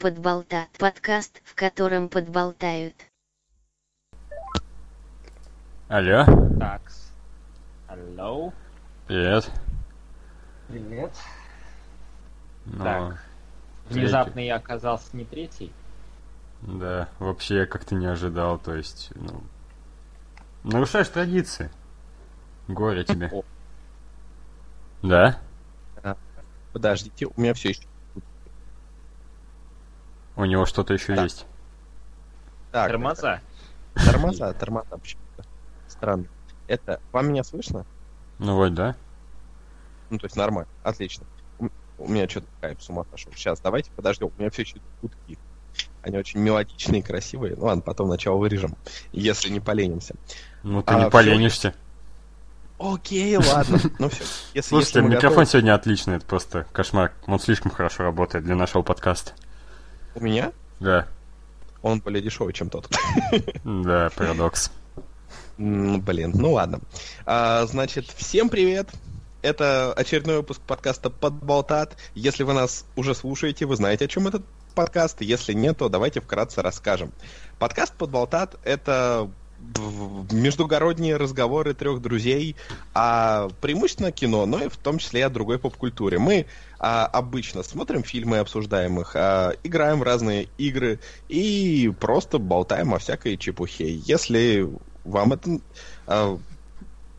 Подболтат. Подкаст, в котором подболтают. Алло, Такс. Алло. привет. Привет. Ну, Так. Внезапно я оказался не третий. да, вообще я как-то не ожидал, то есть, ну... Нарушаешь традиции. Горе тебе. О. Да? Подождите, у меня все еще. У него что-то еще Да. есть. Так, Тормоза. это- Тормоза, тормоза почему-то. Странно. Это, вам меня слышно? Ну вот, да? Ну, то есть нормально, отлично. У, у меня что-то кайф с ума сошел. Сейчас, давайте подождем. У меня все еще гудки. Они очень мелодичные и красивые. Ну ладно, потом начало вырежем, если не поленимся. Ну ты А, не поленишься. Окей, ладно. Ну все. Если, Слушайте, если микрофон готовы- сегодня отличный, это просто кошмар. Он слишком хорошо работает для нашего подкаста. У меня? Да, Он более дешевый, чем тот. да, парадокс. Блин, ну ладно. А, значит, всем привет. Это очередной выпуск подкаста «Подболтат». Если вы нас уже слушаете, вы знаете, о чем этот подкаст. Если нет, то давайте вкратце расскажем. Подкаст «Подболтат» — это междугородние разговоры трех друзей о преимущественно кино, но и в том числе о другой поп-культуре. Мы а, обычно смотрим фильмы, обсуждаем их, а, играем в разные игры и просто болтаем о всякой чепухе. Если вам это а,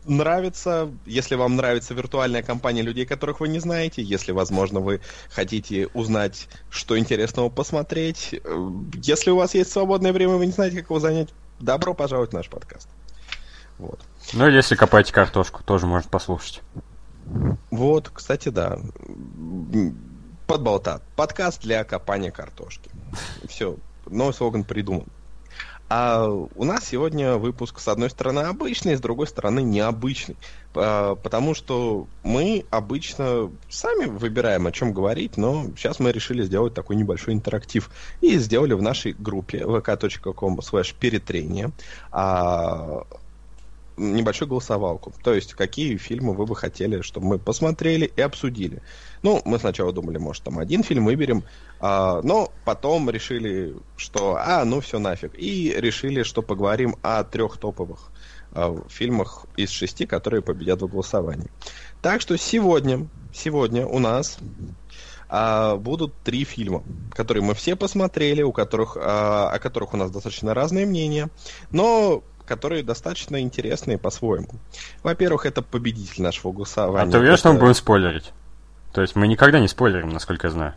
нравится, если вам нравится виртуальная компания людей, которых вы не знаете, если, возможно, вы хотите узнать, что интересного посмотреть, э, если у вас есть свободное время, вы не знаете, как его занять, добро пожаловать в наш подкаст. Вот. Ну, если копаете картошку, тоже можно послушать. Вот, кстати, да. Подболтат. Подкаст для копания картошки. Все, новый слоган придуман. А у нас сегодня выпуск, с одной стороны, обычный, с другой стороны, необычный. А, Потому что мы обычно сами выбираем, о чем говорить, но сейчас мы решили сделать такой небольшой интерактив. И сделали в нашей группе vk.com slash перетрение а, небольшую голосовалку. То есть, какие фильмы вы бы хотели, чтобы мы посмотрели и обсудили. Ну, мы сначала думали, может, там один фильм выберем, а, но потом решили, что, а, ну все нафиг. И решили, что поговорим о трех топовых а, фильмах из шести, которые победят в голосовании. Так что сегодня, сегодня у нас а, будут три фильма, которые мы все посмотрели, у которых, а, о которых у нас достаточно разные мнения, но которые достаточно интересные по-своему. Во-первых, это победитель нашего А голосования. ты уверен, что мы Это- будем спойлерить? То есть мы никогда не спойлерим, насколько я знаю.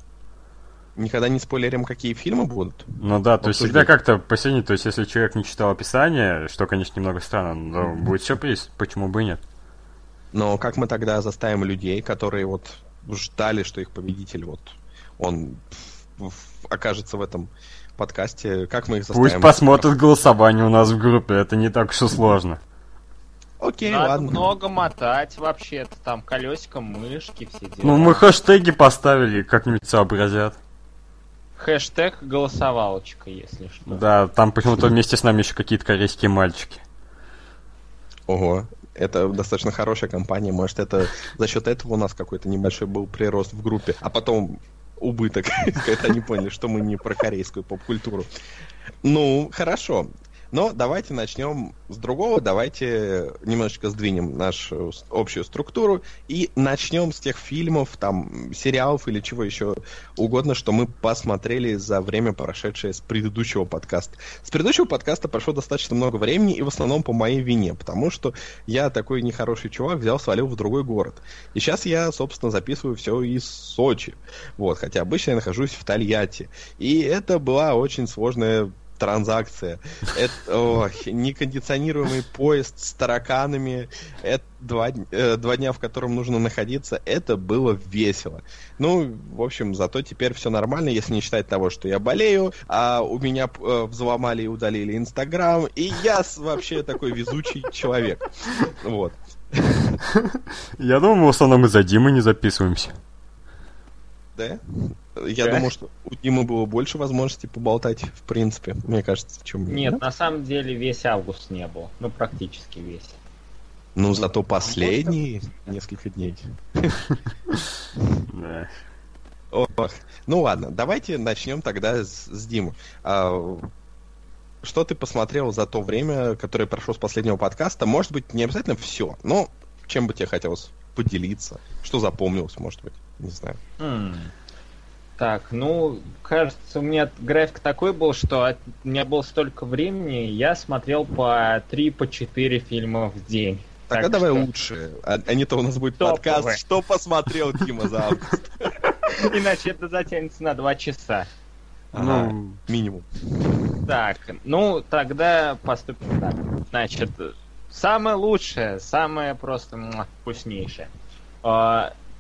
Никогда не спойлерим, какие фильмы будут. Ну да, то есть всегда как-то посередине, то есть если человек не читал описание, что, конечно, немного странно, но будет сюрприз, почему бы и нет. Но как мы тогда заставим людей, которые вот ждали, что их победитель вот он окажется в этом подкасте, как мы их заставим? Пусть посмотрят голосование у нас в группе, это не так уж и сложно. Окей, Надо ладно. много мотать вообще-то, там колесико, мышки, все дела. Ну мы хэштеги поставили, как-нибудь сообразят. Хэштег голосовалочка, если что. Да, там почему-то вместе с нами еще какие-то корейские мальчики. Ого. Это достаточно хорошая компания. Может, это за счет этого у нас какой-то небольшой был прирост в группе, а потом убыток, когда они поняли, что мы не про корейскую поп-культуру. Ну, хорошо. Но давайте начнем с другого. Давайте немножечко сдвинем нашу с- общую структуру и начнем с тех фильмов, там, сериалов или чего еще угодно, что мы посмотрели за время, прошедшее с предыдущего подкаста. С предыдущего подкаста прошло достаточно много времени, и в основном по моей вине, потому что я такой нехороший чувак взял, свалил в другой город. И сейчас я, собственно, записываю все из Сочи. Вот, хотя обычно я нахожусь в Тольятти. И это была очень сложная транзакция. Это ой, некондиционируемый поезд с тараканами. Это два, э, два дня, в котором нужно находиться. Это было весело. Ну, в общем, зато теперь все нормально, если не считать того, что я болею, а у меня э, взломали и удалили Инстаграм, и я вообще такой везучий человек. Вот. Я думаю, в основном из-за Димы не записываемся. Да? Я Да. думал, что у Димы было больше возможностей поболтать, в принципе. Мне кажется, чем. Нет, да? на самом деле весь август не был. Ну, практически весь. Ну, зато последние несколько дней. Ох. Ну ладно, давайте начнем тогда с, с Димы. А, что ты посмотрел за то время, которое прошло с последнего подкаста? Может быть, не обязательно все, но чем бы тебе хотелось поделиться? Что запомнилось, может быть? Не знаю. Так, ну, кажется, у меня график такой был, что от- у меня было столько времени, я смотрел по 3 по 4 фильма в день. Тогда Так давай что- лучше. А, а не то у нас будет Топовый. подкаст. Что посмотрел Дима за август? Иначе это затянется на 2 часа. Ну, минимум. Так, ну тогда поступим так. Значит, самое лучшее, самое просто вкуснейшее.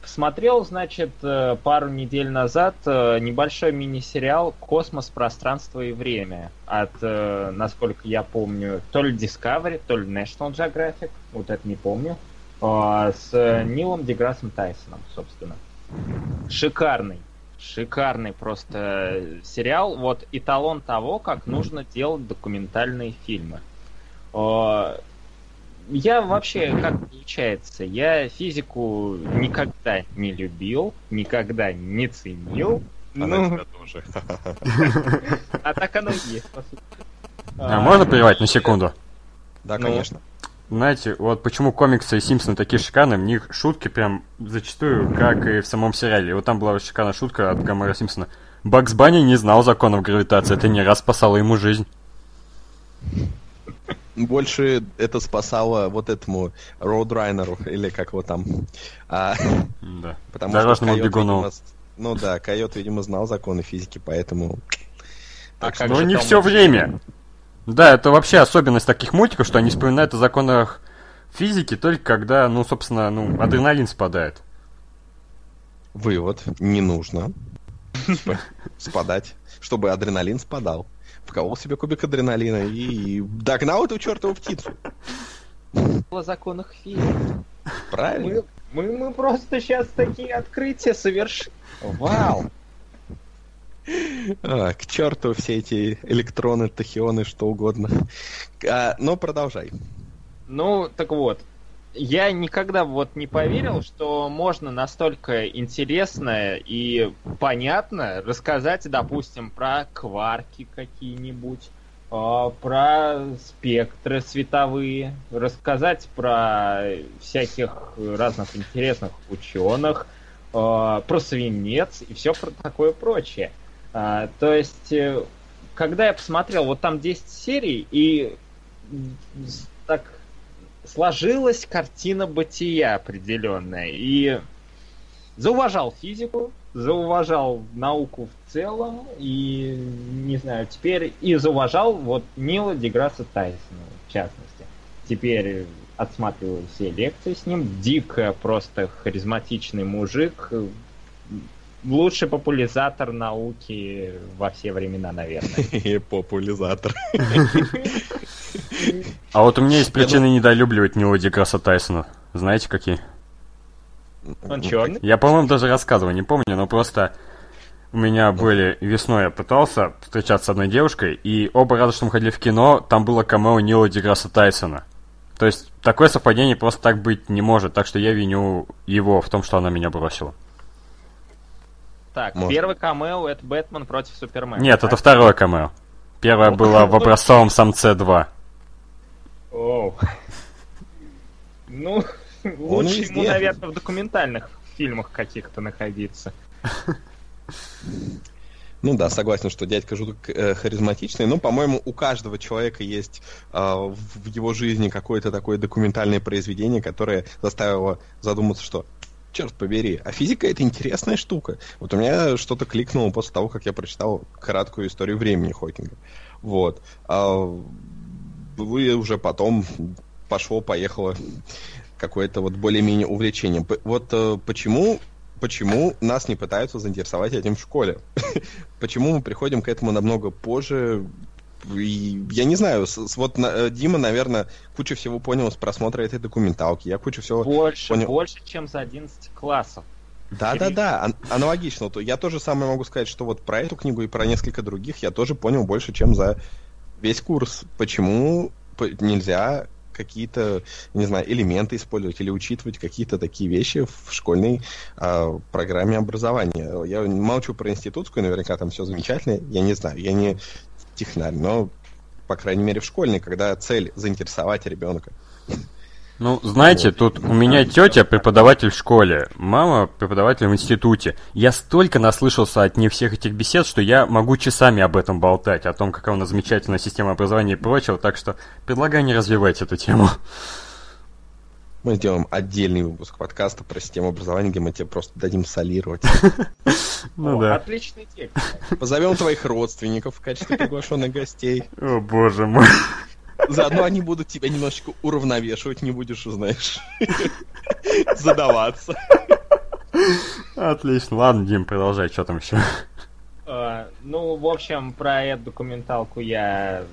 Посмотрел, значит, э, пару недель назад э, небольшой мини-сериал «Космос, пространство и время» от, э, насколько я помню, то ли Discovery, то ли National Geographic, вот это не помню, с Нилом Деграссом Тайсоном, собственно. Шикарный шикарный просто сериал. Вот эталон того, как нужно делать документальные фильмы. Я вообще, как получается, я физику никогда не любил, никогда не ценил. Она Ну, тебя тоже. а так оно и есть, по сути. а можно прервать на секунду? Да, Ну. конечно. Знаете, вот почему комиксы и Симпсоны такие шикарные, в них шутки прям зачастую, как и в самом сериале. Вот там была шикарная шутка от Гомера Симпсона. Бакс Банни не знал законов гравитации, это не раз спасало ему жизнь. Больше это спасало вот этому Роудрайнеру, или как его там. А, Да. потому Дорожному Койот, бегуну. видимо, ну да, Койот, видимо, знал законы физики, поэтому... А Так как Но же не там все время. Да, это вообще особенность таких мультиков, что они вспоминают о законах физики только когда, ну, собственно, ну, адреналин спадает. Вывод, не нужно сп- спадать, чтобы адреналин спадал. Вколол себе кубик адреналина и догнал эту чертову птицу. о законах физики. Правильно? Мы, мы, мы просто сейчас такие открытия совершим. Вау! А, к черту все эти электроны, тахионы, что угодно. А, но продолжай. Ну, так вот, я никогда вот не поверил, что можно настолько интересно и понятно рассказать, допустим, про кварки какие-нибудь, а, про спектры световые, рассказать про всяких разных интересных ученых, а, про свинец и все про такое прочее. А, То есть, э, когда я посмотрел, вот там 10 серий, и так сложилась картина бытия определенная. И зауважал физику, зауважал науку в целом, и, не знаю, теперь и зауважал вот Нила Деграсса Тайсона, в частности. Теперь отсматриваю все лекции с ним. Дико просто харизматичный мужик. Лучший популяризатор науки во все времена, наверное. Популяризатор. А вот у меня есть причины недолюбливать Нила Декраса Тайсона. Знаете, какие? Он черный? Я, по-моему, даже рассказывал, не помню, но просто у меня были весной, я пытался встречаться с одной девушкой, и оба раза, что мы ходили в кино, там было камео Нила Деграсса Тайсона. То есть такое совпадение просто так быть не может, так что я виню его в том, что она меня бросила. Так, Может. первый камео это Бэтмен против Супермена. Нет, так? это второе камео. Первое было в образцовом самце 2. Оу. Ну, лучше ему, наверное, в документальных фильмах каких-то находиться. Ну да, согласен, что дядька жутко э, харизматичный, но, по-моему, у каждого человека есть э, в его жизни какое-то такое документальное произведение, которое заставило задуматься, что черт побери, а физика это интересная штука. Вот у меня что-то кликнуло после того, как я прочитал краткую историю времени Хокинга. Вот. А вы уже потом пошло-поехало какое-то вот более-менее увлечение. Вот э, почему почему нас не пытаются заинтересовать этим в школе? Почему мы приходим к этому намного позже? И я не знаю, с- вот на- э, Дима, наверное, кучу всего понял с просмотра этой документалки. Я кучу всего... Больше, понял. больше, чем за 11 классов. Да-да-да, ан- аналогично. То я тоже самое могу сказать, что вот про эту книгу и про несколько других я тоже понял больше, чем за весь курс. Почему нельзя какие-то, не знаю, элементы использовать или учитывать какие-то такие вещи в школьной э, программе образования. Я молчу про институтскую, наверняка там все замечательно. Я не знаю, я не технарь, но, по крайней мере, в школьной, когда цель заинтересовать ребенка. Ну, знаете, тут у меня тетя преподаватель в школе, мама преподаватель в институте. Я столько наслышался от них всех этих бесед, что я могу часами об этом болтать, о том, какая у нас замечательная система образования и прочего, так что предлагаю не развивать эту тему. Мы сделаем отдельный выпуск подкаста про систему образования, где мы тебе просто дадим солировать. Ну да. Отличный текст. Позовем твоих родственников в качестве приглашенных гостей. О боже мой. Заодно они будут тебя немножечко уравновешивать, не будешь, знаешь, задаваться. Отлично. Ладно, Дим, продолжай, что там еще? А, ну, в общем, про эту документалку я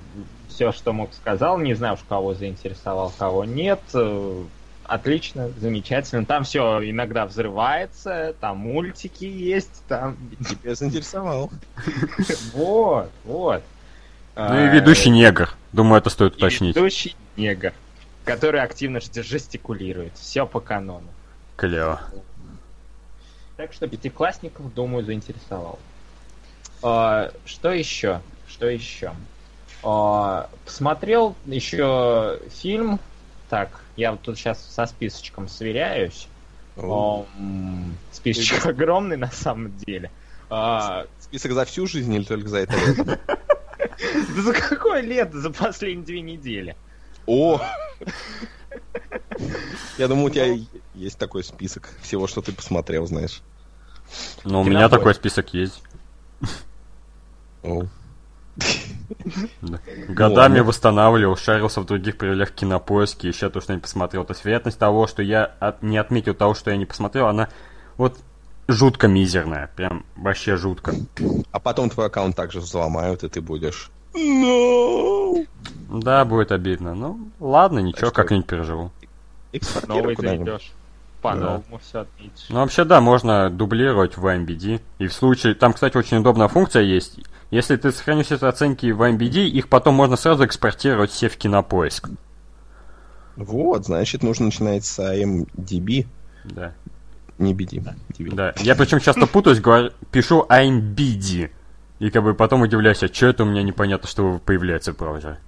все, что мог, сказал. Не знаю уж, кого заинтересовал, кого нет. Э, Отлично, замечательно. Там все иногда взрывается, там мультики есть, там... Тебя заинтересовал. Вот, вот. Ну и ведущий негр. Думаю, это стоит уточнить. ведущий негр, который активно жестикулирует. Все по канону. Клево. Так что пятиклассников, думаю, заинтересовал. А, что еще? Что еще? А, посмотрел еще фильм. Так, я вот тут сейчас со списочком сверяюсь. О, Списочек огромный на самом деле. А, Список за всю жизнь или только за это лето? Да за какое лето? За последние две недели. О! Я думаю, у тебя есть такой список всего, что ты посмотрел, знаешь. Ну, у меня такой список есть. Годами ладно. восстанавливал, шарился в других проявлях кинопоиски, еще то, что не посмотрел. То есть вероятность того, что я не отметил того, что я не посмотрел, она вот жутко мизерная. Прям вообще жутко. А потом твой аккаунт также взломают, и ты будешь... No! Да, будет обидно. Ну, ладно, ничего, как-нибудь переживу. Новый зайдешь. По-новому все отметишь. Ну, вообще, да, можно дублировать в MBD. И в случае... Там, кстати, очень удобная функция есть. Если ты сохранишь эти оценки в MBD, их потом можно сразу экспортировать все в кинопоиск. Вот, значит, нужно начинать с IMDb, Да. не BD. DB. Да. Я причем часто путаюсь, говорю, пишу IMBD. И как бы потом удивляюсь, а что это у меня непонятно, что появляется в браузере.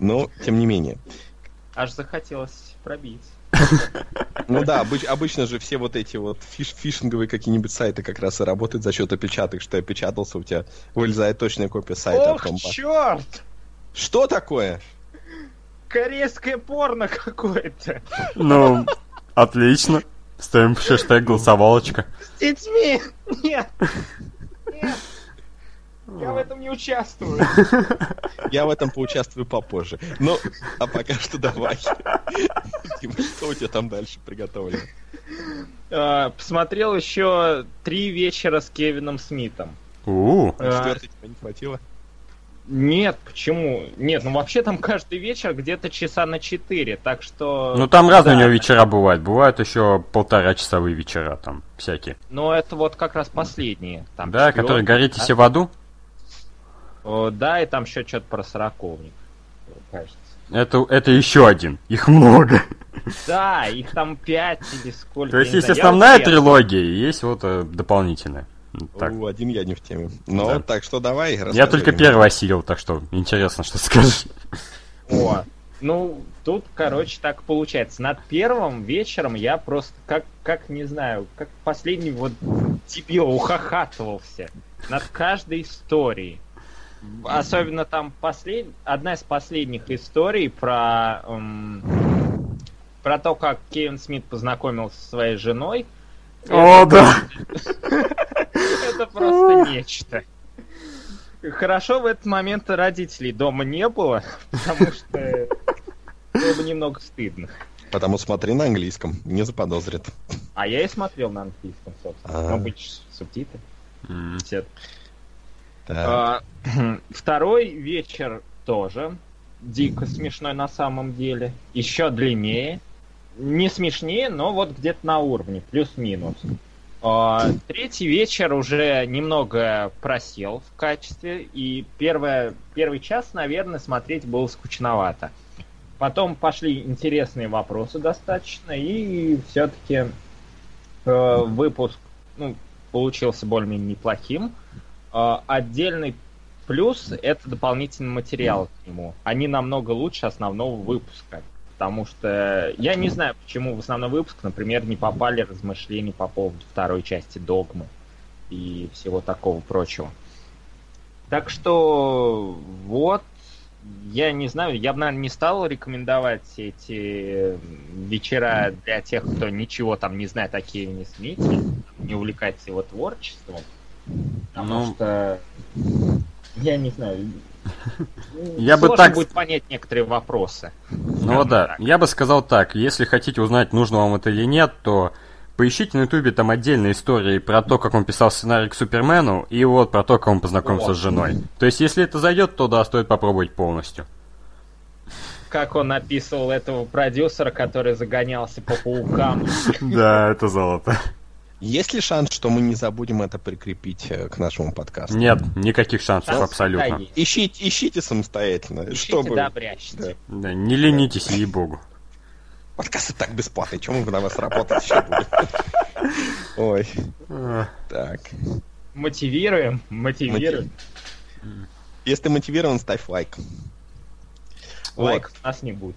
Но, тем не менее. Аж захотелось пробить. Ну да, обыч- обычно же все вот эти вот фиш- фишинговые какие-нибудь сайты как раз и работают за счет опечаток, что опечатался, у тебя вылезает точная копия сайта. Ох, потом черт! Что такое? Корейское порно какое-то. Ну, отлично. Ставим хэштег голосовалочка. С детьми! Нет! Нет! Я в этом не участвую. Я в этом поучаствую попозже. Ну, а пока что давай. Дима, что у тебя там дальше приготовлено? А, Посмотрел еще три вечера с Кевином Смитом. У, А, Четвертый тебя не хватило? Нет, почему? Нет, ну вообще там каждый вечер где-то часа на четыре, так что... ну там разные у Да. него вечера бывают. Бывают еще полтора часовые вечера там всякие. Но это вот как раз последние. Там Да, четвёртый, которые горите да? все в аду. О, Да, и там еще что-то про сороковник, кажется. Это, это еще один. Их много. Да, их там пять или сколько. То есть есть основная трилогия, и есть вот э, дополнительная. Так. У, один я не в теме. Ну, Да. так что давай, Я только мне. первый осилил, так что интересно, что скажешь. О, ну, тут, короче, так получается. Над первым вечером я просто, как, как не знаю, как последний вот дебил ухахатывался над каждой историей. Особенно там послед... одна из последних историй про, эм, про то, как Кевин Смит познакомился со своей женой. О, да. Это просто нечто. Хорошо в этот момент родителей дома не было, потому что было бы немного стыдно. Потому смотри на английском, не заподозрит. А я и смотрел на английском, собственно. А. Ну, быть субтитры. А, Второй вечер тоже дико смешной на самом деле. Еще длиннее. Не смешнее, но вот где-то на уровне, плюс-минус. А, Третий вечер уже немного просел в качестве, и первое, первый час, наверное, смотреть было скучновато. Потом пошли интересные вопросы достаточно, и все-таки э, выпуск ну, получился более-менее неплохим. Э, отдельный плюс — это дополнительный материал к нему. Они намного лучше основного выпуска. Потому что я не знаю, почему в основной выпуск, например, не попали размышления по поводу второй части догмы и всего такого прочего. Так что вот, я не знаю, я бы, наверное, не стал рекомендовать эти вечера для тех, кто ничего там не знает о Кевине Смите, не увлекается его творчеством. Потому Ну. что я не знаю. Я бы так- будет понять некоторые вопросы. Ну да, я бы сказал так, если хотите узнать, нужно вам это или нет, то поищите на ютубе там отдельные истории про то, как он писал сценарий к Супермену, и вот про то, как он познакомился Вот. с женой. То есть, если это зайдет, то да, стоит попробовать полностью. Как он описывал этого продюсера, который загонялся по паукам. Да, это золото. Есть ли шанс, что мы не забудем это прикрепить э, к нашему подкасту? Нет, никаких шансов Шанс абсолютно. Ищите, ищите самостоятельно, Ищите, чтобы... да, прячьте. Да, не ленитесь, ей-богу. Подкасты так бесплатные, чем мы на вас работать еще будем? Ой, так. Мотивируем, мотивируем. Если ты мотивирован, ставь лайк. Лайков у нас не будет.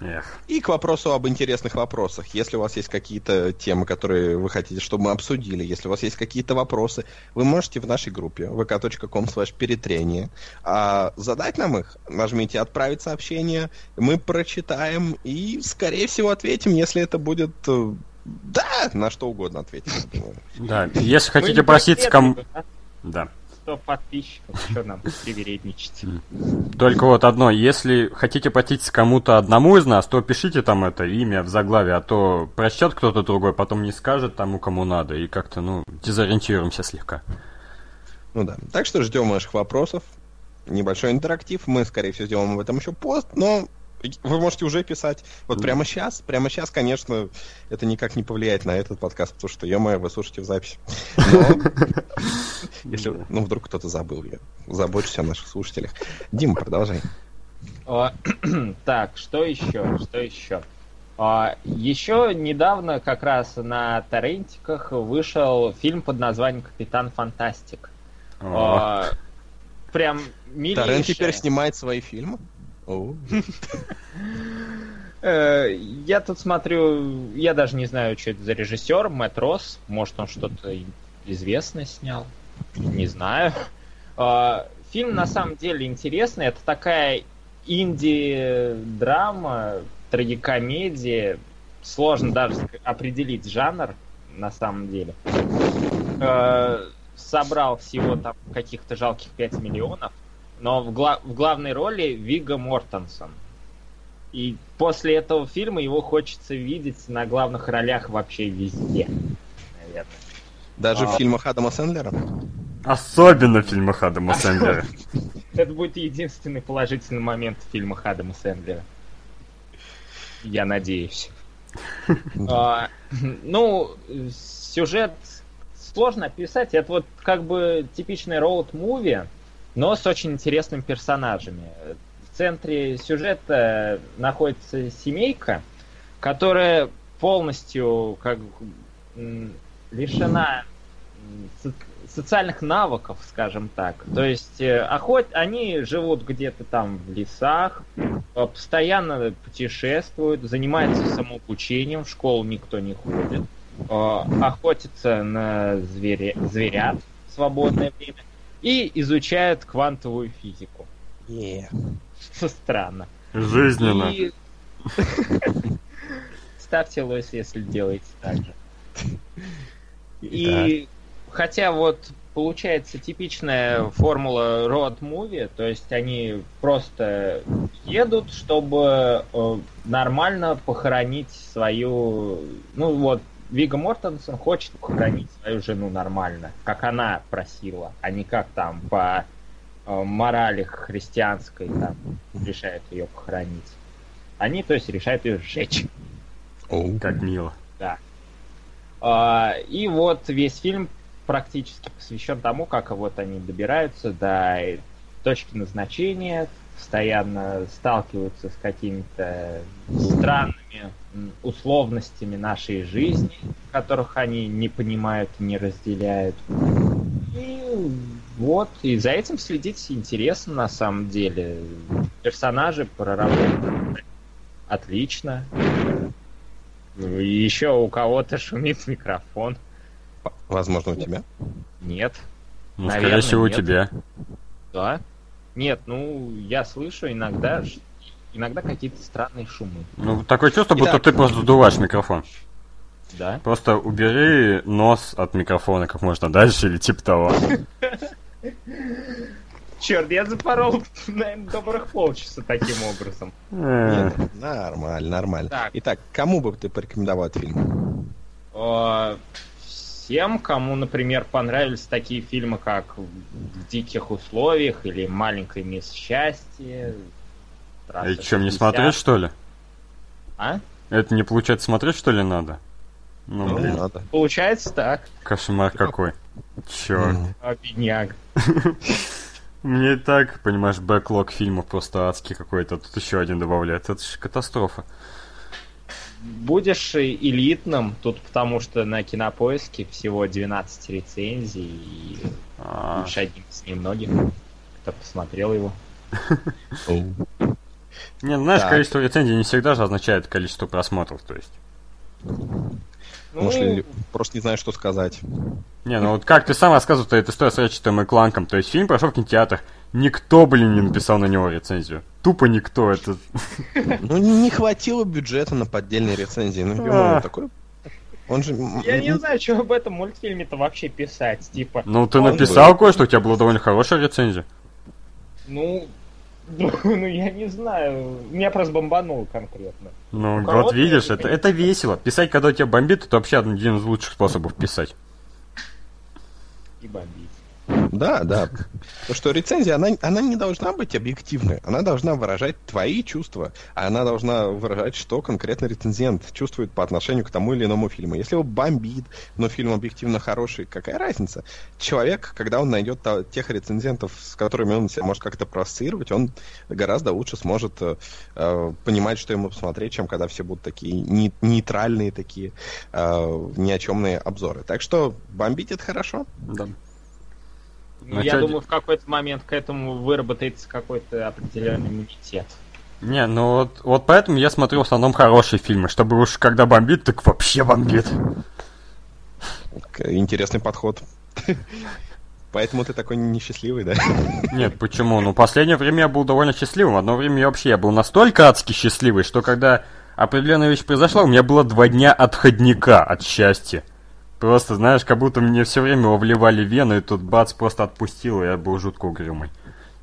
Эх. И к вопросу об интересных вопросах. Если у вас есть какие-то темы, которые вы хотите, чтобы мы обсудили, если у вас есть какие-то вопросы, вы можете в нашей группе vk.com slash перетрение а, задать нам их. Нажмите «Отправить сообщение», мы прочитаем и, скорее всего, ответим, если это будет... э, Да, на что угодно ответим. Да, если хотите просить кому... преследуем, Да. А? 100 подписчиков, что нам привередничать? Только вот одно, если хотите к кому-то одному из нас, то пишите там это имя в заглаве, а то прочтет кто-то другой, потом не скажет тому, кому надо, и как-то, ну, дезориентируемся слегка. Ну да. Так что ждем ваших вопросов. Небольшой интерактив. Мы, скорее всего, сделаем об этом еще пост, но вы можете уже писать. Вот Да. прямо сейчас, прямо сейчас, конечно, это никак не повлияет на этот подкаст, потому что, ё вы слушаете в записи. Но, если, ну, вдруг кто-то забыл, я забочусь о наших слушателях. Дима, продолжай. А, Так, что еще? Что еще? А, Еще недавно как раз на торрентиках вышел фильм под названием «Капитан Фантастик». О, А, Прям Торрент милейшая. теперь снимает свои фильмы? Э, Я тут смотрю, я даже не знаю, что это за режиссер, Мэтт Росс. Может, он что-то известное снял. Не знаю. А, Фильм на самом деле интересный. Это такая инди-драма, трагикомедия. Сложно даже определить жанр на самом деле. Э, Собрал всего там каких-то жалких 5 миллионов. Но в, гла- в главной роли Вига Мортенсон. И после этого фильма его хочется видеть на главных ролях вообще везде. Наверное. Даже А. в фильмах Адама Сэндлера? Особенно в фильмах Адама Сэндлера. Это будет единственный положительный момент в фильмах Адама Сэндлера. Я надеюсь. А, Ну, сюжет сложно описать. Это вот как бы типичный роуд-муви, но с очень интересными персонажами. В центре сюжета находится семейка, которая полностью как лишена со- социальных навыков, скажем так. То есть э, охот... они живут где-то там в лесах, э, постоянно путешествуют, занимаются самообучением, в школу никто не ходит, э, охотятся на зверя... зверят в свободное время и изучают квантовую физику. Е. Странно. Жизненно. И- Ставьте лойс, если делаете так же. И хотя вот получается типичная формула road movie, то есть они просто едут, чтобы э, нормально похоронить свою, ну вот Вига Мортенсон хочет похоронить свою жену нормально, как она просила, а не как там по э, морали христианской там решают ее похоронить. Они, то есть, решают ее сжечь. Оу. Как мило. Да. А, И вот весь фильм практически посвящен тому, как вот они добираются до точки назначения, постоянно сталкиваются с какими-то странными условностями нашей жизни, которых они не понимают, не разделяют. И вот, и за этим следить интересно на самом деле. Персонажи проработаны отлично. Еще у кого-то шумит микрофон. Возможно, у тебя. Нет. Ну, Наверное, скорее всего, у нет. тебя. Да? Нет, ну, я слышу иногда, иногда какие-то странные шумы. Ну, такое чувство, будто Итак. ты просто задуваешь микрофон. Да? Просто убери нос от микрофона как можно дальше или типа того. Черт, я запорол, наверное, добрых полчаса таким образом. Э, Нет, нормально, нормально. Так. Итак, кому бы ты порекомендовал этот фильм? А, Всем, кому, например, понравились такие фильмы, как «В диких условиях» или «Маленькая мисс счастье». И что, мне смотреть, что ли? А? Это не получается смотреть, что ли, надо? Ну, Ну, блин, надо. Получается так, кошмар какой. Черт. А, бедняк. Мне и так, понимаешь, бэклог фильмов просто адский какой-то. Тут еще один добавляет. Это же катастрофа. Будешь элитным, тут потому что на кинопоиске всего 12 рецензий, и А, будешь одним из немногих, кто посмотрел его. Не, ну, знаешь, количество рецензий не всегда же означает количество просмотров, то есть. Ну, Может, просто не знаю, что сказать. Не, ну вот как ты сам рассказывал, то это история с Рэчетом и Кланком. То есть фильм прошел в кинотеатр. Никто, блин, не написал на него рецензию. Тупо никто. Это... Ну, не хватило бюджета на поддельные рецензии. Ну, А. такой... Он же... я не знаю, что об этом мультфильме-то вообще писать. Типа, Ну, ты написал кое-что, у тебя была довольно хорошая рецензия. ну, ну, я не знаю. Меня просто бомбануло конкретно. Ну, У вот видишь, это, это, это весело. Писать, когда у тебя бомбит, это вообще один из лучших способов писать. И бомбить. Да, да. Потому что рецензия, она, она не должна быть объективной. Она должна выражать твои чувства. А она должна выражать, что конкретно рецензент чувствует по отношению к тому или иному фильму. Если его бомбит, но фильм объективно хороший, какая разница? Человек, когда он найдет тех рецензентов, с которыми он себя может как-то проассоциировать, он гораздо лучше сможет э, э, понимать, что ему посмотреть, чем когда все будут такие не- нейтральные, такие э, ни о чемные обзоры. Так что бомбить это хорошо. Да. Ну, я чё думаю, в какой-то момент к этому выработается какой-то определенный иммунитет. Не, ну вот, вот поэтому я смотрю в основном хорошие фильмы, чтобы уж когда бомбит, так вообще бомбит. Интересный подход. Поэтому ты такой несчастливый, да? Нет, почему? Ну, последнее время я был довольно счастливым. Одно время я вообще я был настолько адски счастливый, что когда определенная вещь произошла, у меня было два дня отходника от счастья. Просто, знаешь, как будто мне все время его вливали в вену, и тут бац, просто отпустил, и я был жутко угрюмый.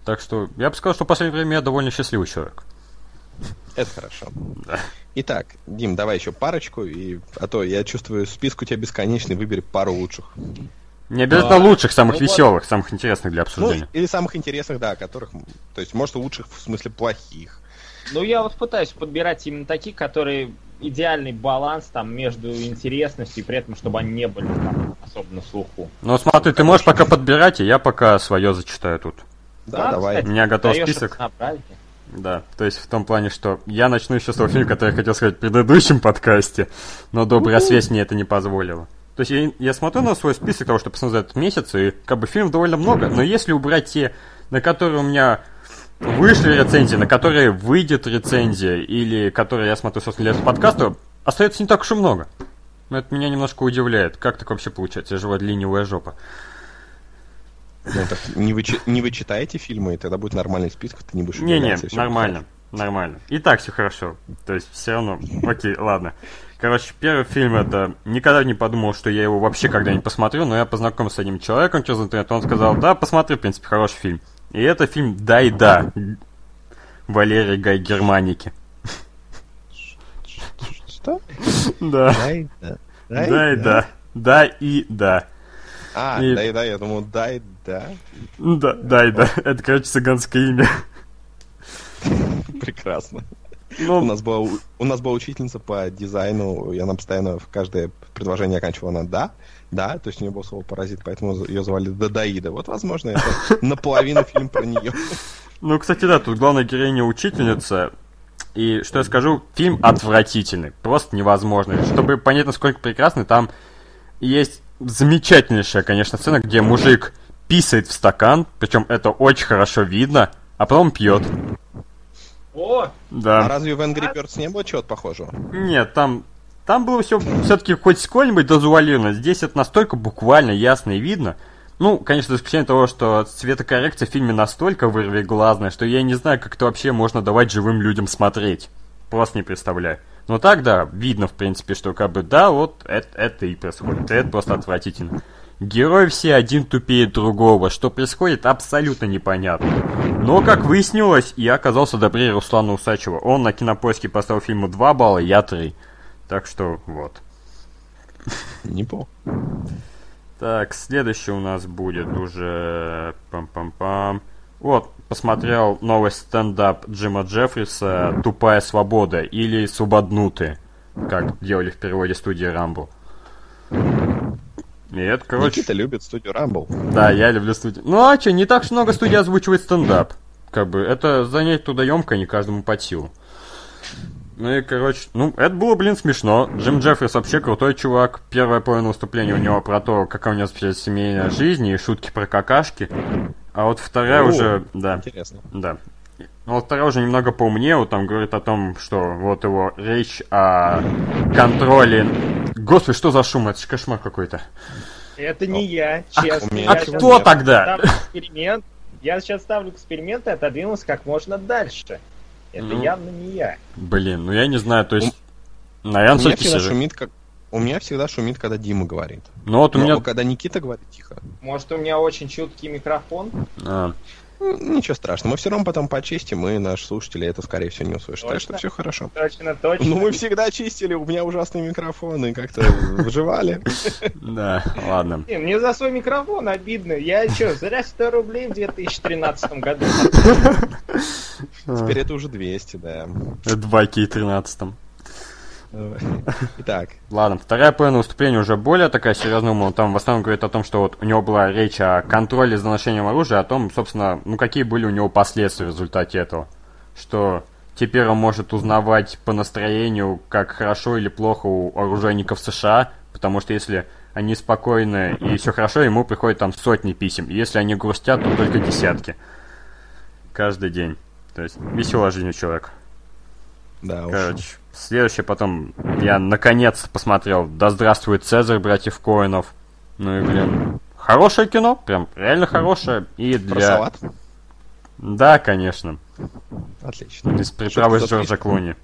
Так что я бы сказал, что в последнее время я довольно счастливый человек. Это хорошо. Да. Итак, Дим, давай еще парочку, и... а то я чувствую, список у тебя бесконечный, выбери пару лучших. Не обязательно Да. лучших, самых Ну вот. веселых, самых интересных для Ну, обсуждения. или самых интересных, да, которых... То есть, может, лучших в смысле плохих. Ну, я вот пытаюсь подбирать именно такие, которые идеальный баланс там между интересностью и при этом, чтобы они не были там особо на слуху. Ну смотри, ты можешь пока подбирать, и я пока свое зачитаю тут. Да, давай. кстати, У меня готов список. Да, то есть в том плане, что я начну еще с того фильма, который я хотел сказать в предыдущем подкасте, но добрая связь мне это не позволила. То есть я, я смотрю на свой список того, что посмотрел за этот месяц, и как бы фильмов довольно много, но если убрать те, на которые у меня вышли рецензии, на которые выйдет рецензия, или которые я смотрю, собственно, для этого подкаста, остается не так уж и много. Но это меня немножко удивляет. Как так вообще получается? Я вроде ленивая жопа. Ну, так не, вы, не вы читаете фильмы, и тогда будет нормальный список, ты не будешь Не-не, нормально, нормально. И так все хорошо. То есть все равно. Окей, ладно. Короче, первый фильм это... Никогда не подумал, что я его вообще когда-нибудь посмотрю, но я познакомился с одним человеком через интернет, он сказал, да, посмотри, в принципе, хороший фильм. И это фильм «Да и да» Валерий Гай Германики. Что? Да. Дай, да. Да и да. Да и да. А, И- да я думал, дай, да. Да, да и да. Это, короче, цыганское имя. Прекрасно. У Ну, нас, была, у- у нас была учительница по дизайну, и она постоянно в каждое предложение оканчивала на «да», «да», то есть у нее было слово «паразит», поэтому ее звали Дадаида. Вот, возможно, это наполовину фильм про нее. ну, кстати, да, тут главная героиня учительница. И что я скажу, фильм отвратительный, просто невозможный. Чтобы понять, насколько прекрасный, там есть замечательнейшая, конечно, сцена, где мужик писает в стакан, причем это очень хорошо видно, а потом пьет. О, А Да. разве в Angry Birds не было чего-то похожего? Нет, там, там было все все-таки хоть сколь-нибудь дозуалировано. Здесь это настолько буквально ясно и видно. Ну, конечно, за исключением того, что цветокоррекция в фильме настолько вырвиглазная, что я не знаю, как это вообще можно давать живым людям смотреть. Просто не представляю. Но так, да, видно, в принципе, что как бы, да, вот это, это и происходит. Это просто отвратительно. Герои все один тупее другого. Что происходит, абсолютно непонятно. Но, как выяснилось, я оказался добрее Руслана Усачева. Он на кинопоиске поставил фильму 2 балла, я 3. Так что, вот. Не помню. Так, следующий у нас будет уже... Пам-пам-пам. Вот, посмотрел новый стендап Джима Джеффриса «Тупая свобода» или «Свободнуты», как делали в переводе студии Рамбл. Это, короче... Никита любит студию Рамбл. Да, я люблю студию. Ну а что, не так много студий озвучивает стендап. Как бы, это занять трудоемко, не каждому под силу. Ну и, короче, ну, это было, блин, смешно. Джим Джеффрис вообще крутой чувак. Первая половина выступления у него про то, какая у него вообще семейная жизнь и шутки про какашки. А вот вторая О, уже, да, Интересно. да. Ну, вот вторая уже немного поумнее, вот там говорит о том, что вот его речь о контроле... Господи, что за шум? Это же кошмар какой-то. это не я, а честно. у меня Я А кто тогда? ставлю эксперимент. Я сейчас ставлю эксперимент и отодвинулся как можно дальше. Это Ну. явно не я. Блин, ну я не знаю, то есть... Наверное, У меня всегда сижу. шумит, как... У меня всегда шумит, когда Дима говорит. Ну вот у Но меня... когда Никита говорит тихо, Может, у меня очень чуткий микрофон? А, ничего страшного. Мы все равно потом почистим, и наши слушатели это, скорее всего, не услышат. Так что Точно? все хорошо. Точно, точно. Ну, мы всегда чистили, у меня ужасные микрофоны, как-то выживали. да, ладно. Блин, Мне за свой микрофон обидно. Я что, зря 100 рублей в 2013 году. Теперь это уже 200, да. Это 2К 13 Итак, Ладно, вторая половина выступления уже более такая серьезная, он там в основном говорит о том, что вот у него была речь о контроле за ношением оружия, о том, собственно, ну какие были у него последствия в результате этого. Что теперь он может узнавать по настроению, как хорошо или плохо у оружейников США, потому что если они спокойны и все хорошо, ему приходит там сотни писем. И если они грустят, то только десятки. Каждый день. То есть веселая жизнь у человека. да уж. Следующее потом я наконец посмотрел «Да здравствует Цезарь, братьев Коинов». Ну и, блин, хорошее кино, прям реально хорошее. И для... салат? Да, конечно. Отлично. Без приправы с Джорджа Клуни.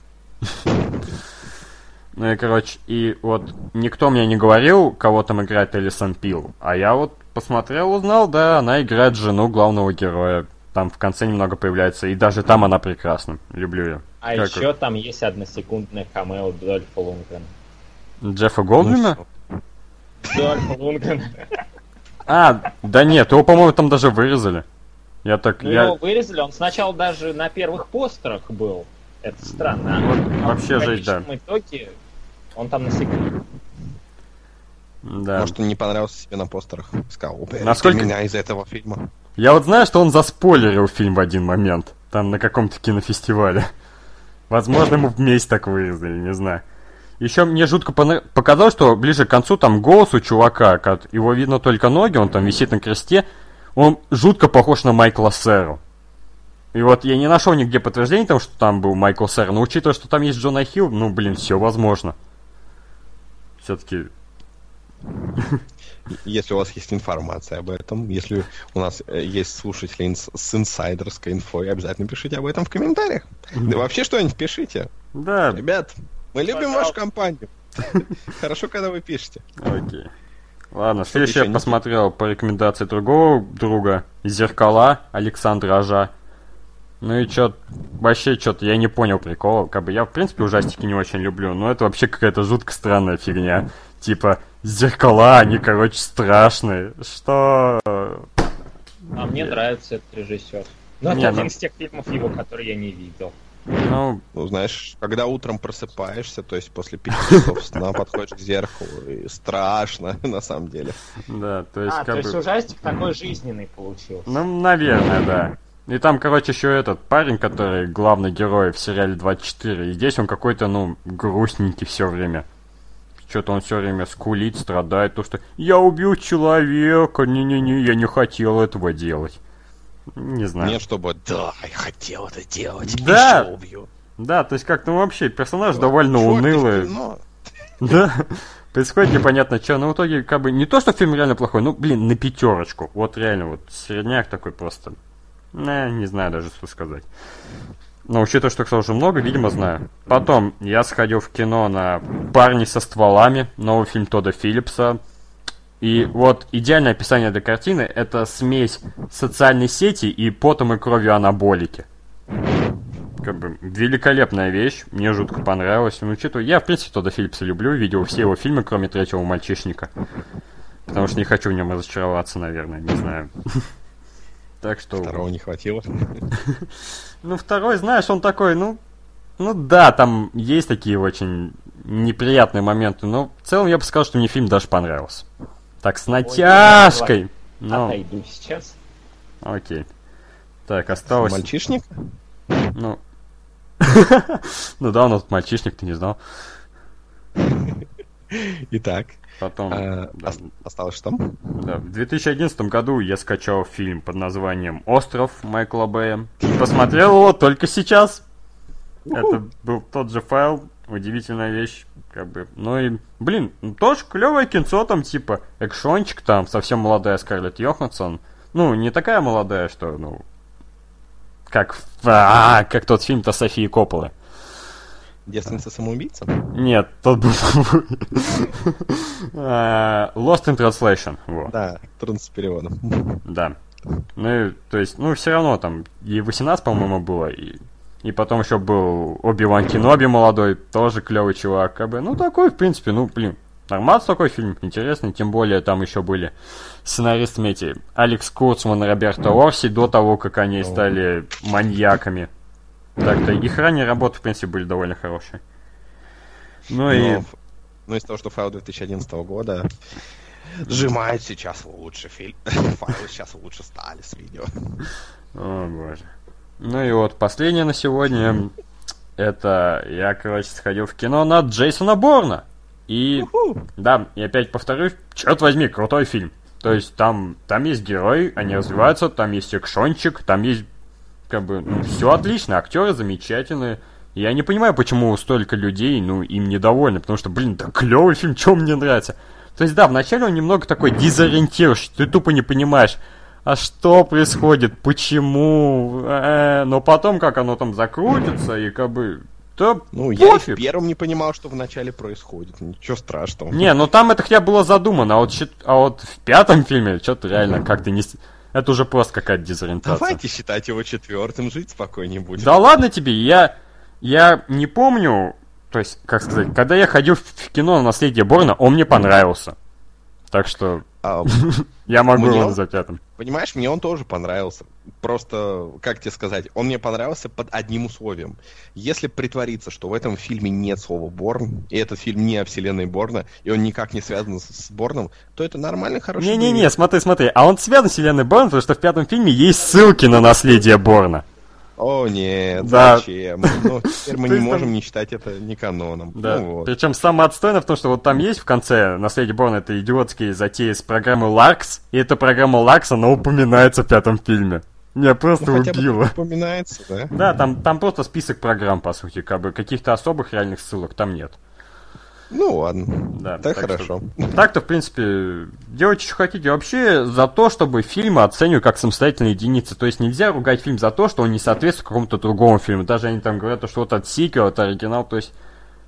Ну и, короче, и вот никто мне не говорил, кого там играет Элисон Пил. А я вот посмотрел, узнал, да, она играет жену главного героя. Там в конце немного появляется, и даже там она прекрасна. Люблю ее. А Как еще там есть односекундное камео Дольфа Лунгрена. Джеффа Ну, Голдблюма? всё. Дольфа Лунгрена. А, да нет, его, по-моему, там даже вырезали. Я так, Ну, я... его вырезали, он сначала даже на первых постерах был. Это странно. А Вот вообще в жесть, да. конечном итоге он там на секунду. Да. Может, он не понравился себе на постерах. Сказал, Насколько- меня из этого фильма. Я вот знаю, что он заспойлерил фильм в один момент. Там на каком-то кинофестивале. Возможно, ему вместе так вырезали, не знаю. Еще мне жутко показалось, что ближе к концу там голос у чувака, как его видно только ноги, он там висит на кресте, он жутко похож на Майкла Сэру. И вот я не нашел нигде подтверждений того, что там был Майкл Сэр, но учитывая, что там есть Джона Хилл, ну, блин, все возможно. Все-таки Если у вас есть информация об этом, если у нас э, есть слушатели инс- с инсайдерской инфой, обязательно пишите об этом в комментариях. Да вообще что-нибудь пишите. Да, Ребят, мы любим Пожалуйста. вашу компанию. Хорошо, когда вы пишете. Окей. Ладно, следующее я посмотрел по рекомендации другого друга. Зеркала Александра Ажа. Ну и чё, вообще что-то я не понял прикола. Как бы я, в принципе, ужастики не очень люблю, но это вообще какая-то жутко странная фигня. Типа, зеркала, они, короче, страшные. Что? А мне нравится этот режиссер. Но это Не, один ну- из тех фильмов его, которые я не видел. Ну, Ну, знаешь, когда утром просыпаешься, то есть после пяти часов сна подходишь к зеркалу, и страшно, на самом деле. да, то есть А, то как есть бы... ужастик такой жизненный получился. Ну, наверное, да. И там, короче, еще этот парень, который главный герой в сериале 24. И здесь он какой-то, ну, грустненький все время. Что-то он все время скулит, страдает, то что я убил человека, не-не-не, я не хотел этого делать. Не знаю. Нет, чтобы да, я хотел это делать, Да. еще убью. Да, то есть как-то ну, вообще персонаж довольно ты в унылый. кино. Да. Происходит непонятно что, но в итоге как бы не то, что фильм реально плохой, ну, блин, на пятерочку. Вот реально вот середняк такой просто. Не, не знаю даже, что сказать. Но учитывая, что, кстати, уже много, видимо, знаю. Потом я сходил в кино на «Парни со стволами», новый фильм Тодда Филлипса. И вот идеальное описание этой картины – это смесь социальной сети и потом и кровью анаболики. Как бы великолепная вещь, мне жутко понравилось. Ну, учитывая, я, в принципе, Тодда Филлипса люблю, видел все его фильмы, кроме третьего «Мальчишника». Потому что не хочу в нем разочароваться, наверное, не знаю. Так что... Второго не хватило. Ну, второй, знаешь, он такой, ну... Ну да, там есть такие очень неприятные моменты, но в целом я бы сказал, что мне фильм даже понравился. Так, с натяжкой. Ну, Отойду сейчас. окей. Так, осталось... Мальчишник? Ну... Ну да, у нас тут мальчишник, ты не знал. Итак, Потом... а, да, ос- осталось что? да, в 2011 году я скачал фильм под названием «Остров» Майкла Бэя. И посмотрел его только сейчас. Это был тот же файл, удивительная вещь, как бы. Ну и, блин, ну, тоже клевое кинцо там, типа, экшончик там, совсем молодая Скарлетт Йоханссон. Ну, не такая молодая, что, ну, как, а, как тот фильм-то Софии Копполы. Девственница самоубийца? Нет, тот был... А, Lost in Translation, вот. Да, трудно с переводом. Да. Ну, и, то есть, ну, все равно там и 18, по-моему, было, и, и потом еще был Оби-Ван Кеноби молодой, тоже клевый чувак, как бы, ну, такой, в принципе, ну, блин, нормальный такой фильм, интересный, тем более там еще были сценаристами эти Алекс Курцман и Роберто Орси до того, как они стали маньяками. Так-то их ранние работы, в принципе, были довольно хорошие. Ну и... Ну, из того, что файл 2011 года сжимает сейчас лучше фильм. Файлы сейчас лучше стали с видео. О, боже. Ну и вот, последнее на сегодня. Это я, короче, сходил в кино на Джейсона Борна. И, да, и опять повторюсь, черт возьми, крутой фильм. То есть там, там есть герои, они развиваются, там есть экшончик, там есть, как бы, ну, все отлично, актеры замечательные. Я не понимаю, почему столько людей, ну, им недовольны, потому что, блин, да клевый фильм, чем мне нравится. То есть, да, вначале он немного такой дезориентирующий, ты тупо не понимаешь, а что происходит, почему, э, но потом, как оно там закрутится, и как бы, то Ну, я и в пофиг. первом не понимал, что вначале происходит. Ничего страшного. Не, ну там это хотя бы было задумано, а вот, а вот в пятом фильме что-то реально как-то не... Это уже просто какая-то дезориентация. Давайте считать его четвертым, жить спокойнее будет. Да ладно тебе, я, я не помню, то есть, как сказать, когда я ходил в- в кино на «Наследие Борна», он мне понравился. Так что А, я могу Мне? его назвать пятым. понимаешь, мне он тоже понравился. Просто, как тебе сказать, он мне понравился под одним условием. Если притвориться, что в этом фильме нет слова Борн, и этот фильм не о вселенной Борна, и он никак не связан с, Борном, то это нормальный, хороший Не-не-не, смотри, смотри, а он связан с вселенной Борна, потому что в пятом фильме есть ссылки на «Наследие Борна». О, нет, Да. зачем? Ну, теперь мы не можем не считать это не каноном. Да. Ну, вот. Причем самое отстойное в том, что вот там есть в конце наследие Борна это идиотские затеи с программой Ларкс, и эта программа Ларкс, она упоминается в пятом фильме. Меня просто Ну, убило. упоминается, да? Да, там, там просто список программ, по сути, как бы каких-то особых реальных ссылок там нет. Ну ладно, Да, так, так хорошо. Так-то, в принципе, делайте, что хотите. Вообще, за то, чтобы фильмы оценивать как самостоятельные единицы. То есть нельзя ругать фильм за то, что он не соответствует какому-то другому фильму. Даже они там говорят, что вот от сиквел, от оригинал. То есть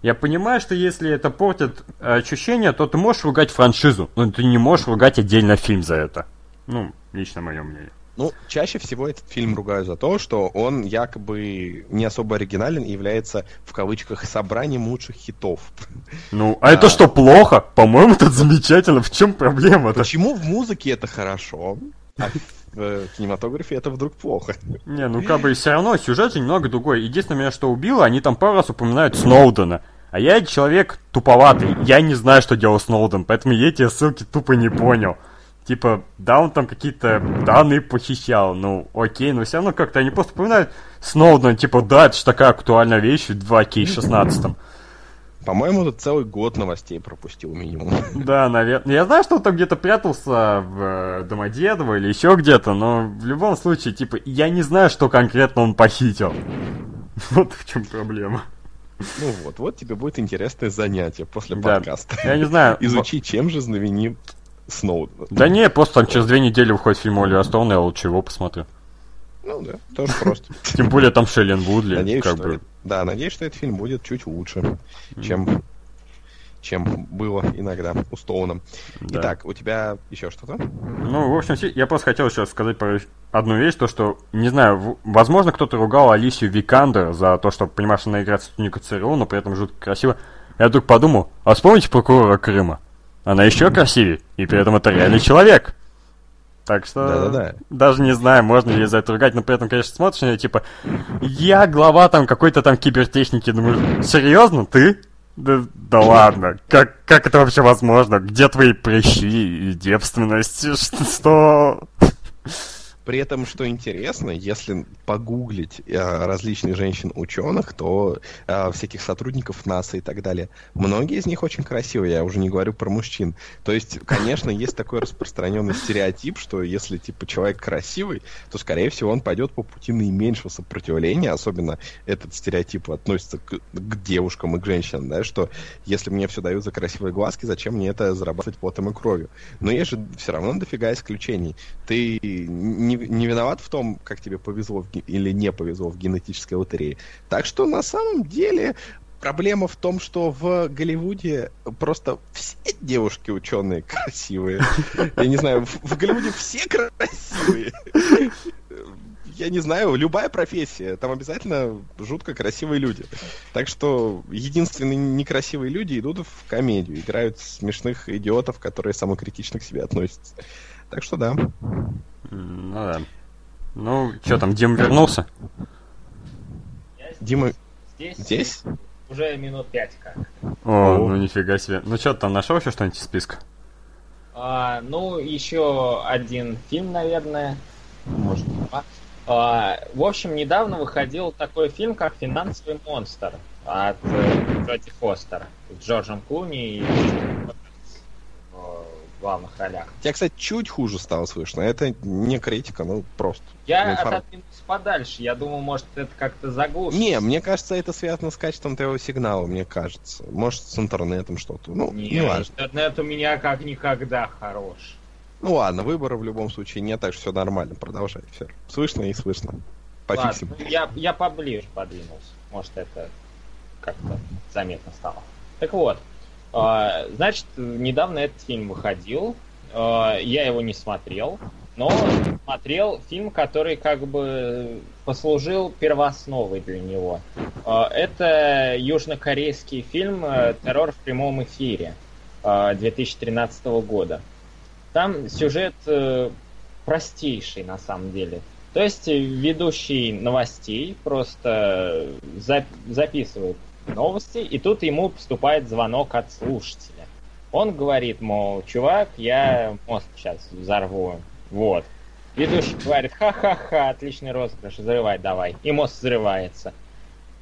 я понимаю, что если это портит ощущение, то ты можешь ругать франшизу, но ты не можешь ругать отдельно фильм за это. Ну, лично мое мнение. Ну, чаще всего этот фильм ругают за то, что он якобы не особо оригинален и является, в кавычках, собранием лучших хитов. Ну, а это что, плохо? По-моему, это замечательно. В чем проблема-то? Почему в музыке это хорошо, а в в кинематографе это вдруг плохо. Не, ну как бы все равно сюжет же немного другой. Единственное, меня что убило, они там пару раз упоминают Сноудена. А я человек туповатый, я не знаю, что делал Сноуден, поэтому я эти ссылки тупо не понял. Типа, да, он там какие-то данные похищал, ну, окей, но все равно как-то они просто упоминают Сноуден, типа, да, это же такая актуальная вещь в 2К16. По-моему, тут целый год новостей пропустил минимум. Да, наверное. Я знаю, что он там где-то прятался в э, Домодедово или еще где-то, но в любом случае, типа, я не знаю, что конкретно он похитил. Вот в чем проблема. Ну вот, вот тебе будет интересное занятие после Да. подкаста. Я не знаю. Изучи, чем же знаменит Сноуден. Да не, просто там через две недели выходит фильм Оливера Стоуна, я лучше его посмотрю. Ну да, тоже просто. Тем более там Шейлен Вудли, Надеюсь, как что... бы. Да, надеюсь, что этот фильм будет чуть лучше, чем чем было иногда у Стоуна. Да. Итак, у тебя еще что-то? Ну, в общем, я просто хотел еще сказать про одну вещь, то что, не знаю, возможно, кто-то ругал Алисию Викандер за то, что, понимаешь, она играет сотрудника ЦРУ, но при этом жутко красиво. Я вдруг подумал, а вспомните прокурора Крыма? Она еще красивее, и при этом это реальный человек. Так что Да-да-да. даже не знаю, можно ли за это ругать, но при этом, конечно, смотришь на неё, типа, я глава там какой-то там кибертехники, думаю, серьезно, ты? Да, да ладно, как, как это вообще возможно? Где твои прыщи и девственность? Что? При этом, что интересно, если погуглить э, различных женщин-ученых, то э, всяких сотрудников НАСА и так далее, многие из них очень красивые, я уже не говорю про мужчин. То есть, конечно, есть такой распространенный стереотип, что если типа человек красивый, то, скорее всего, он пойдет по пути наименьшего сопротивления, особенно этот стереотип относится к, к девушкам и к женщинам, да, что если мне все дают за красивые глазки, зачем мне это зарабатывать потом и кровью? Но есть же все равно дофига исключений. Ты не, не виноват в том, как тебе повезло в или не повезло в генетической лотерее. Так что на самом деле проблема в том, что в Голливуде просто все девушки ученые красивые. Я не знаю, в Голливуде все красивые. Я не знаю, любая профессия, там обязательно жутко красивые люди. Так что единственные некрасивые люди идут в комедию, играют смешных идиотов, которые самокритично к себе относятся. Так что да. Ну да. Ну, что там, Дим вернулся? Дима, Здесь, здесь? уже минут пять как. О, О. ну нифига себе. Ну что, там нашел еще что-нибудь из списка? А, ну, еще один фильм, наверное. Может, два. А, в общем, недавно выходил такой фильм, как «Финансовый монстр» от э, Джоди Фостера с Джорджем Клуни и в главных ролях. Тебя, кстати, чуть хуже стало слышно. Это не критика, ну просто. Я информ- отодвинулся подальше. Я думал, может, это как-то заглушит. Не, мне кажется, это связано с качеством твоего сигнала, мне кажется. Может, с интернетом что-то. Ну, не, Не, важно. интернет у меня как никогда хорош. Ну ладно, выбора в любом случае нет, так что все нормально. Продолжай. Все. Слышно и слышно. Пофиксим. Ладно, ну, я, я поближе подвинулся. Может, это как-то заметно стало. Так вот, значит, недавно этот фильм выходил. А, я его не смотрел, но смотрел фильм, который как бы послужил первоосновой для него. А, это южнокорейский фильм э, «Террор в прямом эфире» а, 2013 года. Там сюжет э, простейший на самом деле. То есть э, ведущий новостей просто за- записывает новости, и тут ему поступает звонок от слушателя. Он говорит, мол, чувак, я мост сейчас взорву. Вот. Ведущий говорит, ха-ха-ха, отличный розыгрыш, взрывай давай. И мост взрывается.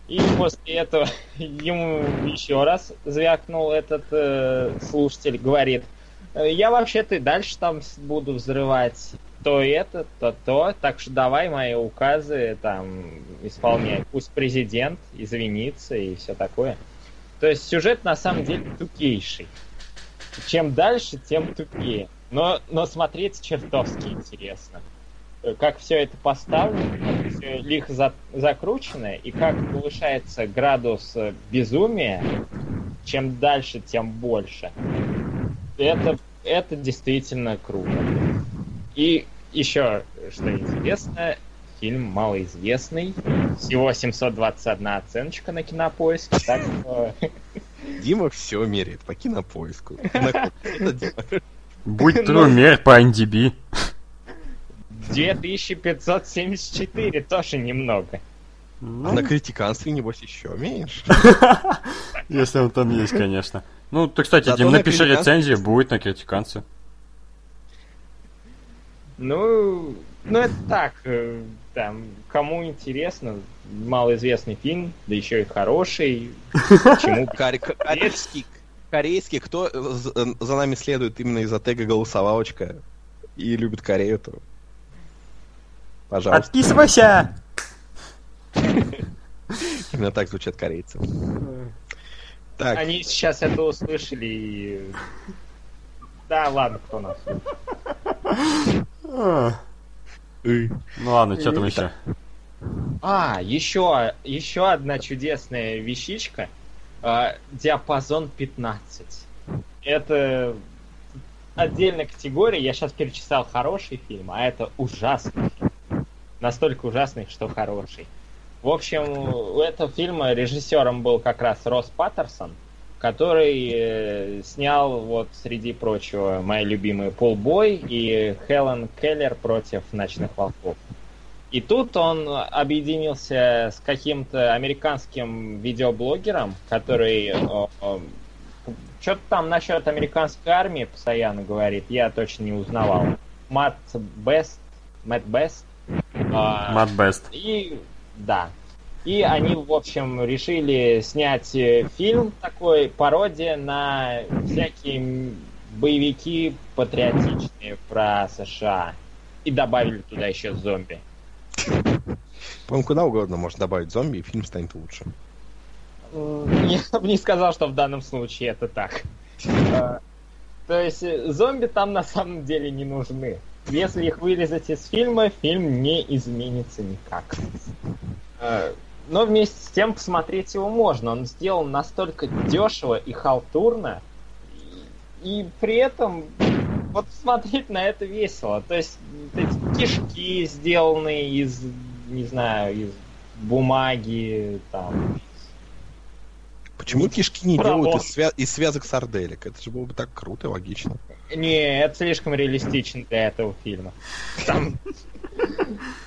И после этого ему еще раз звякнул этот э, слушатель, говорит, «Э, я вообще-то и дальше там буду взрывать то это, то то, так что давай мои указы там исполняй. Пусть президент извинится и все такое. То есть сюжет на самом деле тупейший. Чем дальше, тем тупее. Но, но смотреть чертовски интересно. Как все это поставлено, как все лихо за- закручено, и как повышается градус э, безумия, чем дальше, тем больше. Это, это действительно круто. И еще, что интересно, фильм малоизвестный. Всего 721 оценочка на кинопоиске, так что Дима все меряет по кинопоиску. Будь true, мерь по NDB. 2574, тоже немного. А на критиканстве, небось, еще меньше. Если он там есть, конечно. Ну, ты, кстати, Дим, на напиши критиканстве- рецензию, будет на критиканце. Ну, ну это так, э, там, кому интересно, малоизвестный фильм, да еще и хороший. Почему? Корейский, корейский, кто за за нами следует именно из-за тега голосовалочка и любит Корею, то пожалуйста. Отписывайся! Именно так звучат корейцы. Так, Они сейчас это услышали и... Да, ладно, кто нас слушает. А. Ну ладно, что там еще? А, еще, еще одна чудесная вещичка. А, диапазон 15. Это отдельная категория. Я сейчас перечислял хороший фильм, а это ужасный фильм. Настолько ужасный, что хороший. В общем, у этого фильма режиссером был как раз Росс Паттерсон, который э, снял, вот, среди прочего, мои любимые Полбой и Хелен Келлер против Ночных Волков. И тут он объединился с каким-то американским видеоблогером, который что-то там насчет американской армии постоянно говорит, я точно не узнавал. Мат Бест, Мэтт Бест. а, Мат Бест. и да. И они, в общем, решили снять э, фильм такой, пародия на всякие боевики патриотичные про США. И добавили туда еще зомби. по-моему, куда угодно можно добавить зомби, и фильм станет лучше. М, Я бы не сказал, что в данном случае это так. А, То есть э, зомби там на самом деле не нужны. Если их вырезать из фильма, фильм не изменится никак. Но вместе с тем посмотреть его можно. Он сделан настолько дешево и халтурно, и, и при этом вот смотреть на это весело. То есть эти кишки сделанные из, не знаю, из бумаги, там, Почему кишки не Браво. делают из, свя- из связок сарделек? Это же было бы так круто и логично. Не, это слишком реалистично для этого фильма. Там,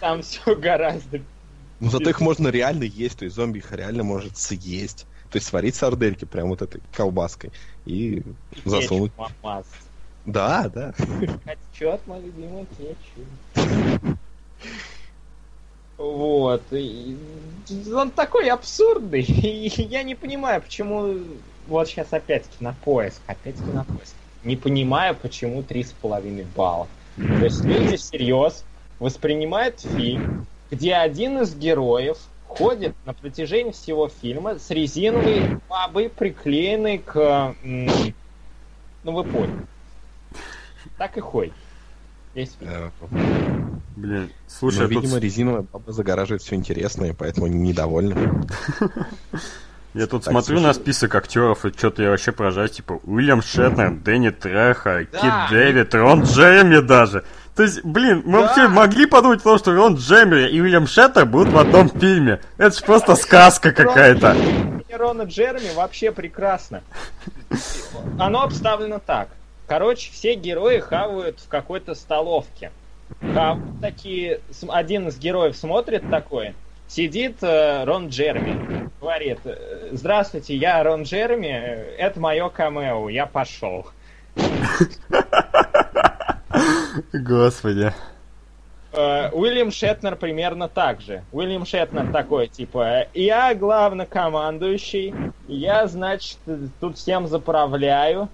там все гораздо. Но зато их можно реально есть, то есть зомби их реально может съесть. То есть сварить сардельки прям вот этой колбаской и засунуть. обмазать. Да, да. Кетчуп, мой любимый кетчуп. Вот. и Он такой абсурдный. И я не понимаю, почему... Вот сейчас опять кинопоиск. Опять кинопоиск. Не понимаю, почему три с половиной балла. То есть люди всерьез воспринимают фильм, где один из героев ходит на протяжении всего фильма с резиновой бабой, приклеенной к... Ну, вы поняли. Так и ходит. Весь фильм. Блин, Но, слушай, а тут видимо, резиновая баба загораживает все интересное, поэтому они недовольны. Я тут Так, смотрю слушай. на список актеров, и что-то я вообще поражаюсь, типа, Уильям Шетнер, Дэнни Треха, Да. Кит Дэвид, Рон Джереми даже. То есть, блин, мы Да. вообще могли подумать о том, что Рон Джереми и Уильям Шеттер будут в одном фильме. Это же просто сказка какая-то. И Рона Джереми вообще прекрасно. Оно обставлено так. Короче, все герои хавают в какой-то столовке. Хавают такие... Один из героев смотрит такой. Сидит э, Рон Джереми. Говорит, э, здравствуйте, я Рон Джереми, э, это мое камео, я пошел. Господи. Э, Уильям Шетнер примерно так же. Уильям Шетнер такой, типа, я главнокомандующий, я, значит, тут всем заправляю,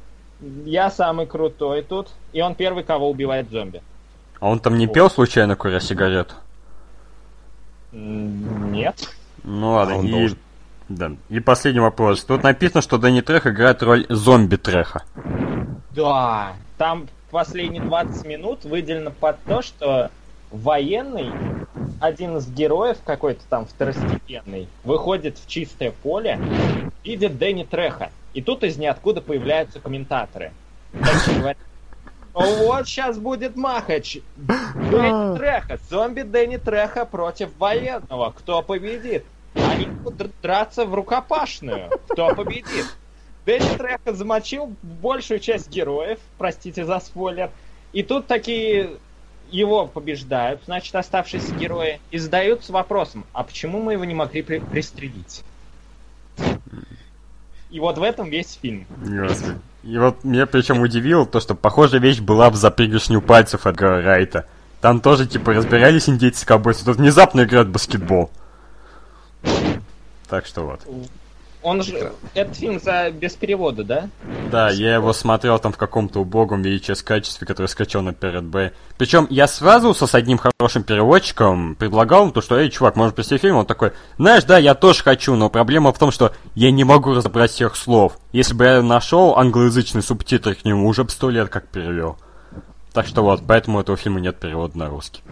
я самый крутой тут, и он первый, кого убивает зомби. А он там не пел случайно, куря сигарету? М, Нет. Ну ладно, А он и... должен. Да. И последний вопрос. Тут написано, что Дэнни Трех играет роль зомби-треха. Да, там последние 20 минут выделено под то, что военный, один из героев какой-то там второстепенный, выходит в чистое поле, видит Дэнни Треха. И тут из ниоткуда появляются комментаторы. Говорят, вот сейчас будет махач. Дэнни Треха, зомби Дэнни Треха против военного. Кто победит? Они будут др- драться в рукопашную. Кто победит? Дэнни Треха замочил большую часть героев, простите за спойлер. И тут такие его побеждают, значит, оставшиеся герои, и задаются вопросом, а почему мы его не могли при- пристрелить? И вот в этом весь фильм. Господи. И вот меня причем удивило то, что похожая вещь была в «За пригоршню пальцев» от Райта. Там тоже, типа, разбирались индейцы с тут внезапно играют в баскетбол. Так что вот. Он же... Этот фильм за... без перевода, да? Да, я его смотрел там в каком-то убогом VHS качестве, который скачал на Bay. Причем я связывался с одним хорошим переводчиком, предлагал ему то, что, эй, чувак, может прийти фильм? Он такой, знаешь, да, я тоже хочу, но проблема в том, что я не могу разобрать всех слов. Если бы я нашел англоязычный субтитр к нему, уже бы сто лет как перевел. Так что вот, поэтому у этого фильма нет перевода на русский.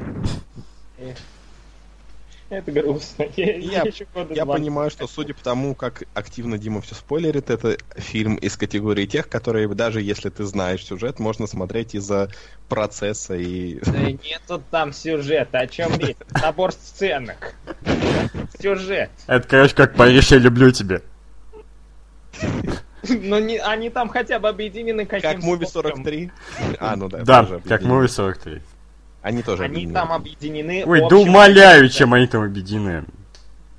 Это грустно. Я, Я, я понимаю, что судя по тому, как активно Дима все спойлерит, это фильм из категории тех, которые даже если ты знаешь сюжет, можно смотреть из-за процесса и... Да нету там сюжета, о чем речь? Набор сценок. Сюжет. Это, короче, как Париж, я люблю тебя. Но не, они там хотя бы объединены каким Как Муви способом. 43? А, ну да. Да, как. Movie 43. Они тоже Они объединены. там объединены. Ой, да умоляю, чем они там объединены.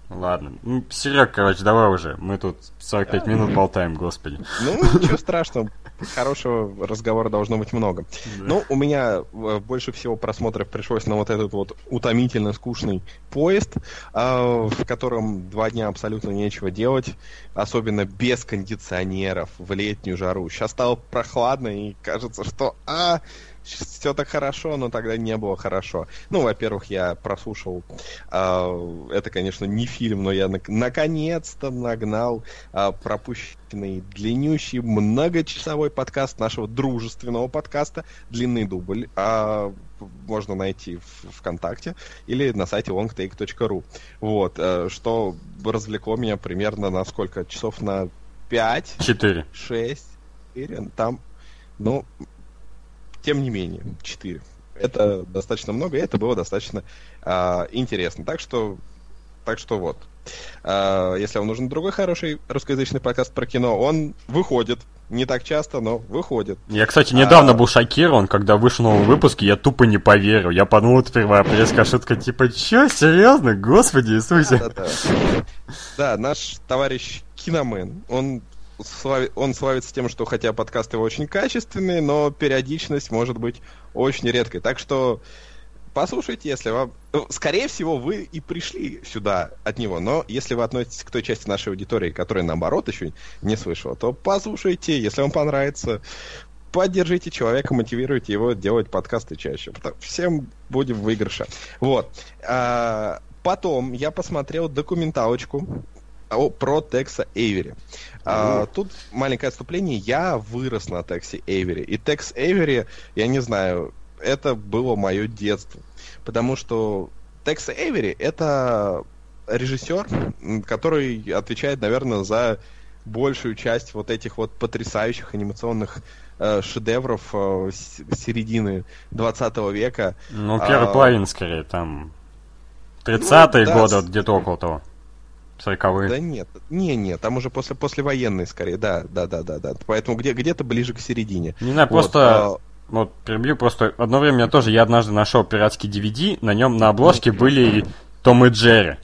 Ладно. Ну, Серег, короче, давай уже. Мы тут 45 минут болтаем, господи. Ну, ничего страшного. Хорошего разговора должно быть много. Ну, у меня э, больше всего просмотров пришлось на вот этот вот утомительно скучный поезд, а, в котором два дня абсолютно нечего делать, особенно без кондиционеров в летнюю жару. Сейчас стало прохладно и кажется, что а, все так хорошо, но тогда не было хорошо. Ну, во-первых, я прослушал, а, это, конечно, не фильм, но я нак- наконец-то нагнал а, пропущенный длиннющий многочасовой подкаст нашего дружественного подкаста «Длинный дубль». А, можно найти в ВКонтакте или на сайте longtake.ru. Вот, э, что развлекло меня примерно на сколько? Часов на 5, Четыре. 6, 4, там, ну, тем не менее, 4. Это достаточно много, и это было достаточно а, интересно. Так что, так что вот. А, если вам нужен другой хороший русскоязычный подкаст про кино, он выходит. Не так часто, но выходит. Я, кстати, недавно А. был шокирован, когда вышел новый выпуск, и я тупо не поверил. Я подумал, это первая апрельская шутка, типа, чё, серьезно? Господи Иисусе. Да, да. Да, наш товарищ Киномен, он слави- он славится тем, что хотя подкаст его очень качественный, но периодичность может быть очень редкой. Так что послушайте, если вам... ну, Скорее всего, вы и пришли сюда от него, но если вы относитесь к той части нашей аудитории, которая, наоборот, еще не слышала, то послушайте, если вам понравится, поддержите человека, мотивируйте его делать подкасты чаще. Всем будем в выигрыше. Вот. А, Потом я посмотрел документалочку о- про Текса Эйвери. А, тут маленькое отступление. Я вырос на Тексе Эйвери. И Текс Эйвери, я не знаю, это было мое детство. Потому что Текс Эйвери это режиссер, который отвечает, наверное, за большую часть вот этих вот потрясающих анимационных э, шедевров э, середины 20 века. Ну, первый А. половина, скорее, там... 30-е да, годы, с- где-то около того. 40-е. Да нет, не, не, там уже после послевоенные скорее, да, да, да, да, да. Поэтому где, где-то ближе к середине. Не знаю, Вот, просто... а, Вот, перебью, просто одно время я тоже, я однажды нашел пиратский DVD, на нем на обложке были Том и Джерри.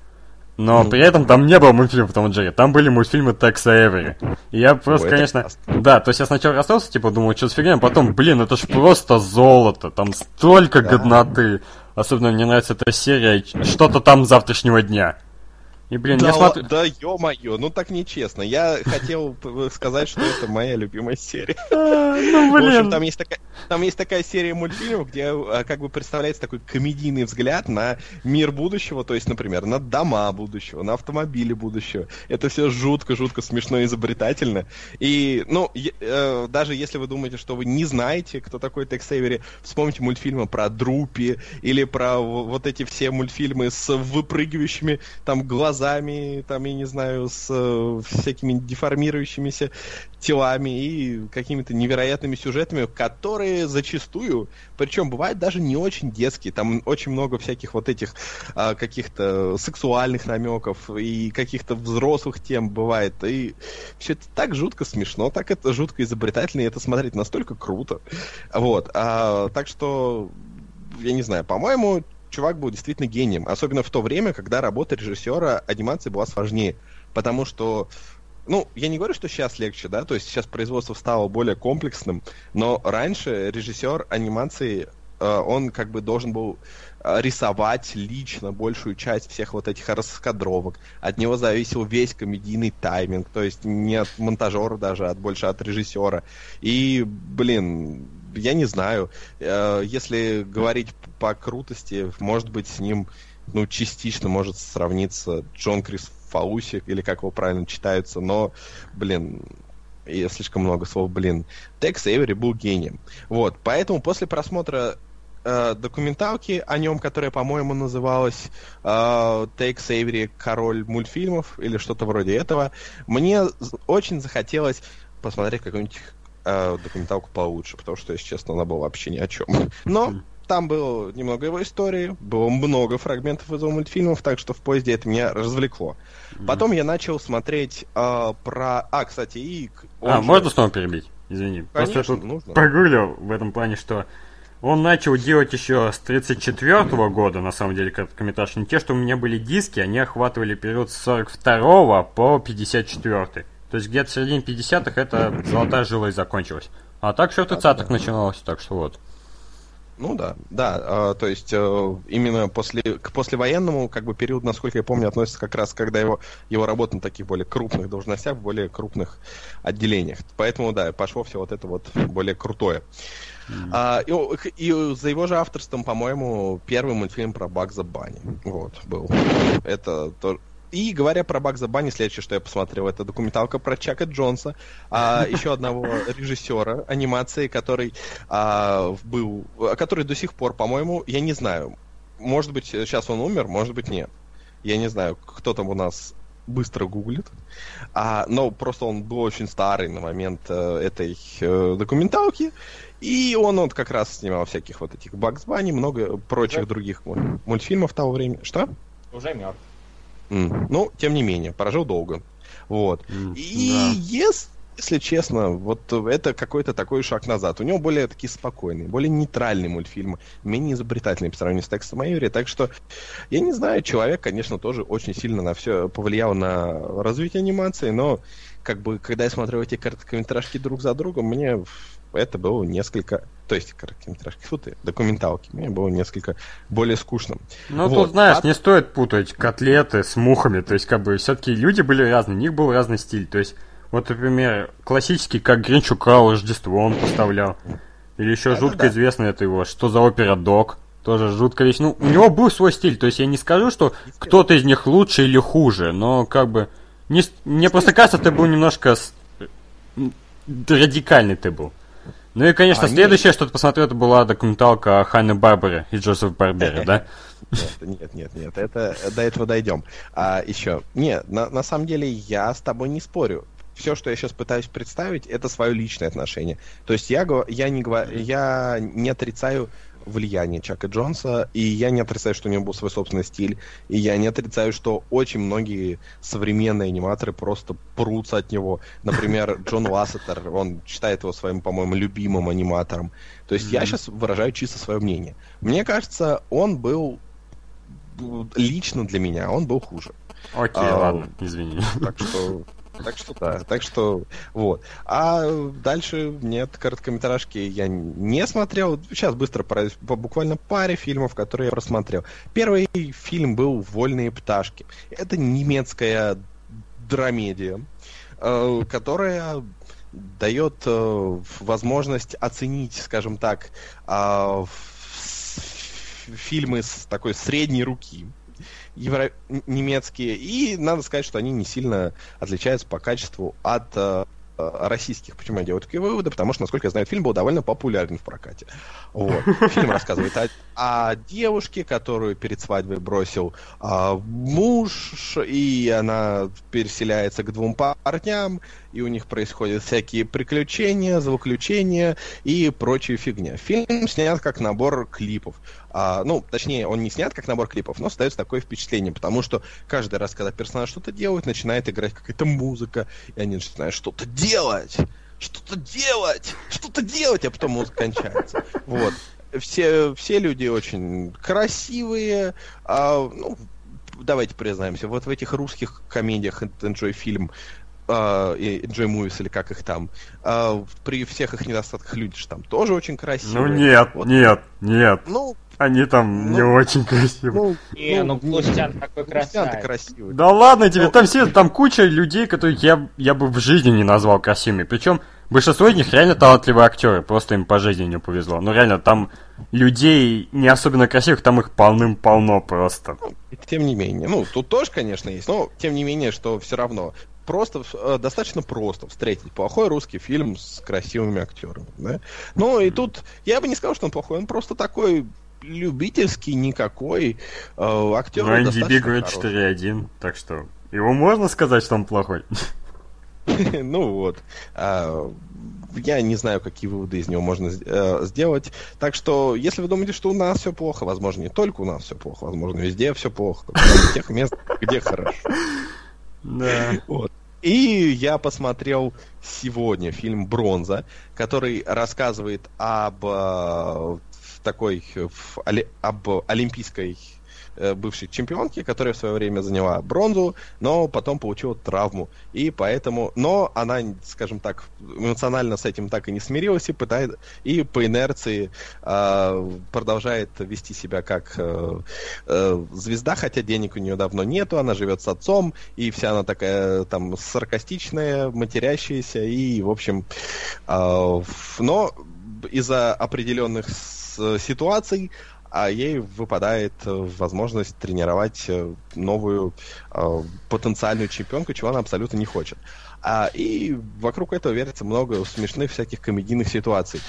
Но Ну. при этом там не было мультфильмов Том и Джерри, там были мультфильмы Текса Эвери. И я просто, конечно... классно. Да, то есть я сначала расстался, типа, думал, что с фигня, а потом, блин, это ж просто золото, там столько Да. годноты. Особенно мне нравится эта серия, что-то там завтрашнего дня. И, блин, да, я смотрю... да ё-моё, ну так нечестно. Я хотел п- сказать, что это моя любимая серия. А, Ну, В общем, блин. там есть такая, там есть такая серия мультфильмов, где а, как бы представляется такой комедийный взгляд на мир будущего, то есть, например, на дома будущего, на автомобили будущего. Это все жутко-жутко смешно и изобретательно. И, ну, э, даже если вы думаете, что вы не знаете, кто такой Текс Эйвери, вспомните мультфильмы про Друпи или про вот эти все мультфильмы с выпрыгивающими там глазами, там, я не знаю, с э, всякими деформирующимися телами и какими-то невероятными сюжетами, которые зачастую, причем бывают даже не очень детские, там очень много всяких вот этих а, каких-то сексуальных намеков и каких-то взрослых тем бывает, и все это так жутко смешно, так это жутко изобретательно, и это смотреть настолько круто, вот, а, так что я не знаю, по-моему, чувак был действительно гением. Особенно в то время, когда работа режиссера анимации была сложнее. Потому что ну, я не говорю, что сейчас легче, да, то есть сейчас производство стало более комплексным, но раньше режиссер анимации, э, он как бы должен был э, рисовать лично большую часть всех вот этих раскадровок. От него зависел весь комедийный тайминг, то есть не от монтажера даже, а больше от режиссера. И, блин, я не знаю, э, если говорить по крутости, может быть, с ним ну, частично может сравниться Джон Крис Фаусик, или как его правильно читается, но, блин, я слишком много слов, блин. Текс Эйвери был гением. Вот, поэтому после просмотра э, документалки о нем, которая, по-моему, называлась э, Текс Эйвери Король мультфильмов или что-то вроде этого, мне очень захотелось посмотреть какую-нибудь э, документалку получше, потому что, если честно, она была вообще ни о чем. Но там было немного его истории, было много фрагментов из его мультфильмов, так что в поезде это меня развлекло. Mm-hmm. Потом я начал смотреть э, про... А, кстати, и... А, же... можно снова перебить? Извини. Конечно, Просто я тут нужно. прогуглил в этом плане, что он начал делать еще с 34 -го года, на самом деле, короткометражки. Не те, что у меня были диски, они охватывали период с 42 по 54 -й. То есть где-то в середине 50-х это золотая жила и закончилась. А так все в 30-х начиналось, так что вот. Ну да, да, э, то есть э, именно после, к послевоенному как бы период, насколько я помню, относится как раз, когда его, его работа на таких более крупных должностях, в более крупных отделениях. Поэтому, да, пошло все вот это вот более крутое. Mm-hmm. А, и, и за его же авторством, по-моему, первый мультфильм про Багза Банни. Вот, был. Это то, и говоря про Багза Банни, следующее, что я посмотрел, это документалка про Чака Джонса, а, еще одного режиссера анимации, который а, был, который до сих пор, по-моему, я не знаю, может быть, сейчас он умер, может быть, нет. Я не знаю, кто там у нас быстро гуглит. А, но просто он был очень старый на момент э, этой э, документалки. И он вот как раз снимал всяких вот этих Багс Банни, много прочих Уже? других мультфильмов того времени. Что? Уже мертв. Mm. Ну, тем не менее, прожил долго. Вот. Mm, и да. если, если честно, вот это какой-то такой шаг назад. У него более такие спокойные, более нейтральные мультфильмы, менее изобретательные по сравнению с текстом Майори. Так что, я не знаю, человек, конечно, тоже очень сильно на все повлиял на развитие анимации, но как бы, когда я смотрел эти короткометражки друг за другом, мне это было несколько... То есть, короткометражки, фу ты, документалки. Мне было несколько более скучным. Ну, вот. тут, знаешь, а... не стоит путать котлеты с мухами. То есть, как бы, все-таки люди были разные, у них был разный стиль. То есть, вот, например, классический, как Гринч украл Рождество, он поставлял. Или еще это жутко да. известно это его, что за опера Док. Тоже жутко вещь. Ну, у него был свой стиль. То есть, я не скажу, что кто-то из них лучше или хуже, но, как бы... Не, мне просто кажется, ты был немножко... Радикальный ты был. Ну и, конечно, а, следующее, нет. что ты посмотрел, это была документалка о Ханне Барбаре и Джозеф Барбере, да? Нет, нет, нет, нет, это до этого дойдем. А еще, нет, на, на самом деле я с тобой не спорю. Все, что я сейчас пытаюсь представить, это свое личное отношение. То есть я, я, не, я не отрицаю влияние Чака Джонса, и я не отрицаю, что у него был свой собственный стиль, и я не отрицаю, что очень многие современные аниматоры просто прутся от него. Например, Джон Лассетер, он считает его своим, по-моему, любимым аниматором. То есть mm-hmm. я сейчас выражаю чисто свое мнение. Мне кажется, он был лично для меня, он был хуже. Окей, а, ладно, извини. Так что так что да, так что вот. А дальше нет, короткометражки я не смотрел. Сейчас быстро по, по буквально паре фильмов, которые я просмотрел. Первый фильм был «Вольные пташки». Это немецкая драмедия, э, которая дает э, возможность оценить, скажем так, э, фильмы с такой средней руки евро... немецкие, и надо сказать, что они не сильно отличаются по качеству от э, российских. Почему я делаю такие выводы? Потому что, насколько я знаю, фильм был довольно популярен в прокате. Вот. Фильм рассказывает о, о девушке, которую перед свадьбой бросил а, муж, и она переселяется к двум парням, и у них происходят всякие приключения, злоключения и прочая фигня. Фильм снят как набор клипов. А, ну, точнее, он не снят как набор клипов, но остается такое впечатление, потому что каждый раз, когда персонаж что-то делает, начинает играть какая-то музыка, и они начинают что-то делать, что-то делать, что-то делать, а потом музыка кончается. Вот. все, все люди очень красивые. А, ну, давайте признаемся, вот в этих русских комедиях Enjoy фильм Uh, Enjoy Movies, или как их там, uh, при всех их недостатках люди же там тоже очень красивые. Ну нет, вот. нет, нет. Ну, Они там Ну, не очень красивые. ну, Не, ну Плустян такой Кристиан-то красавец. красивый. Да ладно тебе, Ну. там все, там куча людей, которых я, я бы в жизни не назвал красивыми. Причем большинство из них реально талантливые актеры, просто им по жизни не повезло. Но реально, там людей не особенно красивых, там их полным-полно просто. И Тем не менее, ну, тут тоже, конечно, есть, но тем не менее, что все равно просто, э, достаточно просто встретить плохой русский фильм с красивыми актерами, да? Ну, и тут, я бы не сказал, что он плохой, он просто такой любительский, никакой, э, актер говорит хороший. 4.1, так что его можно сказать, что он плохой? Ну вот. А, Я не знаю, какие выводы из него можно э, сделать. Так что, если вы думаете, что у нас все плохо, возможно, не только у нас все плохо, возможно, везде все плохо. Кроме тех мест, где хорошо. Да. Вот. И я посмотрел сегодня фильм «Бронза», который рассказывает об э, такой об олимпийской бывшей чемпионке, которая в свое время заняла бронзу, но потом получила травму. И поэтому... Но она, скажем так, эмоционально с этим так и не смирилась и пытает... И по инерции э, продолжает вести себя как э, э, звезда, хотя денег у нее давно нету, она живет с отцом, и вся она такая там саркастичная, матерящаяся, и, в общем... э, но из-за определенных ситуаций а ей выпадает э, возможность тренировать э, новую э, потенциальную чемпионку, чего она абсолютно не хочет. А, и вокруг этого вертится много смешных всяких комедийных ситуаций.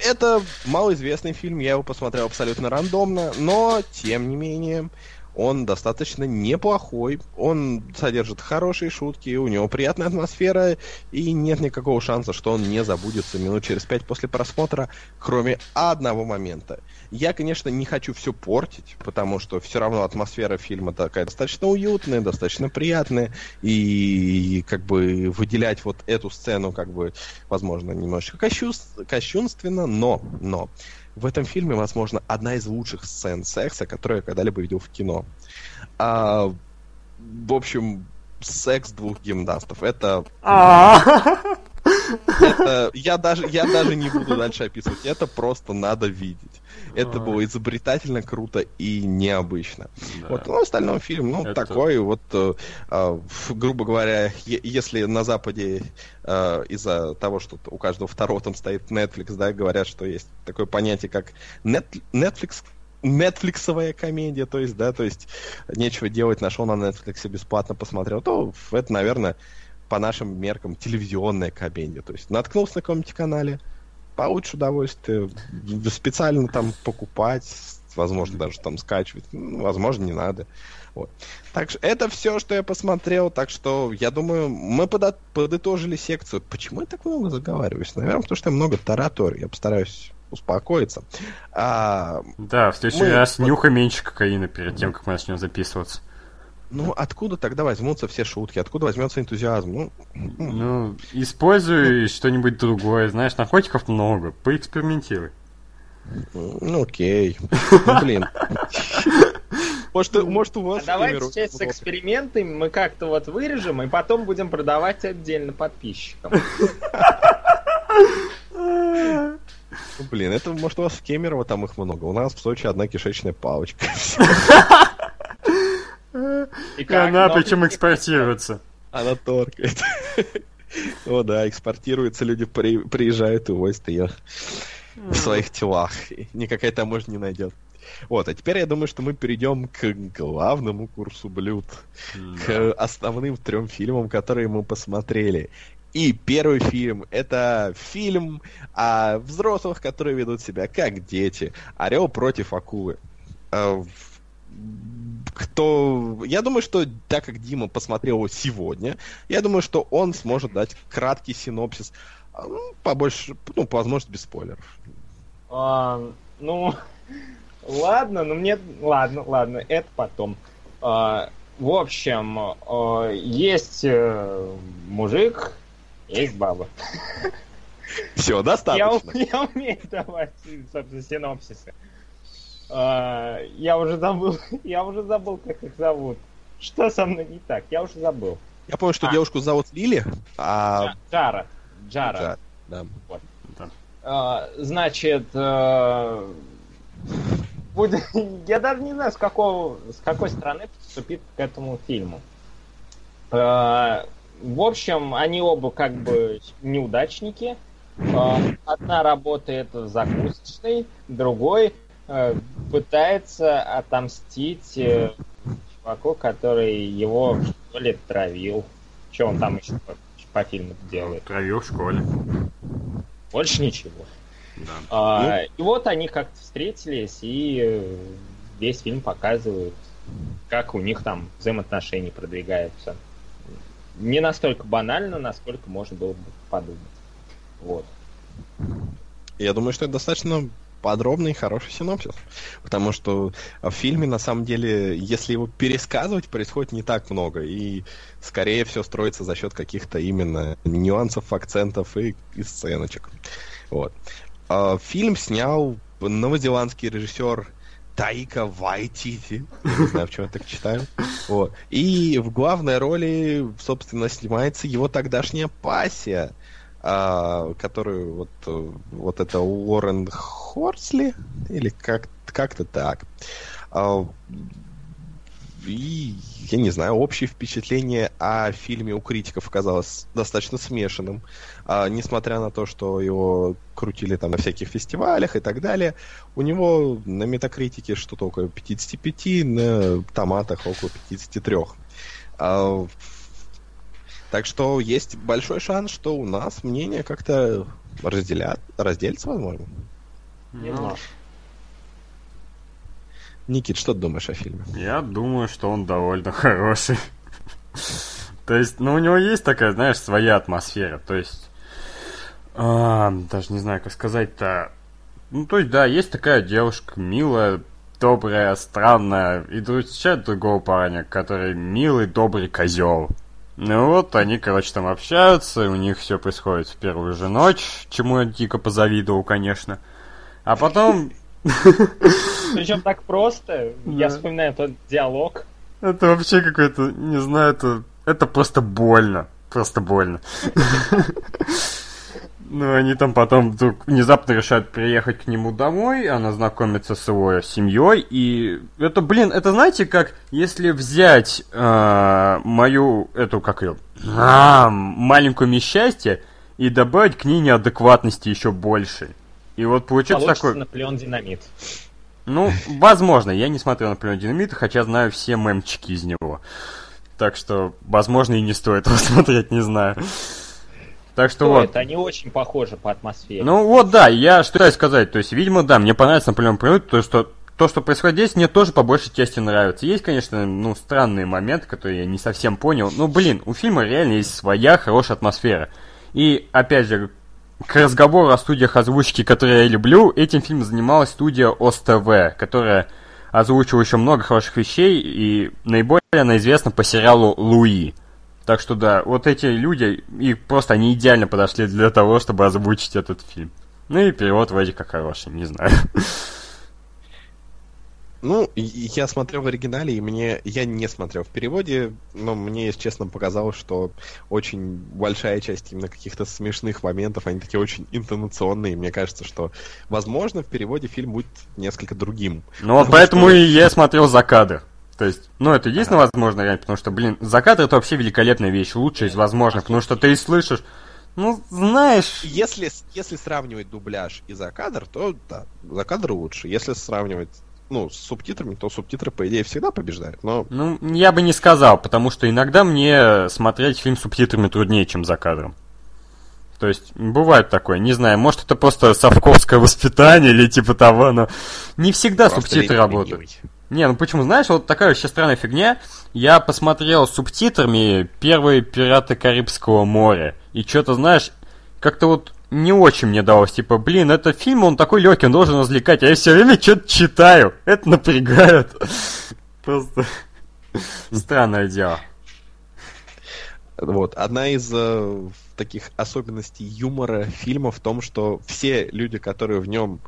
Это малоизвестный фильм, я его посмотрел абсолютно рандомно, но, тем не менее, он достаточно неплохой, он содержит хорошие шутки, у него приятная атмосфера, и нет никакого шанса, что он не забудется минут через пять после просмотра, кроме одного момента. Я, конечно, не хочу все портить, потому что все равно атмосфера фильма такая достаточно уютная, достаточно приятная, и как бы выделять вот эту сцену, как бы, возможно, немножечко кощунс- кощунственно, но, но, в этом фильме, возможно, одна из лучших сцен секса, которую я когда-либо видел в кино. А, в общем, секс двух гимнастов. Это, А, это я даже я даже не буду дальше описывать. Это просто надо видеть. Это А. было изобретательно, круто и необычно. Да. Вот, ну, остальной фильм, ну, Это- такой вот, э, э, ф- грубо говоря, е- если на Западе э, из-за того, что у каждого второго там стоит Netflix, да, говорят, что есть такое понятие, как нет, Netflix Netflixовая комедия, то есть, да, то есть нечего делать, нашел на Netflix бесплатно, посмотрел, то это, наверное, по нашим меркам телевизионная комедия. То есть наткнулся на каком-нибудь канале, получишь удовольствие, специально там покупать, возможно, даже там скачивать, ну, возможно, не надо. Вот. Так что это все, что я посмотрел, так что я думаю, мы подо- подытожили секцию. Почему я так много заговариваюсь? Наверное, потому что я много тараторю. Я постараюсь успокоиться. А, Да, в следующий Мы- раз нюхай меньше кокаина перед тем, как мы начнем записываться. Ну, откуда тогда возьмутся все шутки? Откуда возьмется энтузиазм? Ну, Ну, используй что-нибудь другое. Знаешь, наркотиков много. Поэкспериментируй. ну окей. Ну, блин. Может, может, у вас... А давайте часть с экспериментами мы как-то вот вырежем, и потом будем продавать отдельно подписчикам. Блин, это может у вас в Кемерово там их много. У нас в Сочи одна кишечная палочка. И И как, она но- причем экспортируется. Она торкает. О да, экспортируется, люди при- приезжают и возят ее в своих телах. И никакая таможня не найдет. Вот, а теперь я думаю, что мы перейдем к главному курсу блюд. К основным трем фильмам, которые мы посмотрели. И первый фильм это фильм о взрослых, которые ведут себя как дети. Орел против акулы. Кто. Я думаю, что так как Дима посмотрел его сегодня, я думаю, что он сможет дать краткий синопсис. а, ну, Побольше, ну, по возможности без спойлеров. А, ну, ладно, ну мне... Ладно, ладно, это потом. А, в общем, а, есть э, мужик, есть баба. Все, Я, достаточно. у- я умею давать, собственно, синопсисы. А, я уже забыл, я уже забыл, как их зовут. Что со мной не так? Я уже забыл. Я помню, что А. девушку зовут Лили, а... Джара. Джара. Джа- да. А, значит, э, будет- я даже не знаю, с какого, с какой стороны подступить к этому фильму. Э, в общем, они оба как бы неудачники. Э, одна работает в закусочной, другой пытается отомстить э, чуваку, который его что ли травил. Что он там еще по, по фильму делает? Травил в школе. Больше ничего. Да. А, И вот они как-то встретились, и э, весь фильм показывают, как у них там взаимоотношения продвигаются. Не настолько банально, насколько можно было бы подумать. Вот. Я думаю, что это достаточно подробный и хороший синопсис. Потому что в фильме, на самом деле, если его пересказывать, происходит не так много. И скорее все строится за счет каких-то именно нюансов, акцентов и, и сценочек. Вот. А, Фильм снял новозеландский режиссер Таика Вайтити. Не знаю, почему я так читаю. Вот. И в главной роли, собственно, снимается его тогдашняя пассия, а, которую вот, вот это Уоррен Хорсли, или как, как-то так. А, и, я не знаю, общее впечатление о фильме у критиков оказалось достаточно смешанным. А, несмотря на то, что его крутили там на всяких фестивалях и так далее, у него на метакритике что-то около 55, на томатах около 53. А, так что есть большой шанс, что у нас мнения как-то разделят, разделятся, возможно. Ну, Немножко. Никит, что ты думаешь о фильме? Я думаю, что он довольно хороший. То есть, ну, у него есть такая, знаешь, своя атмосфера. То есть, а, даже не знаю, как сказать-то. Ну, то есть, да, есть такая девушка, милая, добрая, странная, и встречает другого парня, который милый, добрый козел. Ну вот, они, короче, там общаются, у них все происходит в первую же ночь, чему я дико позавидовал, конечно. А потом Причем так просто. Я вспоминаю тот диалог. Это вообще какой-то, не знаю, это, это просто больно. Просто больно. Ну, они там потом вдруг внезапно решают приехать к нему домой, она знакомится с его семьей, и это, блин, это знаете, как если взять э, мою, эту, как ее, а, маленькую месть счастья и добавить к ней неадекватности еще больше. И вот получается Получится такой... Наполеон Динамит. Ну, возможно, я не смотрел на «Плен динамита», хотя знаю все мемчики из него. Так что, возможно, и не стоит его смотреть, не знаю. Так что вот. Стоит, Они очень похожи по атмосфере. Ну вот, да, я что хотел сказать. То есть, видимо, да, мне понравится «Наполеон Плюнут», то, что то, что происходит здесь, мне тоже по большей части нравится. Есть, конечно, ну, странные моменты, которые я не совсем понял. Но, блин, у фильма реально есть своя хорошая атмосфера. И, опять же, к разговору о студиях озвучки, которые я люблю, этим фильмом занималась студия ОСТВ, которая озвучила еще много хороших вещей, и наиболее она известна по сериалу «Луи». Так что да, вот эти люди, и просто они идеально подошли для того, чтобы озвучить этот фильм. Ну и перевод вроде как хороший, не знаю. Ну, я смотрел в оригинале, и мне... Я не смотрел в переводе, но мне, если честно, показалось, что очень большая часть именно каких-то смешных моментов, они такие очень интонационные. Мне кажется, что, возможно, в переводе фильм будет несколько другим. Ну вот поэтому что- и я смотрел за кадр. То есть, ну это единственное возможно реально, потому что, блин, за кадр это вообще великолепная вещь, лучшая из возможных, потому что ты слышишь, ну, знаешь, Если, если сравнивать дубляж и закадр, то да, закадр лучше. Если сравнивать ну, с субтитрами, то субтитры, по идее, всегда побеждают. Но ну, я бы не сказал, потому что иногда мне смотреть фильм с субтитрами труднее, чем за кадром. То есть, бывает такое, не знаю, может это просто совковское воспитание или типа того, но не всегда просто субтитры ленивый. Не, ну почему? Знаешь, вот такая вообще странная фигня. Я посмотрел с субтитрами первые «Пираты Карибского моря». И что-то, знаешь, как-то вот не очень мне далось. Типа, блин, это фильм, он такой легкий, он должен развлекать. А я все время что-то читаю. Это напрягает. Просто странное дело. Вот. Одна из э, таких особенностей юмора фильма в том, что все люди, которые в нем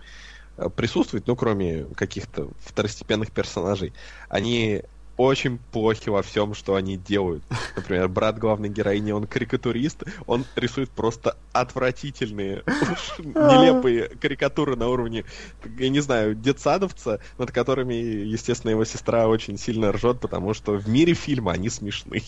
присутствуют, ну, кроме каких-то второстепенных персонажей, они очень плохи во всем, что они делают. Например, брат главной героини, он карикатурист, он рисует просто отвратительные, нелепые карикатуры на уровне, я не знаю, детсадовца, над которыми, естественно, его сестра очень сильно ржет, потому что в мире фильма они смешные.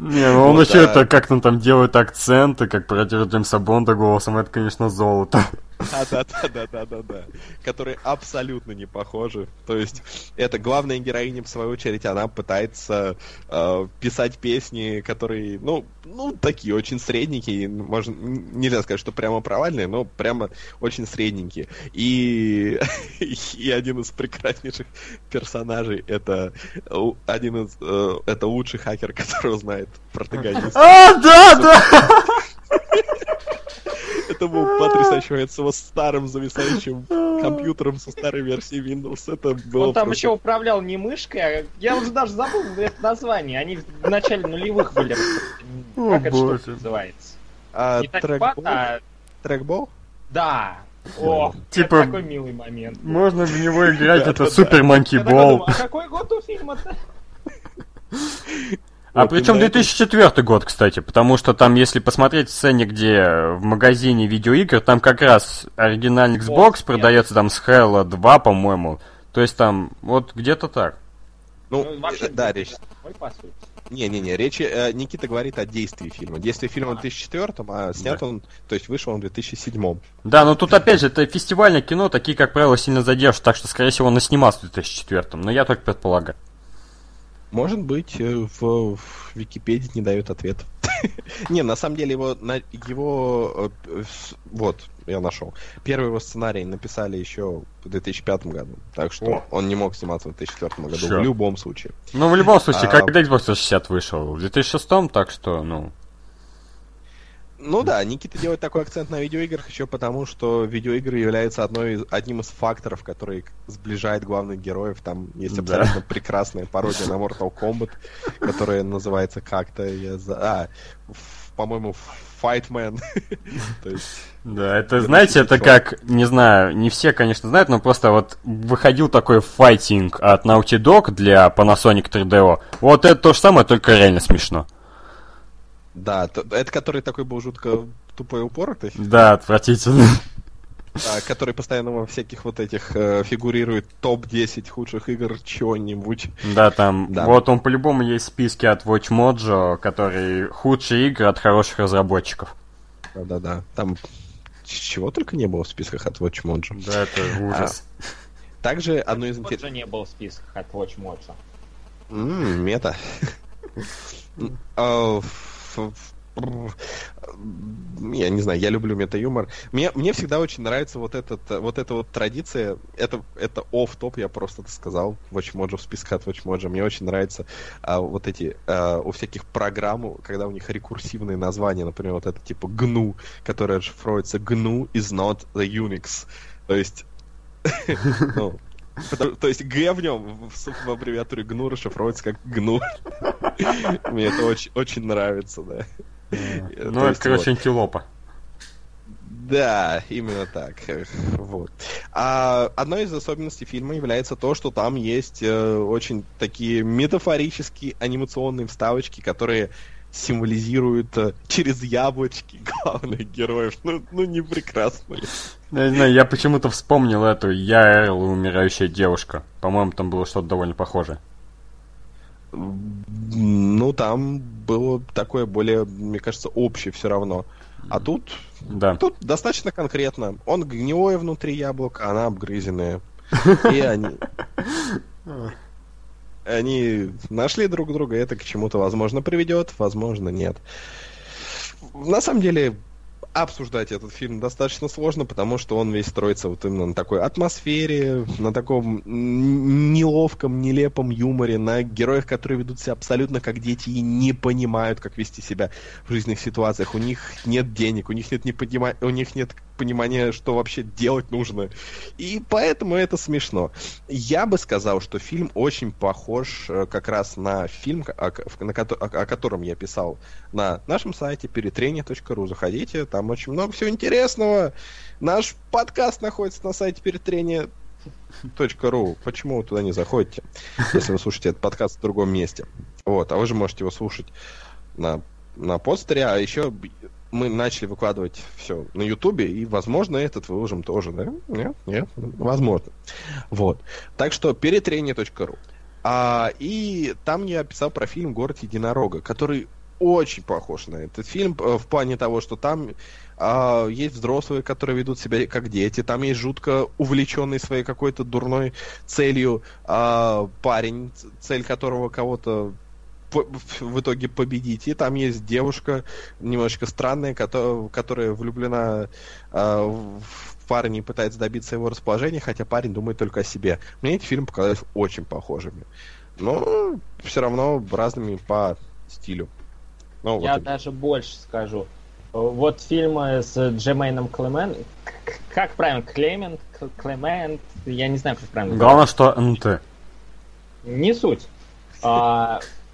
Не, ну он Вот, еще а- это как там там делает акценты, как против Джеймса Бонда голосом, это, конечно, золото. Да-да-да-да-да-да. Которые абсолютно не похожи. То есть, это главная героиня, в свою очередь, она пытается э, писать песни, которые, ну, ну, такие очень средненькие. Можно, нельзя сказать, что прямо провальные, но прямо очень средненькие. И, и один из прекраснейших персонажей это один из э, это лучший хакер, которого знает протагонист. А, да, да! Это был потрясающий момент с его старым зависающим компьютером со старой версией Windows. Это было Он там просто- еще управлял не мышкой, а я уже даже забыл это название. Они в начале нулевых были. О, Как штука боже. называется? А, Не трекбол? а... Трекбол? Да. О, Типа- это такой милый момент. Можно в него играть, это. Супер Манки Я такой Бол. думаю, а какой год у фильма-то? А Вот причем именно это- 2004 год, кстати, потому что там, если посмотреть в сцене, где в магазине видеоигр, там как раз оригинальный Xbox нет. продается там с Halo 2, по-моему. То есть там вот где-то так. Ну, Ну, вообще, э, да, речь... Не-не-не, речь... э, Никита говорит о действии фильма. Действие фильма в 2004, а снят он... То есть вышел он в 2007. Да, но тут опять же, это фестивальное кино, такие, как правило, сильно задержат, так что, скорее всего, он и снимался в 2004, но я только предполагаю. Может быть, э, в, в Википедии не дают ответ. Не, на самом деле его, на, его э, с- вот, я нашел. Первый его сценарий написали еще в 2005 году, так что О. он не мог сниматься в 2004 году Чё? в любом случае. Ну, в любом случае, А- когда Xbox 360 вышел? В 2006, так что, ну... Ну да, Никита делает такой акцент на видеоиграх еще потому, что видеоигры являются одной из, одним из факторов, который сближает главных героев. Там есть Да. абсолютно прекрасная пародия на Mortal Kombat, которая называется как-то, я за... а, по-моему, Fightman. Есть, Да, это, Да, знаете, это как, не знаю, не все, конечно, знают, но просто вот выходил такой файтинг от Naughty Dog для Panasonic 3DO. Вот это то же самое, только реально смешно. Да, то- это который такой был жутко тупой упоротый, Да, отвратительно. а, который постоянно во всяких вот этих э, фигурирует топ-10 худших игр чего-нибудь. Да, там, Да. вот он по-любому есть в списке от Watch Mojo, который худшие игры от хороших разработчиков. Да-да-да, там чего только не было в списках от Watch Mojo. Да, это ужас. Также одно из интересных... же не был в списках от Watch Mojo. М, Мета. Я не знаю, я люблю мета-юмор. Мне, мне всегда очень нравится вот, этот, вот эта вот традиция. Это, это оф-топ, я просто это сказал. Watch Mojo в списке от Watch Mojo. Мне очень нравится а, вот эти а, у всяких программ, когда у них рекурсивные названия. Например, вот это типа GNU, которое расшифровывается GNU is not the Unix. То есть ну, то есть Г в нем в, аббревиатуре GNU расшифровывается как GNU. Мне это очень, нравится, да. Ну, То это, есть короче, антилопа. Да, именно так. Вот. А одной из особенностей фильма является то, что там есть э, очень такие метафорические анимационные вставочки, которые символизируют э, через яблочки главных героев. Ну, ну не прекрасно ли? Я не знаю, я почему-то вспомнил эту «Я Эрл и умирающая девушка». По-моему, там было что-то довольно похожее. Ну, там было такое более, мне кажется, общее все равно. А тут, Да. тут достаточно конкретно. Он гнилое внутри яблока, она обгрызенная. И они... Они нашли друг друга, это к чему-то, возможно, приведет, возможно, нет. На самом деле, обсуждать этот фильм достаточно сложно, потому что он весь строится вот именно на такой атмосфере, на таком неловком, нелепом юморе, на героях, которые ведут себя абсолютно как дети и не понимают, как вести себя в жизненных ситуациях. У них нет денег, у них нет, не поднима- у них нет понимания, что вообще делать нужно. И поэтому это смешно. Я бы сказал, что фильм очень похож э, как раз на фильм, о, на, о, о котором я писал на нашем сайте перетрение.ру. Заходите, там очень много всего интересного. Наш подкаст находится на сайте перетрение .ру. Почему вы туда не заходите, если вы слушаете этот подкаст в другом месте? Вот, а вы же можете его слушать на, на постере, а еще мы начали выкладывать все на Ютубе, и, возможно, этот выложим тоже, да? Нет? Нет? Возможно. Вот. Так что перетрение.ру. А, и там я писал про фильм «Город единорога», который очень похож на этот фильм э, в плане того, что там а, есть взрослые, которые ведут себя как дети, там есть жутко увлеченный своей какой-то дурной целью а, парень, цель которого кого-то в итоге победить. И там есть девушка немножечко странная, которая, которая влюблена э, в парня и пытается добиться его расположения, хотя парень думает только о себе. Мне эти фильмы показались очень похожими. Но все равно разными по стилю. Ну, Я вот даже больше скажу. Вот фильмы с Джемейном Клемен... Как правильно? Клемент? Клемент? Я не знаю, как правильно. Главное, что НТ. Не суть.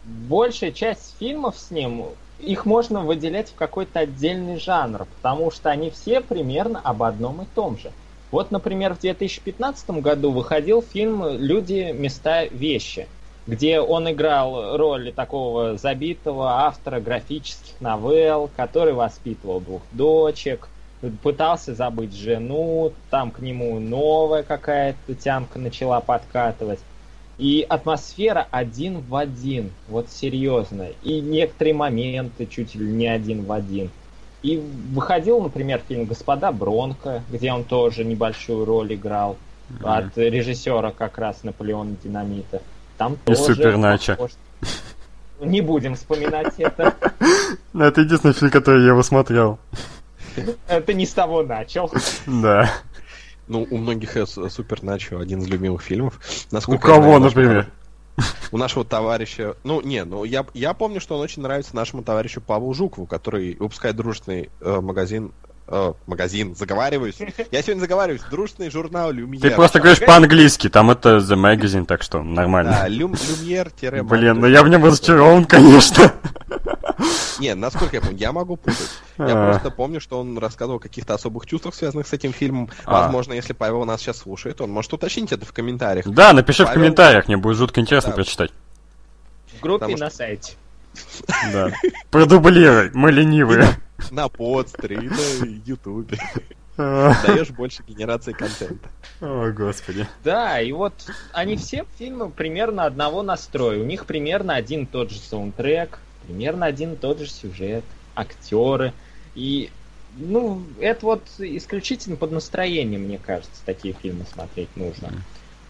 Большая часть фильмов с ним, их можно выделять в какой-то отдельный жанр, потому что они все примерно об одном и том же. Вот, например, в 2015 году выходил фильм «Люди, места, вещи», где он играл роль такого забитого автора графических новелл, который воспитывал двух дочек, пытался забыть жену, там к нему новая какая-то тянка начала подкатывать. И атмосфера один в один, вот серьезно. И некоторые моменты чуть ли не один в один. И выходил, например, фильм «Господа Бронко», где он тоже небольшую роль играл. Mm-hmm. От режиссера как раз Наполеона Динамита. Там И тоже... Супернача. Не будем вспоминать это. Ну, это единственный фильм, который я его смотрел. Это не с того начал. Да. Ну, у многих Супер Начо один из любимых фильмов. Насколько у кого, знаю, например? У нашего товарища... Ну, не, ну я, я помню, что он очень нравится нашему товарищу Павлу Жукову, который выпускает дружественный э, магазин э, магазин, заговариваюсь. Я сегодня заговариваюсь. Дружный журнал Люмьер. Ты просто говоришь по-английски, там это The Magazine, так что нормально. Да, Люм, Люмьер Блин, ну я в нем разочарован, конечно. Не, насколько я помню, я могу путать. Я а. просто помню, что он рассказывал о каких-то особых чувствах, связанных с этим фильмом. А. Возможно, если Павел нас сейчас слушает, он может уточнить это в комментариях. Да, напиши в комментариях, мне будет жутко интересно прочитать. В группе на сайте. Да. Продублируй, мы ленивые. На подстере и на ютубе. Даешь больше генерации контента. О, господи. Да, и вот они все фильмы примерно одного настроя. У них примерно один тот же саундтрек, примерно один и тот же сюжет, актеры. И, ну, это вот исключительно под настроение, мне кажется, такие фильмы смотреть нужно.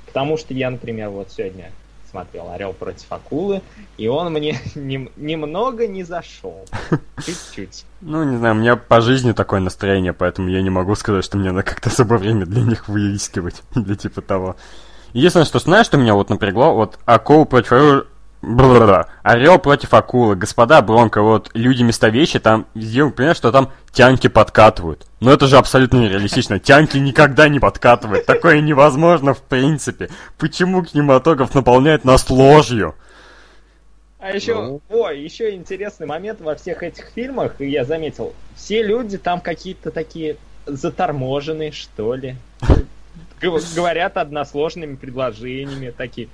Потому что я, например, вот сегодня смотрел Орел против акулы, и он мне нем, немного не зашел. Чуть-чуть. Ну, не знаю, у меня по жизни такое настроение, поэтому я не могу сказать, что мне надо как-то особо время для них выискивать, или типа того. Единственное, что знаешь, что меня вот напрягло, вот акул против Бла-бла-бла. Орел против акулы. Господа Бронко, вот люди места вещи, там сделал понимаешь, что там тянки подкатывают. Но это же абсолютно нереалистично. Тянки никогда не подкатывают. Такое невозможно в принципе. Почему кинематограф наполняет нас ложью? А еще, ну... ой, еще интересный момент во всех этих фильмах, я заметил, все люди там какие-то такие заторможенные, что ли. Говорят односложными предложениями, такие,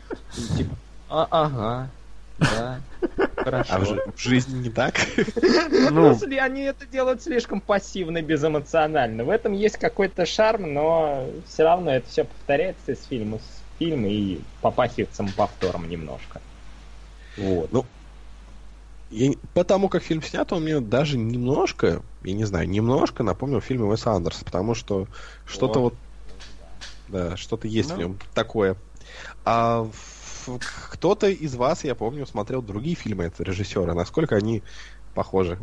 типа, а, ага, да, хорошо. А в, в жизни не так? Ну, ну они это делают слишком пассивно, безэмоционально. В этом есть какой-то шарм, но все равно это все повторяется из фильма в фильм и попахивает самоповтором немножко. Вот. Ну, я, потому как фильм снят, он мне даже немножко, я не знаю, немножко напомнил фильм Уэса Андерса, потому что что-то вот, вот да, что-то есть ну. в нем такое. А кто-то из вас, я помню, смотрел другие фильмы этого режиссера. Насколько они похожи?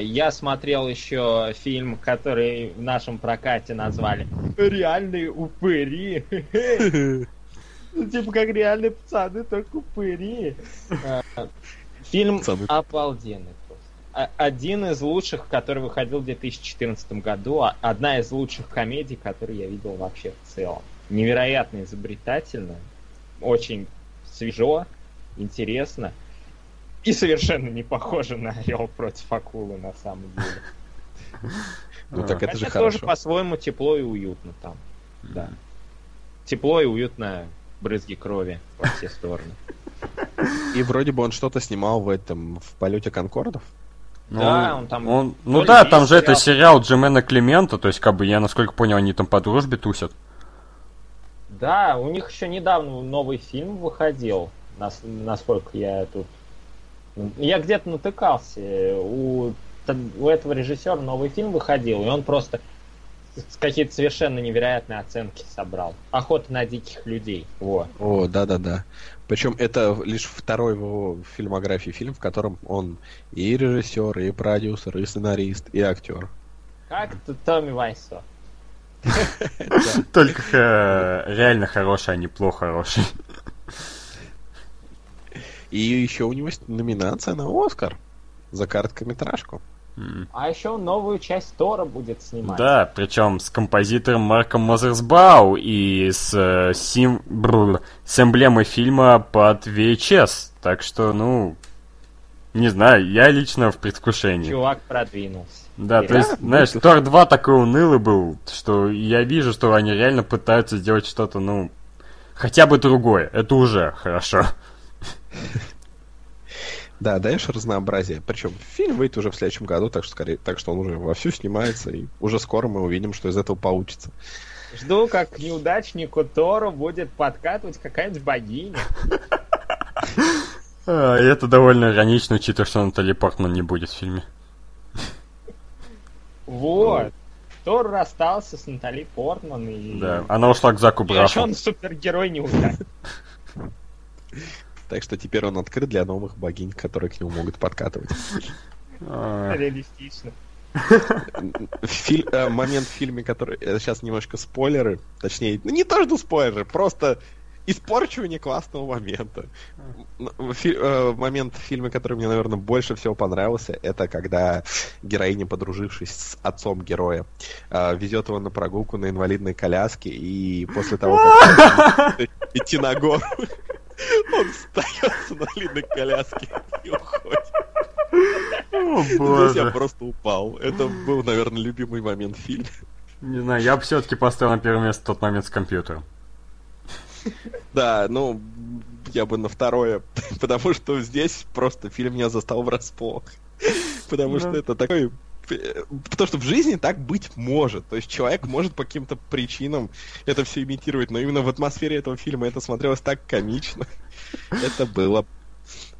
Я смотрел еще фильм, который в нашем прокате назвали «Реальные упыри». Типа как реальные пацаны, только упыри. А, фильм обалденный просто. а- один из лучших, который выходил в 2014 году, а- одна из лучших комедий, которые я видел вообще в целом. Невероятно изобретательно, очень свежо, интересно и совершенно не похоже на Орел против акулы на самом деле. Ну так это же Хотя тоже хорошо. по-своему тепло и уютно там. Да. Тепло и уютно, брызги крови во все стороны. И вроде бы он что-то снимал в этом, в полете Конкордов. Ну, Да, он там- он- ну да, там же это сериал. сериал Джемена Климента, то есть, как бы, я, насколько понял, они там по дружбе тусят. Да, у них еще недавно новый фильм выходил, нас- насколько я тут... Я где-то натыкался. У, у этого режиссера новый фильм выходил, и он просто какие-то совершенно невероятные оценки собрал. Охота на диких людей. Во. О, да-да-да. Причем это лишь второй в его фильмографии фильм, в котором он и режиссер, и продюсер, и сценарист, и актер. Как тут Томми Вайсо? Только реально хороший, а не плохо хороший. И еще у него есть номинация на Оскар за короткометражку. А еще новую часть Тора будет снимать. Да, причем с композитором Марком Мазерсбау и с, э, сим... с эмблемой фильма под VHS. Так что, ну, не знаю, я лично в предвкушении. Чувак продвинулся. Да, то есть, знаешь. Тор 2 такой унылый был, что я вижу, что они реально пытаются сделать что-то, ну, хотя бы другое. Это уже хорошо. Да, даешь разнообразие. Причем фильм выйдет уже в следующем году, так что скорее, так что он уже вовсю снимается, и уже скоро мы увидим, что из этого получится. Жду, как к неудачнику Тору будет подкатывать какая-нибудь богиня. А, и это довольно иронично, учитывая, что Натали Портман не будет в фильме. Вот. Тор расстался с Натали Портман и... Да, она ушла к Заку И еще Брафу. он супергерой неудачник. Так что теперь он открыт для новых богинь, которые к нему могут подкатывать. А, Реалистично. Филь- э, момент в фильме, который... Сейчас немножко спойлеры, точнее, ну не то, что спойлеры, просто испорчивание классного момента. Фи- э, момент в фильме, который мне, наверное, больше всего понравился, это когда героиня, подружившись с отцом героя, э, везет его на прогулку на инвалидной коляске, и после того, как идти на гору, он встает с инвалидной коляски и уходит. О, Здесь я боже. просто упал. Это был, наверное, любимый момент в фильме. Не знаю, я бы все-таки поставил на первое место тот момент с компьютером. Да, ну, я бы на второе, потому что здесь просто фильм меня застал врасплох. Потому что Да. это такой... э, Потому что в жизни так быть может. То есть человек может по каким-то причинам это все имитировать, но именно в атмосфере этого фильма это смотрелось так комично. Это было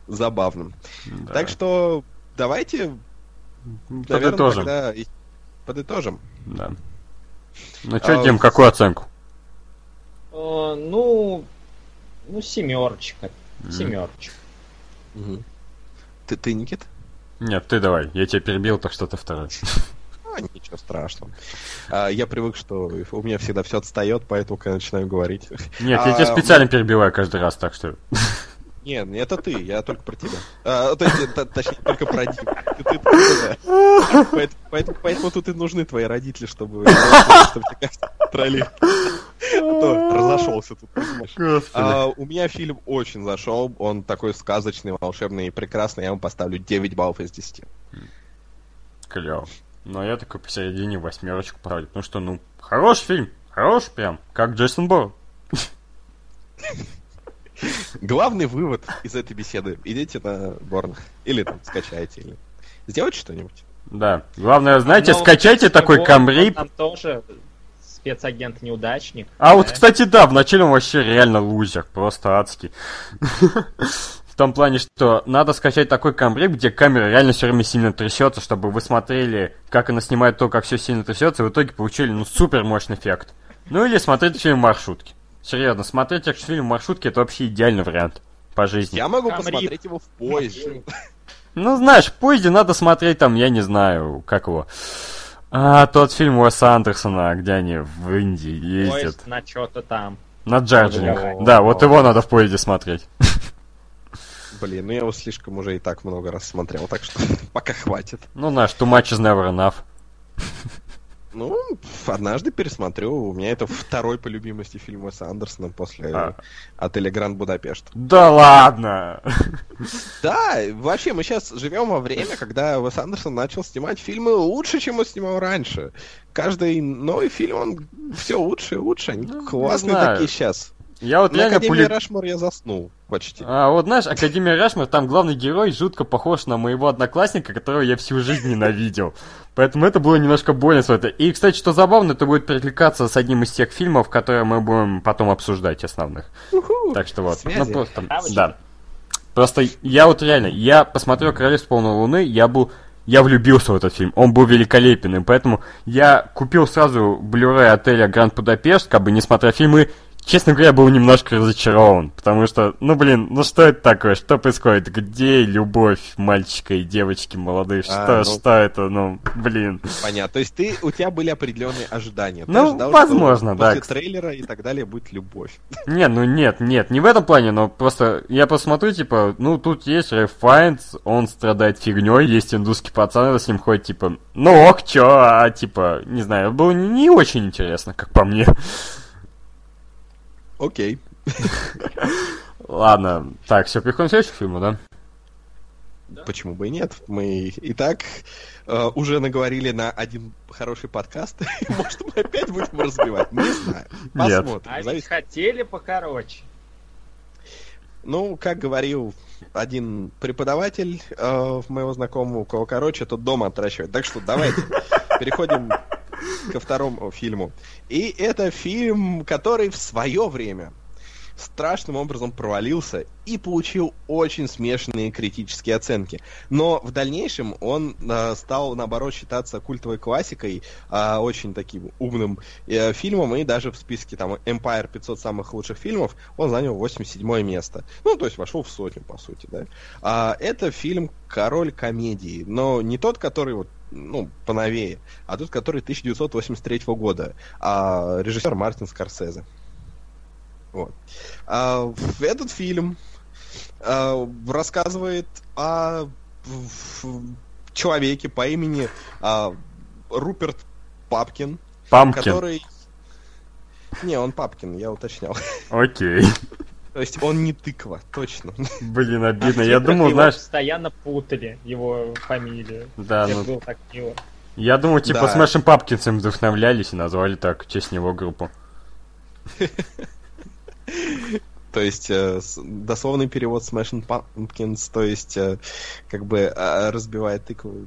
забавным. Да. Так что давайте, наверное, Подытожим. подытожим. Да. Ну что, А, Дим, какую оценку? Э, Ну, ну, семерочка. Семерочка. Мгм. Ты, ты, Никит? Нет, ты давай, я тебя перебил, так что ты второй. А, ничего страшного. А, я привык, что у меня всегда все отстает, поэтому когда начинаю говорить. Нет, я А, тебя специально перебиваю каждый раз, так что... Нет, это ты, я только про тебя. А, то есть, т- точнее, только про Диму. Ты- ты- ты- да. Поэтому, поэтому- поэтому тут и нужны твои родители, чтобы, чтобы тебя контролировать. А разошелся тут, понимаешь. А, у меня фильм очень зашел, он такой сказочный, волшебный и прекрасный, я ему поставлю 9 баллов из 10. Клево. Но я такой посередине восьмерочку правлю. Потому что, ну, хороший фильм. Хороший прям, как Джейсон Борн. Главный вывод из этой беседы. Идите на Борн. Или там скачайте, или сделайте что-нибудь. Да. Главное, знаете, Но скачайте вот такой вот камрип. Там тоже спецагент-неудачник. А вот, да. кстати, да, вначале он вообще реально лузер, просто адский. В том плане, что надо скачать такой камбрик, где камера реально все время сильно трясется, чтобы вы смотрели, как она снимает то, как все сильно трясется, и в итоге получили, ну, супер мощный эффект. Ну, или смотреть фильм «Маршрутки». Серьезно, смотреть фильм «Маршрутки» это вообще идеальный вариант по жизни. Я могу Камрип. посмотреть его в поезде. Ну, знаешь, в поезде надо смотреть там, я не знаю, как его. А, тот фильм Уэса Андерсона, где они в Индии ездят. Поезд на что-то там. На Джарджинг. О. Да, вот его надо в поезде смотреть. Блин, ну я его слишком уже и так много раз смотрел, так что пока хватит. Ну, наш too much is never enough. Ну, однажды пересмотрю. У меня это второй по любимости фильм Уэса Андерсона после А. отеля Гранд Будапешт. Да ладно! Да, вообще мы сейчас живем во время, когда Уэс Андерсон начал снимать фильмы лучше, чем он снимал раньше. Каждый новый фильм, он все лучше и лучше. Они Ну, классные такие сейчас. Я вот На реально Академии пули... Рашмор я заснул почти. А, вот знаешь, Академия Рашмар, там главный герой жутко похож на моего одноклассника, которого я всю жизнь ненавидел. Поэтому это было немножко больно. И, кстати, что забавно, это будет перекликаться с одним из тех фильмов, которые мы будем потом обсуждать основных. Так что вот. Ну просто, да. Просто я вот реально, я посмотрел Королевство полной луны, я был я влюбился в этот фильм, он был великолепен, и поэтому я купил сразу Blu-ray отеля Гранд Будапешт, как бы не смотря фильмы, честно говоря, был немножко разочарован, потому что, ну блин, ну что это такое, что происходит, где любовь мальчика и девочки молодые, что, А, ну. что это, ну, блин. Понятно. То есть ты, у тебя были определенные ожидания. Ты Ну, ожидал, возможно, что да. После трейлера и так далее будет любовь. Не, ну нет, нет, не в этом плане, но просто я посмотрю, типа, ну тут есть Рэйф Файнс, он страдает фигней, есть индусский пацан, с ним ходит, типа, ну ок, чё, а типа, не знаю, было не очень интересно, как по мне. Окей. Ладно, так, все, переходим к следующему фильму, да? Почему бы и нет? Мы и так э, уже наговорили на один хороший подкаст. Может, мы опять будем разбивать? Не знаю. Посмотрим. А ведь хотели покороче. Ну, как говорил один преподаватель э, моего знакомого, у кого короче, тот дома отращивает. Так что давайте переходим ко второму фильму. И это фильм, который в свое время страшным образом провалился и получил очень смешанные критические оценки. Но в дальнейшем он э, стал, наоборот, считаться культовой классикой, э, очень таким умным э, фильмом, и даже в списке там Empire 500 самых лучших фильмов он занял 87 место. Ну, то есть вошел в сотню, по сути, да. А, это фильм «Король комедии», но не тот, который вот ну, поновее, а тот, который 1983 года, а режиссер Мартин Скорсезе. Вот. А, этот фильм а, рассказывает о человеке по имени а, Руперт Папкин, Памкин. который... Не, он Папкин, я уточнял. Окей. То есть он не тыква, точно. Блин, обидно. Я думал, знаешь... постоянно путали, его фамилию. Да, Это ну... было так мило. Я думал, типа, Да. с Мэшем Папкинсом вдохновлялись и назвали так в честь него группу. То есть э, дословный перевод Smashing Pumpkins, то есть э, как бы э, разбивает тыкву,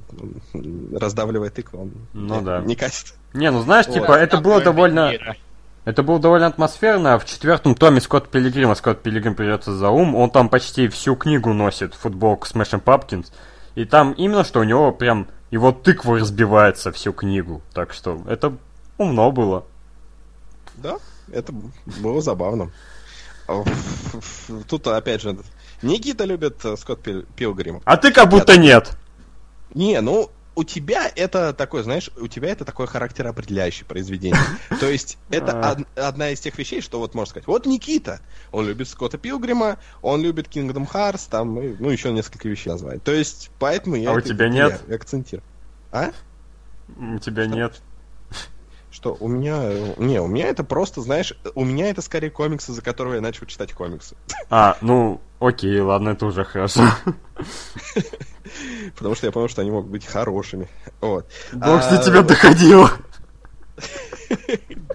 раздавливает тыкву, он Ну не, да. не катит. Не, ну знаешь, Вот. типа, это было довольно... мира. Это было довольно атмосферно. В четвертом томе Скотт Пилигрима Скотт Пилигрим придется за ум. Он там почти всю книгу носит, футболку Smashing Pumpkins. И там именно, что у него прям его тыква разбивается всю книгу. Так что это умно было. Да, это было забавно. А, Тут опять же Никита любит э, Скотт Пил- Пилгрима. А ты как будто нет. Не, ну у тебя это такое, знаешь, у тебя это такое характероопределяющее произведение. То есть это од- одна из тех вещей, что вот можно сказать. Вот Никита, он любит Скотта Пилгрима, он любит Kingdom Hearts, там, ну, еще несколько вещей назвать. То есть, поэтому я А у тебя нет? акцентирую. А? У тебя нет. Что, у меня... Не, у меня это просто, знаешь, у меня это скорее комиксы, за которого я начал читать комиксы. А, ну, окей, ладно, это уже хорошо. Потому что я понял, что они могут быть хорошими. Вот. Бог А, до тебя доходило.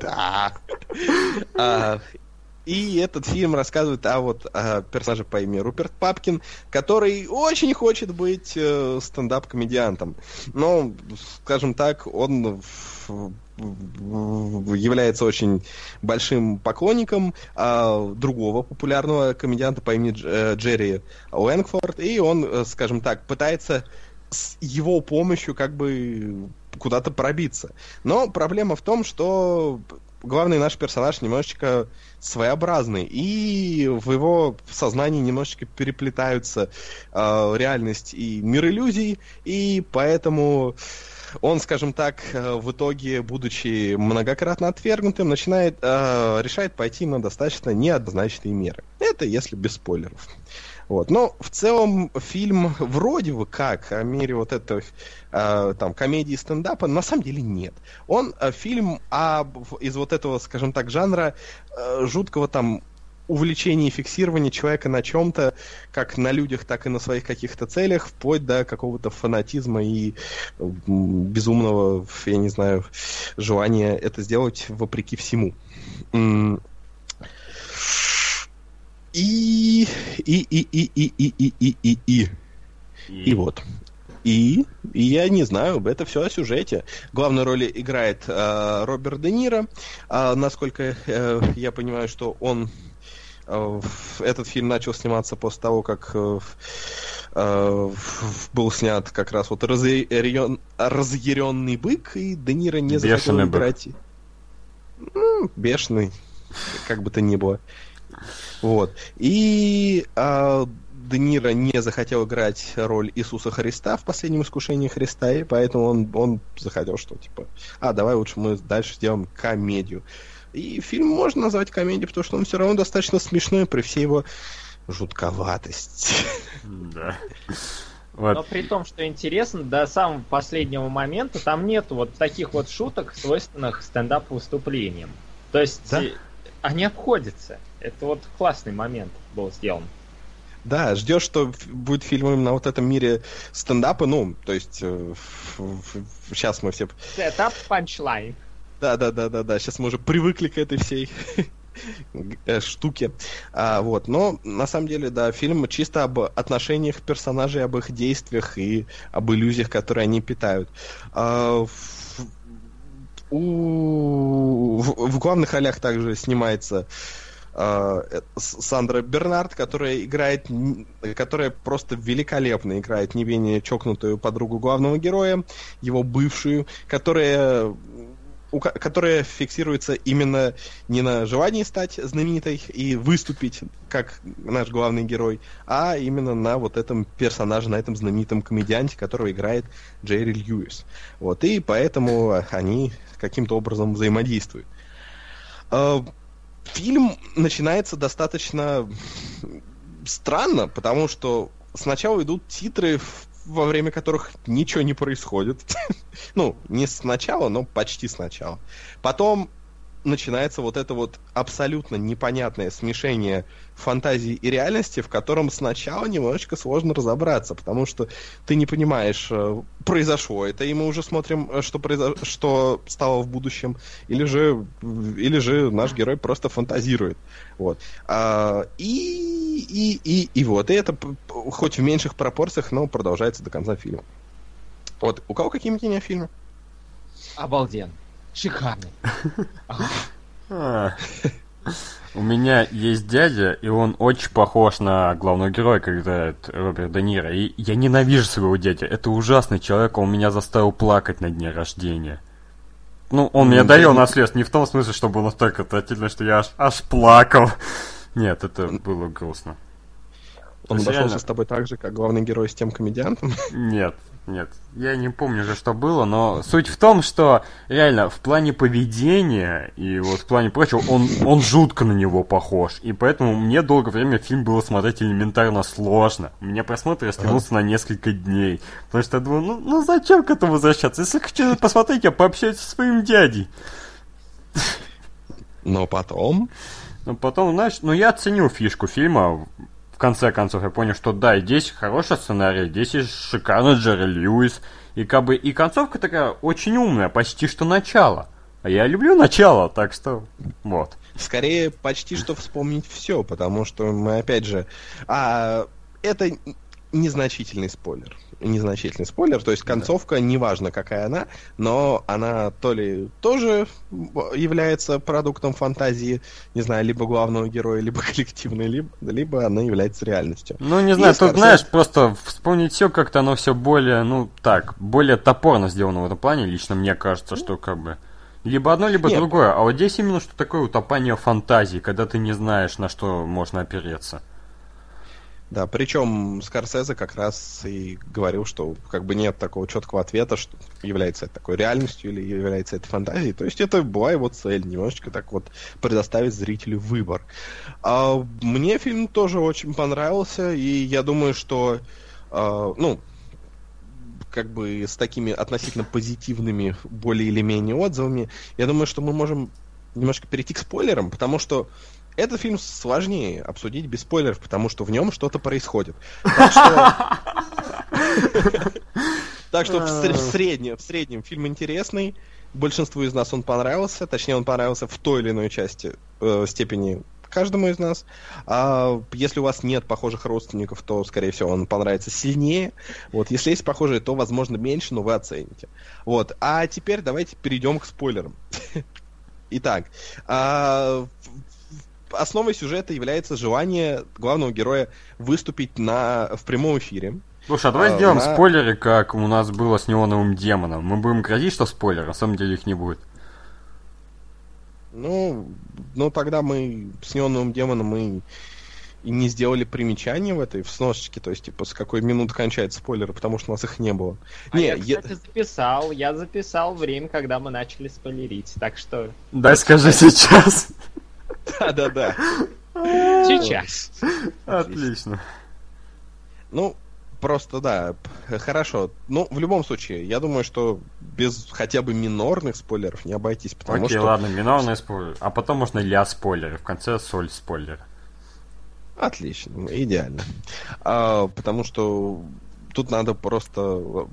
Да. И этот фильм рассказывает о вот о персонаже по имени Руперт Папкин, который очень хочет быть э, стендап-комедиантом. Но, скажем так, он является очень большим поклонником а, другого популярного комедианта по имени э, Джерри Уэнгфорд, и он, э, скажем так, пытается с его помощью как бы куда-то пробиться. Но проблема в том, что главный наш персонаж немножечко своеобразный, и в его сознании немножечко переплетаются э, реальность и мир иллюзий, и поэтому он, скажем так, э, в итоге, будучи многократно отвергнутым, начинает, э, решает пойти на достаточно неоднозначные меры. Это если без спойлеров. Вот. Но в целом фильм вроде бы как о мире вот этих э, там комедии стендапа на самом деле нет. Он э, фильм об, из вот этого, скажем так, жанра э, жуткого там увлечение и фиксирование человека на чем-то, как на людях, так и на своих каких-то целях, вплоть до какого-то фанатизма и безумного, я не знаю, желания это сделать вопреки всему. И, и, и, и, и, и, и, и, и, и. И вот. И, и я не знаю, это все о сюжете. Главную роль играет э, Роберт Де Ниро. Э, насколько э, я понимаю, что он Э, этот фильм начал сниматься после того, как э, э, был снят как раз вот разъярен, разъяренный бык, и Де Ниро не захотел бык. играть. Ну, бешеный, как бы то ни было. Вот. И а, Де Ниро не захотел играть роль Иисуса Христа в последнем искушении Христа, и поэтому он, он захотел, что типа, а, давай лучше мы дальше сделаем комедию. И фильм можно назвать комедией, потому что он все равно достаточно смешной при всей его жутковатости. Да. Вот. Но при том, что интересно, до самого последнего момента там нет вот таких вот шуток, свойственных стендап-выступлениям. То есть да? они обходятся. Это вот классный момент был сделан. Да, ждешь, что будет фильм именно вот этом мире стендапа, ну, то есть э, сейчас мы все... Setup, punchline. Да, да, да, да, да. Сейчас мы уже привыкли к этой всей э, штуке. А, вот. Но на самом деле, да, фильм чисто об отношениях персонажей, об их действиях и об иллюзиях, которые они питают. А, в, у, в, в главных ролях также снимается э, Сандра Бернард, которая играет, которая просто великолепно играет не менее чокнутую подругу главного героя, его бывшую, которая которая фиксируется именно не на желании стать знаменитой и выступить как наш главный герой, а именно на вот этом персонаже, на этом знаменитом комедианте, которого играет Джерри Льюис. Вот, и поэтому они каким-то образом взаимодействуют. Фильм начинается достаточно странно, потому что сначала идут титры во время которых ничего не происходит. ну, не сначала, но почти сначала. Потом начинается вот это вот абсолютно непонятное смешение фантазии и реальности, в котором сначала немножечко сложно разобраться, потому что ты не понимаешь, э, произошло это, и мы уже смотрим, э, что, произо... что стало в будущем, или же, или же наш герой просто фантазирует. Вот. А, и, и, и, и вот. И это хоть в меньших пропорциях, но продолжается до конца фильма. Вот. У кого какие мнения о фильме? Обалден. Шикарный. А. У меня есть дядя, и он очень похож на главного героя, как играет Роберт Де Ниро. И я ненавижу своего дядя. Это ужасный человек, он меня заставил плакать на дне рождения. Ну, он мне дарил наследство не в том смысле, что был настолько отвратительно, что я аж, аж плакал. Нет, это было грустно. Он обошелся реально... с тобой так же, как главный герой с тем комедиантом? Нет, нет. Я не помню же, что было, но суть в том, что реально в плане поведения и вот в плане прочего, он, он жутко на него похож. И поэтому мне долгое время фильм было смотреть элементарно сложно. У меня просмотр растянулся на несколько дней. Потому что я думал, ну, ну зачем к этому возвращаться? Если хочу посмотреть, я пообщаюсь со своим дядей. Но потом... Но потом, знаешь, ну я оценил фишку фильма в конце концов я понял, что да, здесь хороший сценарий, здесь есть шикарный Джерри Льюис, и как бы и концовка такая очень умная, почти что начало. А я люблю начало, так что вот. Скорее, почти что вспомнить все, потому что мы опять же... А, это незначительный спойлер. Незначительный спойлер, то есть концовка, да. неважно какая она, но она то ли тоже является продуктом фантазии, не знаю, либо главного героя, либо коллективной, либо, либо она является реальностью. Ну, не знаю, И, тут, знаешь, просто вспомнить все как-то оно все более, ну, так, более топорно сделано в этом плане, лично мне кажется, что как бы... Либо одно, либо Нет. другое. А вот здесь именно что такое утопание фантазии, когда ты не знаешь, на что можно опереться. Да, причем Скорсезе как раз и говорил, что как бы нет такого четкого ответа, что является это такой реальностью или является это фантазией. То есть это была его цель, немножечко так вот предоставить зрителю выбор. А мне фильм тоже очень понравился, и я думаю, что а, ну, как бы с такими относительно позитивными более или менее отзывами, я думаю, что мы можем немножко перейти к спойлерам, потому что этот фильм сложнее обсудить без спойлеров, потому что в нем что-то происходит. Так что, так что в, среднем, в среднем фильм интересный. Большинству из нас он понравился, точнее он понравился в той или иной части э, степени каждому из нас. А если у вас нет похожих родственников, то, скорее всего, он понравится сильнее. Вот, если есть похожие, то, возможно, меньше, но вы оцените. Вот. А теперь давайте перейдем к спойлерам. Итак, а, основой сюжета является желание главного героя выступить на, в прямом эфире. Слушай, а давай а, сделаем на... спойлеры, как у нас было с неоновым демоном. Мы будем грозить, что спойлер, на самом деле их не будет. Ну, ну тогда мы с неоновым демоном мы и не сделали примечания в этой в сносочке, то есть, типа, с какой минуты кончается спойлеры, потому что у нас их не было. А не, я, кстати, я... записал, я записал время, когда мы начали спойлерить, так что... Да, скажи сейчас. Да-да-да. Сейчас. Отлично. Ну, просто да, хорошо. Ну, в любом случае, я думаю, что без хотя бы минорных спойлеров не обойтись, потому Окей, что... ладно, минорные спойлеры. А потом можно ля спойлеры, в конце соль спойлер. Отлично, идеально. А, потому что тут надо просто,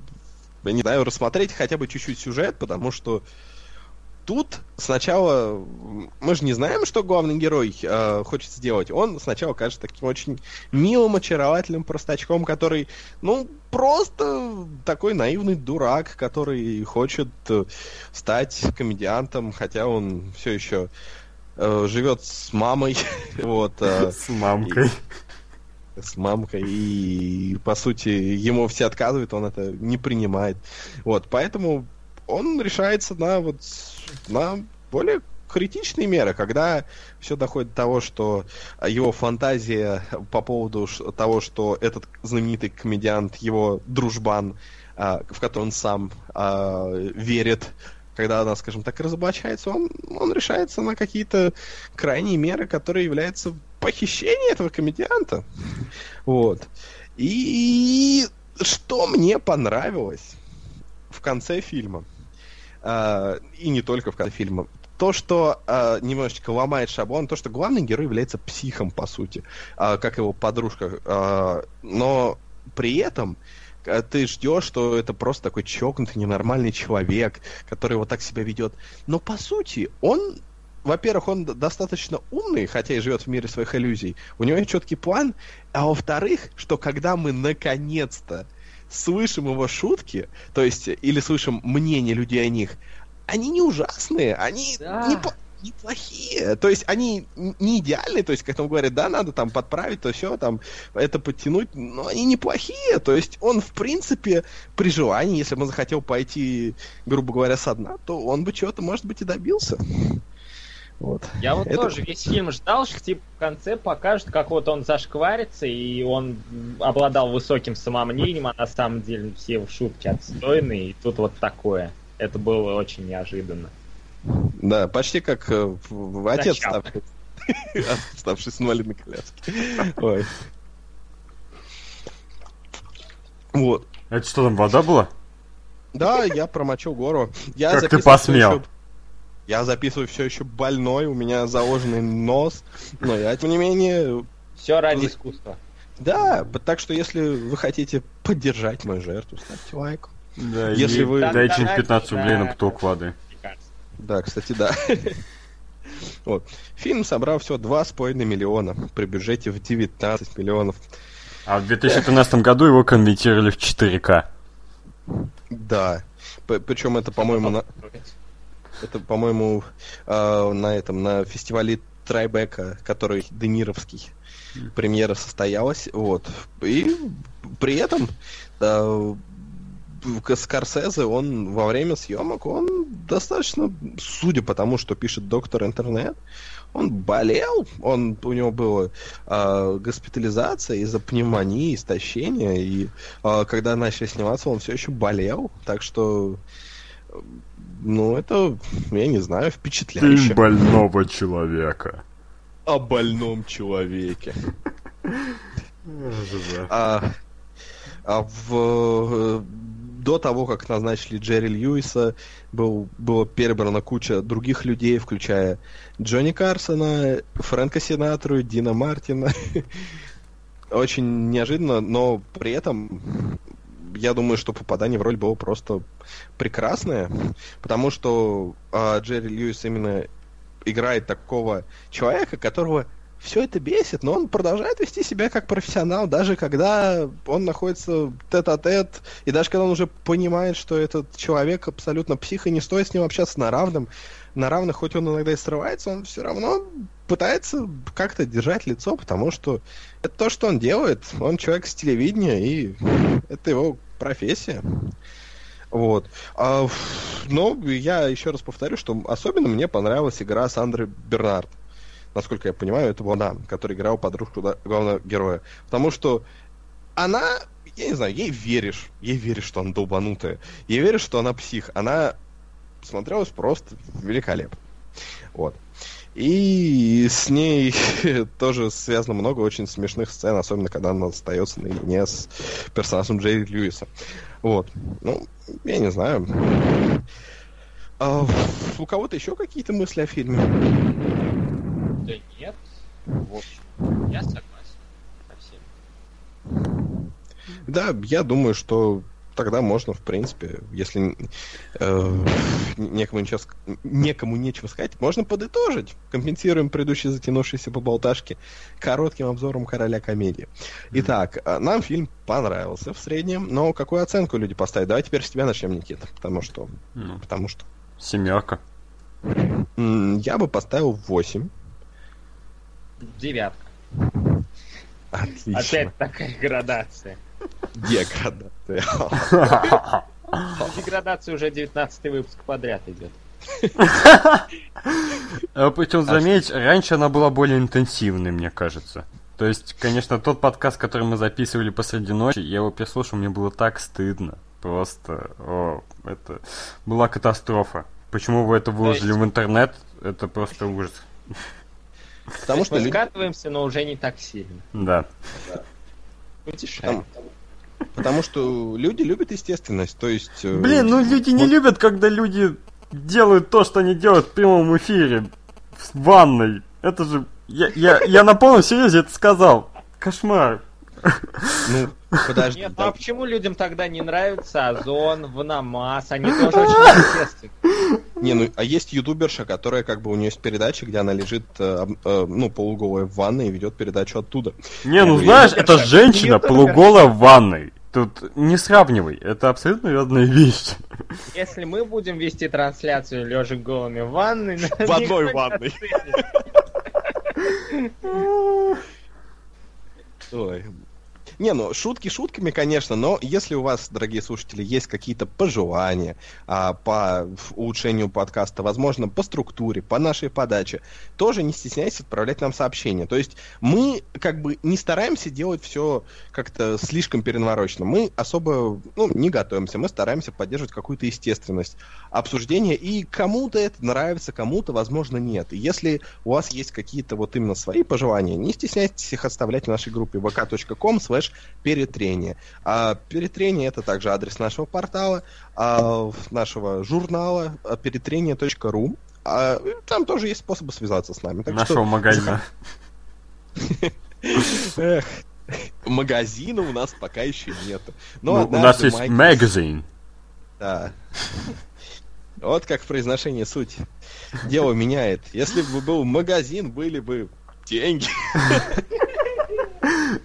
я не знаю, рассмотреть хотя бы чуть-чуть сюжет, потому что тут сначала мы же не знаем, что главный герой э, хочет сделать. Он сначала кажется таким очень милым, очаровательным простачком, который, ну, просто такой наивный дурак, который хочет э, стать комедиантом, хотя он все еще э, живет с мамой. вот, э, с мамкой. И, с мамкой, и по сути ему все отказывают, он это не принимает. Вот, поэтому он решается на вот на более критичные меры, когда все доходит до того, что его фантазия по поводу того, что этот знаменитый комедиант, его дружбан, а, в который он сам а, верит, когда она, скажем так, разоблачается, он, он решается на какие-то крайние меры, которые являются похищением этого комедианта. Вот. И что мне понравилось в конце фильма, э, и не только в конце фильма, то, что э, немножечко ломает шаблон, то, что главный герой является психом, по сути, э, как его подружка, э, но при этом а ты ждешь, что это просто такой чокнутый, ненормальный человек, который вот так себя ведет. Но по сути, он во-первых, он достаточно умный, хотя и живет в мире своих иллюзий. У него есть четкий план. А во-вторых, что когда мы наконец-то слышим его шутки, то есть, или слышим мнение людей о них, они не ужасные, они да. не, неплохие. То есть они не идеальные, то есть, как там говорят, да, надо там подправить, то все, там, это подтянуть, но они неплохие. То есть он, в принципе, при желании, если бы он захотел пойти, грубо говоря, со дна, то он бы чего-то, может быть, и добился. Вот. Я вот это... тоже весь фильм ждал, что типа в конце покажут, как вот он зашкварится, и он обладал высоким самомнением, а на самом деле все его шутки отстойные, и тут вот такое. Это было очень неожиданно. Да, почти как э, отец, ставший, ставший с инвалидной коляски. Ой. Вот. Это что там, вода была? Да, я промочил гору. Я как ты посмел? Еще... Я записываю все еще больной, у меня заложенный нос, но я, тем не менее... Все ради искусства. Да, так что если вы хотите поддержать мою жертву, ставьте лайк. Да, если вы... Дайте 15 рублей на поток воды. Да, кстати, да. Вот. Фильм собрал всего 2,5 миллиона при бюджете в 19 миллионов. А в 2013 году его конвертировали в 4К. Да. Причем это, по-моему, на... это, по-моему, э, на этом, на фестивале Трайбека, который Денировский, премьера состоялась. Вот. И при этом э, Скорсезе, он во время съемок, он достаточно, судя по тому, что пишет доктор интернет, он болел, он, у него была э, госпитализация из-за пневмонии, истощения, и э, когда начали сниматься, он все еще болел, так что, ну, это, я не знаю, впечатляюще. Ты больного человека. О больном человеке. А, а в до того, как назначили Джерри Льюиса, был, была перебрана куча других людей, включая Джонни Карсона, Фрэнка Синатру, Дина Мартина. Очень неожиданно, но при этом я думаю, что попадание в роль было просто прекрасное, потому что э, Джерри Льюис именно играет такого человека, которого все это бесит, но он продолжает вести себя как профессионал, даже когда он находится тет-а-тет, и даже когда он уже понимает, что этот человек абсолютно псих, и не стоит с ним общаться на равном, на равных, хоть он иногда и срывается, он все равно пытается как-то держать лицо, потому что это то, что он делает. Он человек с телевидения, и это его профессия. Вот. А, но я еще раз повторю, что особенно мне понравилась игра Сандры Бернард насколько я понимаю, это была она, которая играла подружку главного героя. Потому что она, я не знаю, ей веришь, ей веришь, что она долбанутая, ей веришь, что она псих. Она смотрелась просто великолепно. Вот. И с ней тоже связано много очень смешных сцен, особенно когда она остается наедине с персонажем Джерри Льюиса. Вот. Ну, я не знаю. А, у кого-то еще какие-то мысли о фильме? Да нет. В общем, я согласен со всем. Да, я думаю, что тогда можно, в принципе, если э, некому, ничего, некому нечего сказать, можно подытожить. Компенсируем предыдущие затянувшиеся поболташки коротким обзором короля комедии. Итак, э, нам фильм понравился в среднем, но какую оценку люди поставят? Давай теперь с тебя начнем, Никита, потому что... Ну, потому что... Семерка. Я бы поставил 8. Девятка. Отлично. Опять такая градация. Деградация. Деградация уже 19 выпуск подряд идет. А Причем, заметь, раньше она была более интенсивной, мне кажется. То есть, конечно, тот подкаст, который мы записывали посреди ночи, я его переслушал, мне было так стыдно. Просто, о, это была катастрофа. Почему вы это выложили в интернет, это просто ужас. Потому что Мы люди... скатываемся, но уже не так сильно. Да. Утешаем. Потому что люди любят естественность, то есть... э, Блин, ну люди не вот- любят, когда люди делают то, что они делают в прямом эфире. В ванной. Это же... Я, я, я на полном серьезе это сказал. Кошмар. Ну, подожди. Нет, ну а почему людям тогда не нравится Озон, Ваномас? Они тоже очень естественны. Не, ну, а есть ютуберша, которая как бы у нее есть передача, где она лежит, э, э, ну, полуголая в ванной и ведет передачу оттуда. Не, ну Ну, знаешь, это женщина полуголая в ванной. Тут не сравнивай, это абсолютно разные вещи. Если мы будем вести трансляцию лежа голыми в ванной... В одной ванной. Ой. Не, ну, шутки шутками, конечно, но если у вас, дорогие слушатели, есть какие-то пожелания а, по улучшению подкаста, возможно, по структуре, по нашей подаче, тоже не стесняйтесь отправлять нам сообщения. То есть мы как бы не стараемся делать все как-то слишком перенаворочно. Мы особо ну, не готовимся, мы стараемся поддерживать какую-то естественность обсуждения, и кому-то это нравится, кому-то, возможно, нет. И если у вас есть какие-то вот именно свои пожелания, не стесняйтесь их оставлять в нашей группе vk.com slash перетрение. А перетрение это также адрес нашего портала, а, нашего журнала а, перетрение.ру. А, там тоже есть способы связаться с нами. Так Нашего что, магазина. эх, магазина у нас пока еще нет. Но Ну, у нас есть Майк- магазин. Да. Вот как в произношении суть. Дело меняет. Если бы был магазин, были бы деньги.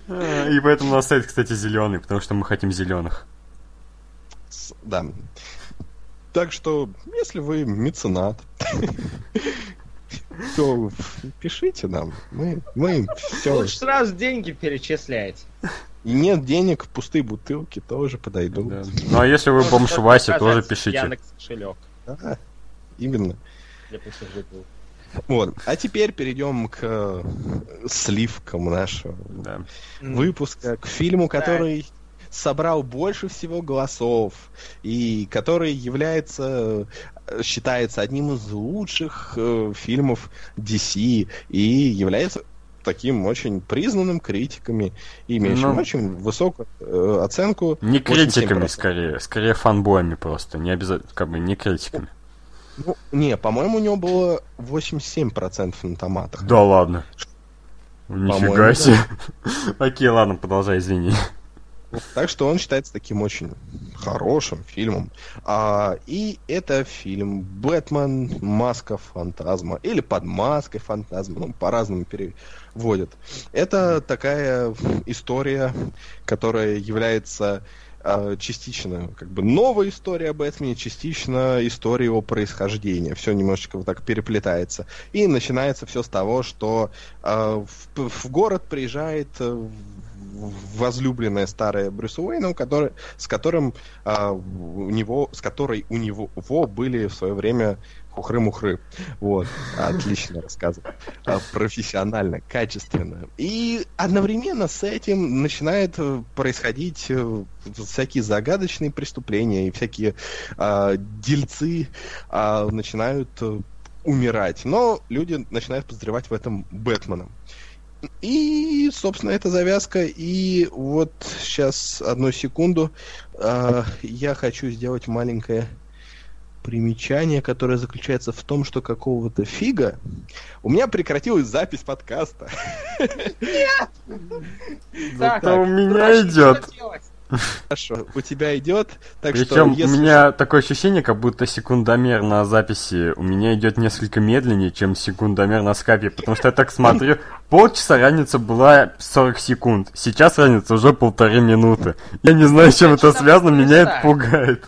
И поэтому у нас сайт, кстати, зеленый, потому что мы хотим зеленых. Да. Так что, если вы меценат, то пишите нам. Мы, мы все. Лучше сразу деньги перечисляйте. И нет денег, пустые бутылки тоже подойдут. Да. Ну а если вы бомж Вася, тоже пишите. Яндекс кошелек именно. для пустых бутылок. Вот. А теперь перейдем к э, сливкам нашего Да. выпуска, к фильму, который собрал больше всего голосов и который является, э, считается одним из лучших э, фильмов DC и является таким очень признанным критиками, имеющим Ну, очень высокую э, оценку. Не критиками, 87%. скорее. Скорее фанбоями просто. Не обязательно, как бы, не критиками. Ну, не, по-моему, у него было 87% на томатах. Да ладно. Нифига себе. Окей, ладно, продолжай, извини. Так что он считается таким очень хорошим фильмом. А, и это фильм «Бэтмен. Маска фантазма» или «Под маской фантазма», ну, по-разному переводят. Это такая история, которая является частично как бы новая история о Бэтмене, частично история его происхождения. Все немножечко вот так переплетается. И начинается все с того, что а, в, в город приезжает э, возлюбленная старая Брюса Уэйна, который, с которым а, у него, с которой у него были в свое время хухры-мухры. Вот, отлично рассказывал. А, профессионально, качественно. И одновременно с этим начинает э, происходить э, всякие загадочные преступления и всякие а, дельцы а, начинают э, умирать. Но люди начинают подозревать в этом Бэтмена. И, собственно, это завязка. И вот сейчас, одну секунду, а, я хочу сделать маленькое примечание, которое заключается в том, что какого-то фига у меня прекратилась запись подкаста. Так, Это у меня идет. Хорошо, у тебя идет, так Причем что у если... меня такое ощущение, как будто секундомер на записи у меня идет несколько медленнее, чем секундомер на скайпе, потому что я так смотрю, полчаса разница была 40 секунд, сейчас разница уже полторы минуты. Я не знаю, с чем это Значит, связано, меня это пугает.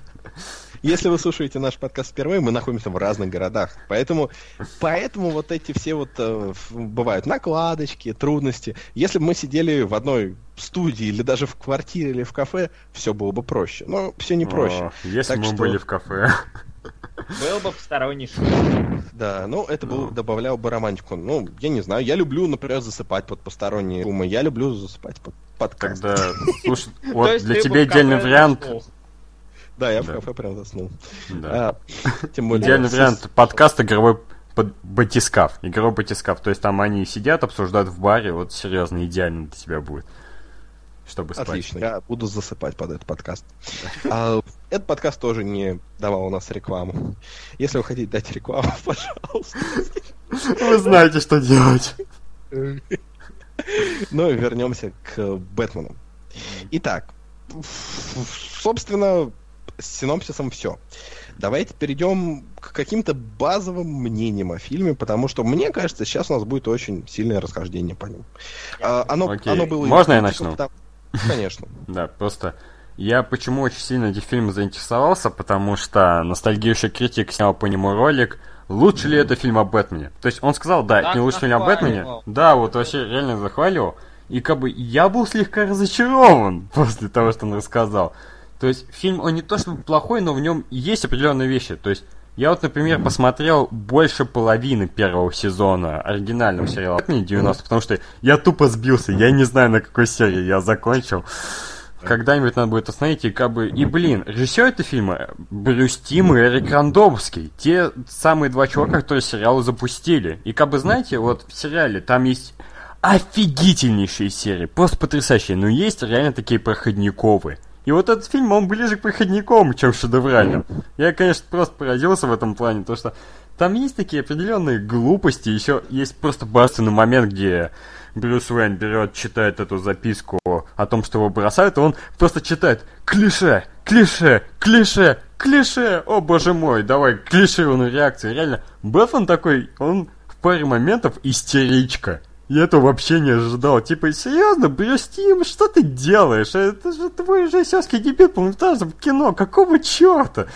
Если вы слушаете наш подкаст впервые, мы находимся в разных городах. Поэтому, поэтому вот эти все вот э, бывают накладочки, трудности. Если бы мы сидели в одной студии или даже в квартире или в кафе, все было бы проще. Но все не проще. О, если Так мы что- были в кафе. Был бы посторонний шум. Да, ну это бы добавлял бы романтику. Ну, я не знаю, я люблю, например, засыпать под посторонние шумы. Я люблю засыпать под подкаст. Когда, слушай, вот для тебя идеальный вариант. Да, я в Да. кафе прям заснул. да. А, тем более... идеальный вариант подкаст игровой под батискаф. Игровой батискаф. То есть там они сидят, обсуждают в баре, вот серьезно, идеально для тебя будет. Чтобы спать. Отлично, я буду засыпать под этот подкаст. А, этот подкаст тоже не давал у нас рекламу. Если вы хотите дать рекламу, пожалуйста. Вы знаете, что делать. Ну и вернемся к Бэтмену. Итак, собственно, с синопсисом все. Давайте перейдем к каким-то базовым мнениям о фильме, потому что мне кажется, сейчас у нас будет очень сильное расхождение по ним. А, оно, Окей. оно было Можно я начну? там- Конечно. Да, просто я почему очень сильно этим фильмом заинтересовался, потому что ностальгирующий критик снял по нему ролик. Лучше ли это фильм о Бэтмене? То есть он сказал, да, это не лучший фильм о Бэтмене. Да, вот вообще реально захваливал. И как бы я был слегка разочарован после того, что он рассказал. То есть фильм, он не то чтобы плохой, но в нем есть определенные вещи. То есть я вот, например, посмотрел больше половины первого сезона оригинального сериала Бэтмен 90, потому что я тупо сбился, я не знаю, на какой серии я закончил. Когда-нибудь надо будет остановить, и как бы... И, блин, режиссер этого фильма Брюс Тим и Эрик Рандомский. Те самые два чувака, которые сериал запустили. И как бы, знаете, вот в сериале там есть офигительнейшие серии, просто потрясающие, но есть реально такие проходниковые. И вот этот фильм, он ближе к проходниковым, чем шедевральным. Я, конечно, просто поразился в этом плане, потому что там есть такие определенные глупости, еще есть просто барственный момент, где Брюс Уэйн берет, читает эту записку о том, что его бросают, и он просто читает клише, клише, клише, клише, о боже мой, давай клишированную реакцию. Реально, Бэтмен такой, он в паре моментов истеричка. Я этого вообще не ожидал. Типа, серьезно, Брюс Тим, что ты делаешь? Это же твой режиссерский дебют полнометражного кино. Какого черта?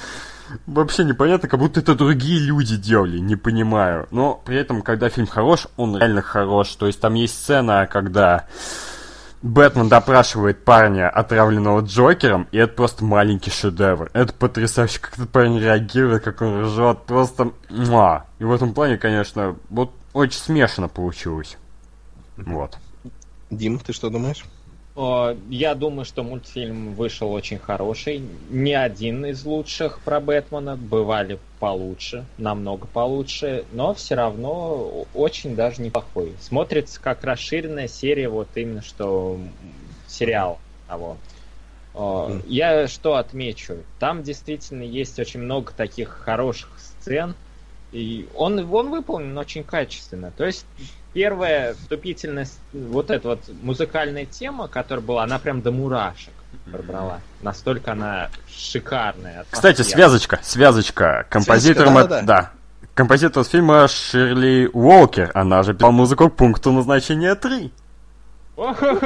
Вообще непонятно, как будто это другие люди делали, не понимаю. Но при этом, когда фильм хорош, он реально хорош. То есть там есть сцена, когда Бэтмен допрашивает парня, отравленного Джокером, и это просто маленький шедевр. Это потрясающе, как этот парень реагирует, как он ржет, просто... Муа. И в этом плане, конечно, вот очень смешно получилось. Вот. Дим, ты что думаешь? Я думаю, что мультфильм вышел очень хороший. Не один из лучших про Бэтмена. Бывали получше, намного получше. Но все равно очень даже неплохой. Смотрится как расширенная серия, вот именно что сериал того. Я что отмечу? Там действительно есть очень много таких хороших сцен. И он, он выполнен очень качественно. То есть первая вступительная с- вот эта вот музыкальная тема, которая была, она прям до мурашек пробрала. Настолько она шикарная. Кстати, связочка, связочка. Композитором... да-да-да. от- да. Композитор фильма Ширли Уолкер. Она же пела музыку к пункту назначения 3. О-хо-хо!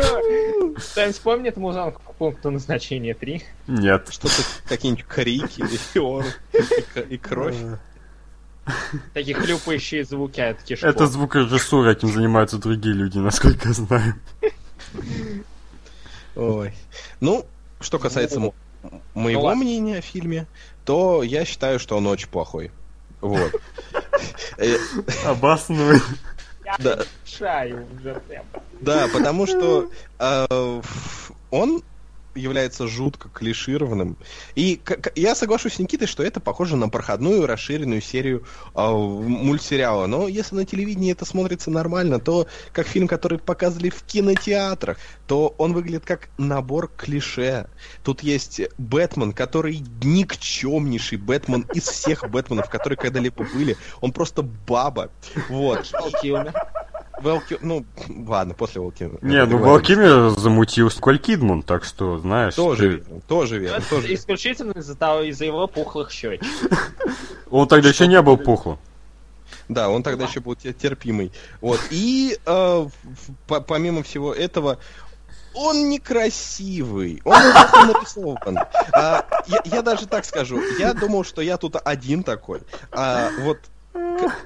Кто-нибудь помнит музыку к пункту назначения 3? Нет. Что-то какие-нибудь крики и кровь. Такие хлюпающие звуки от кишков. Это звукорежиссура, этим занимаются другие люди, насколько я знаю. Ой. Ну, что касается мо- моего Ну ладно. мнения о фильме, то я считаю, что он очень плохой. Вот. Э, Обоснуй. Я Да. шаю уже прям. Да, потому что э, он является жутко клишированным. И я соглашусь с Никитой, что это похоже на проходную расширенную серию э, мультсериала. Но если на телевидении это смотрится нормально, то как фильм, который показывали в кинотеатрах, то он выглядит как набор клише. Тут есть Бэтмен, который никчемнейший Бэтмен из всех Бэтменов, которые когда-либо были. Он просто баба. Вот. Велки... Ну, ладно, после Велки. Не, ну Волкимир замутил Сколь Кидман, так что, знаешь... Тоже ты- верно, тоже верно. Это Тоже... Исключительно из-за того, из-за его пухлых щечек. Он тогда еще не был пухлым. Да, он тогда еще был те- терпимый. Вот. И э, по- помимо всего этого, он некрасивый, он плохо нарисован. А, я, я даже так скажу, я думал, что я тут один такой. А, вот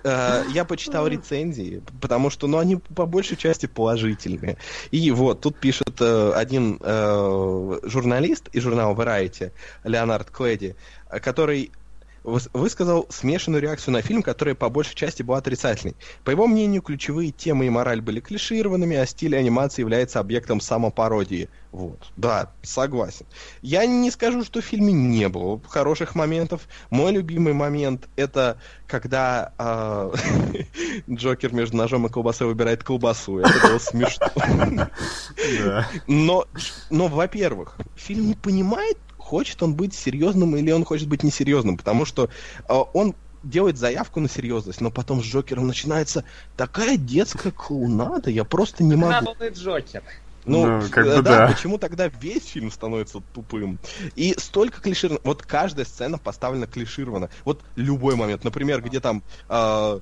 я почитал рецензии, потому что, ну, они по большей части положительные. И вот, тут пишет э, один э, журналист из журнала Variety, Леонард Клэди, э, который высказал смешанную реакцию на фильм, которая по большей части была отрицательной. По его мнению, ключевые темы и мораль были клишированными, а стиль анимации является объектом самопародии. Вот. Да, согласен. Я не скажу, что в фильме не было хороших моментов. Мой любимый момент это когда а, Джокер между ножом и колбасой выбирает колбасу. Это было смешно. Но, во-первых, фильм не понимает, хочет он быть серьезным или он хочет быть несерьезным, потому что э, он делает заявку на серьезность, но потом с Джокером начинается такая детская клоунада, я просто не могу. И Джокер. Ну, Ну, как э, бы да, да. почему тогда весь фильм становится тупым? И столько клишировано. Вот каждая сцена поставлена клишированно. Вот любой момент. Например, где там э,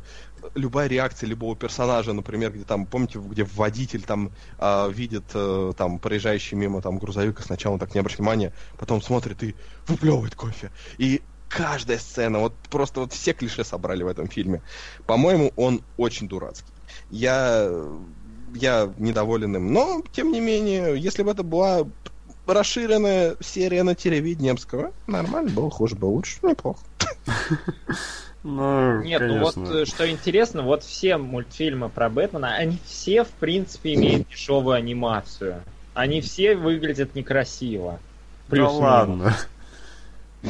любая реакция любого персонажа, например, где там, помните, где водитель там э, видит э, там проезжающий мимо там грузовик, и сначала он так не обращает внимания, потом смотрит и выплевывает кофе. И каждая сцена, вот просто вот все клише собрали в этом фильме. По-моему, он очень дурацкий. Я я недоволен им. Но, тем не менее, если бы это была расширенная серия на телевидении, я бы сказал, «А, нормально было, хуже было, лучше, неплохо. Ну, Нет, конечно. ну вот э, что интересно, вот все мультфильмы про Бэтмена, они все, в принципе, имеют дешевую анимацию. Они все выглядят некрасиво. Да Плюс-минус. ладно.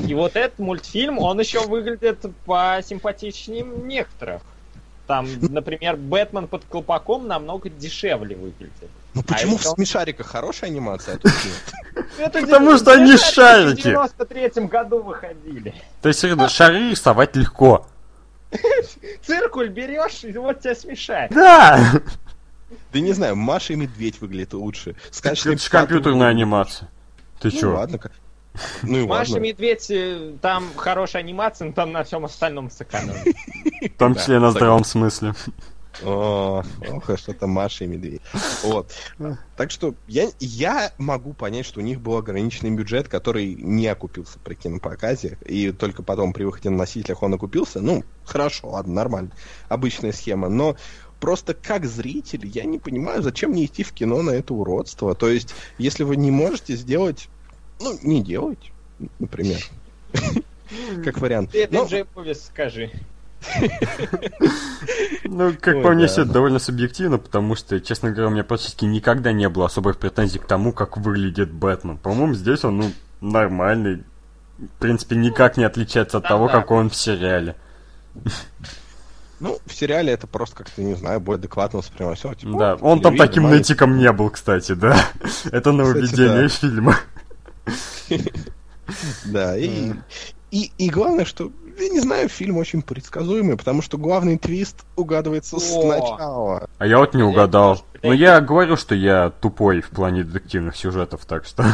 И вот этот мультфильм, он еще выглядит посимпатичнее некоторых. Там, например, Бэтмен под колпаком намного дешевле выглядит. Ну почему в это- смешариках хорошая анимация, а тут нет? Это Потому что они шарики. В 93-м году выходили. То есть, шары рисовать легко. Циркуль берешь, и вот тебя смешает. Да! Да не знаю, Маша и Медведь выглядит лучше. Сказочный Это же компьютерная анимация. Ты Ну чё? ладно. Ну и Маша ладно. Медведь, э, там хорошая анимация, но там на всем остальном сэкономили. В том числе на здравом смысле. О, ох, а что-то Маша и Медведь. Вот. Так что я, я могу понять, что у них был ограниченный бюджет, который не окупился при кинопоказе, и только потом при выходе на носителях он окупился. Ну, хорошо, ладно, нормально. Обычная схема. Но просто как зритель я не понимаю, зачем мне идти в кино на это уродство. То есть, если вы не можете сделать, ну, не делать, например. Как вариант. Ты Ну, это Джейповис скажи. Ну, как по мне, все это довольно субъективно, потому что, честно говоря, у меня практически никогда не было особых претензий к тому, как выглядит Бэтмен. По-моему, здесь он, ну, нормальный. В принципе, никак не отличается от того, Стандартный. какой он в сериале. Ну, в сериале это просто как-то, не знаю, более адекватно воспринимается. Типа, Да, «О, он там таким маленький». нытиком не был, кстати, да. Это нововведение да. фильма. Да, и, и, и главное, что, я не знаю, фильм очень предсказуемый, потому что главный твист угадывается О. начала. А я вот не угадал. Но я говорю, что я тупой в плане детективных сюжетов, так что...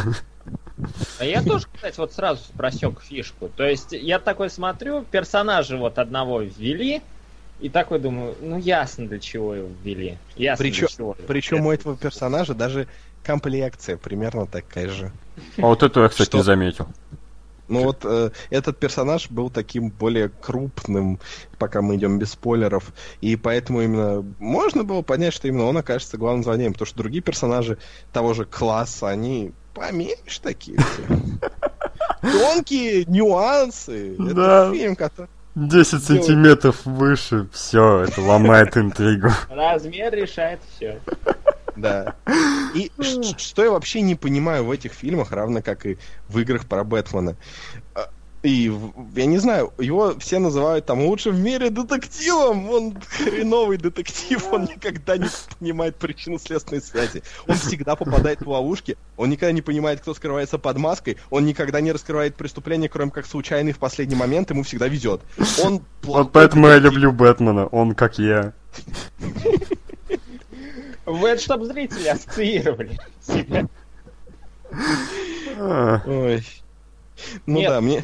А я тоже, кстати, вот сразу просек фишку. То есть я такой смотрю, персонажа вот одного ввели, и такой думаю, ну ясно для чего его ввели. Ясно Причем, для чего. причем у этого персонажа даже комплекция примерно такая же. А вот это я, кстати, Что? не заметил. Ну вот э, этот персонаж был таким более крупным, пока мы идем без спойлеров, и поэтому именно можно было понять, что именно он окажется главным злодеем, потому что другие персонажи того же класса, они поменьше такие все. Тонкие нюансы. Да. Это фильм, который... 10 сантиметров выше, все, это ломает интригу. Размер решает все. Да. И что я вообще не понимаю в этих фильмах, равно как и в играх про Бэтмена. А, И я не знаю, его все называют там лучшим в мире детективом. Он хреновый детектив, он никогда не понимает причину следственной связи. Он всегда попадает в ловушки, он никогда не понимает, кто скрывается под маской, он никогда не раскрывает преступление, кроме как случайный в последний момент, ему всегда везет. Он Вот поэтому я люблю Бэтмена, он как я. Вы это чтобы зрители ассоциировали себя. Ой. Ну Нет. да, мне...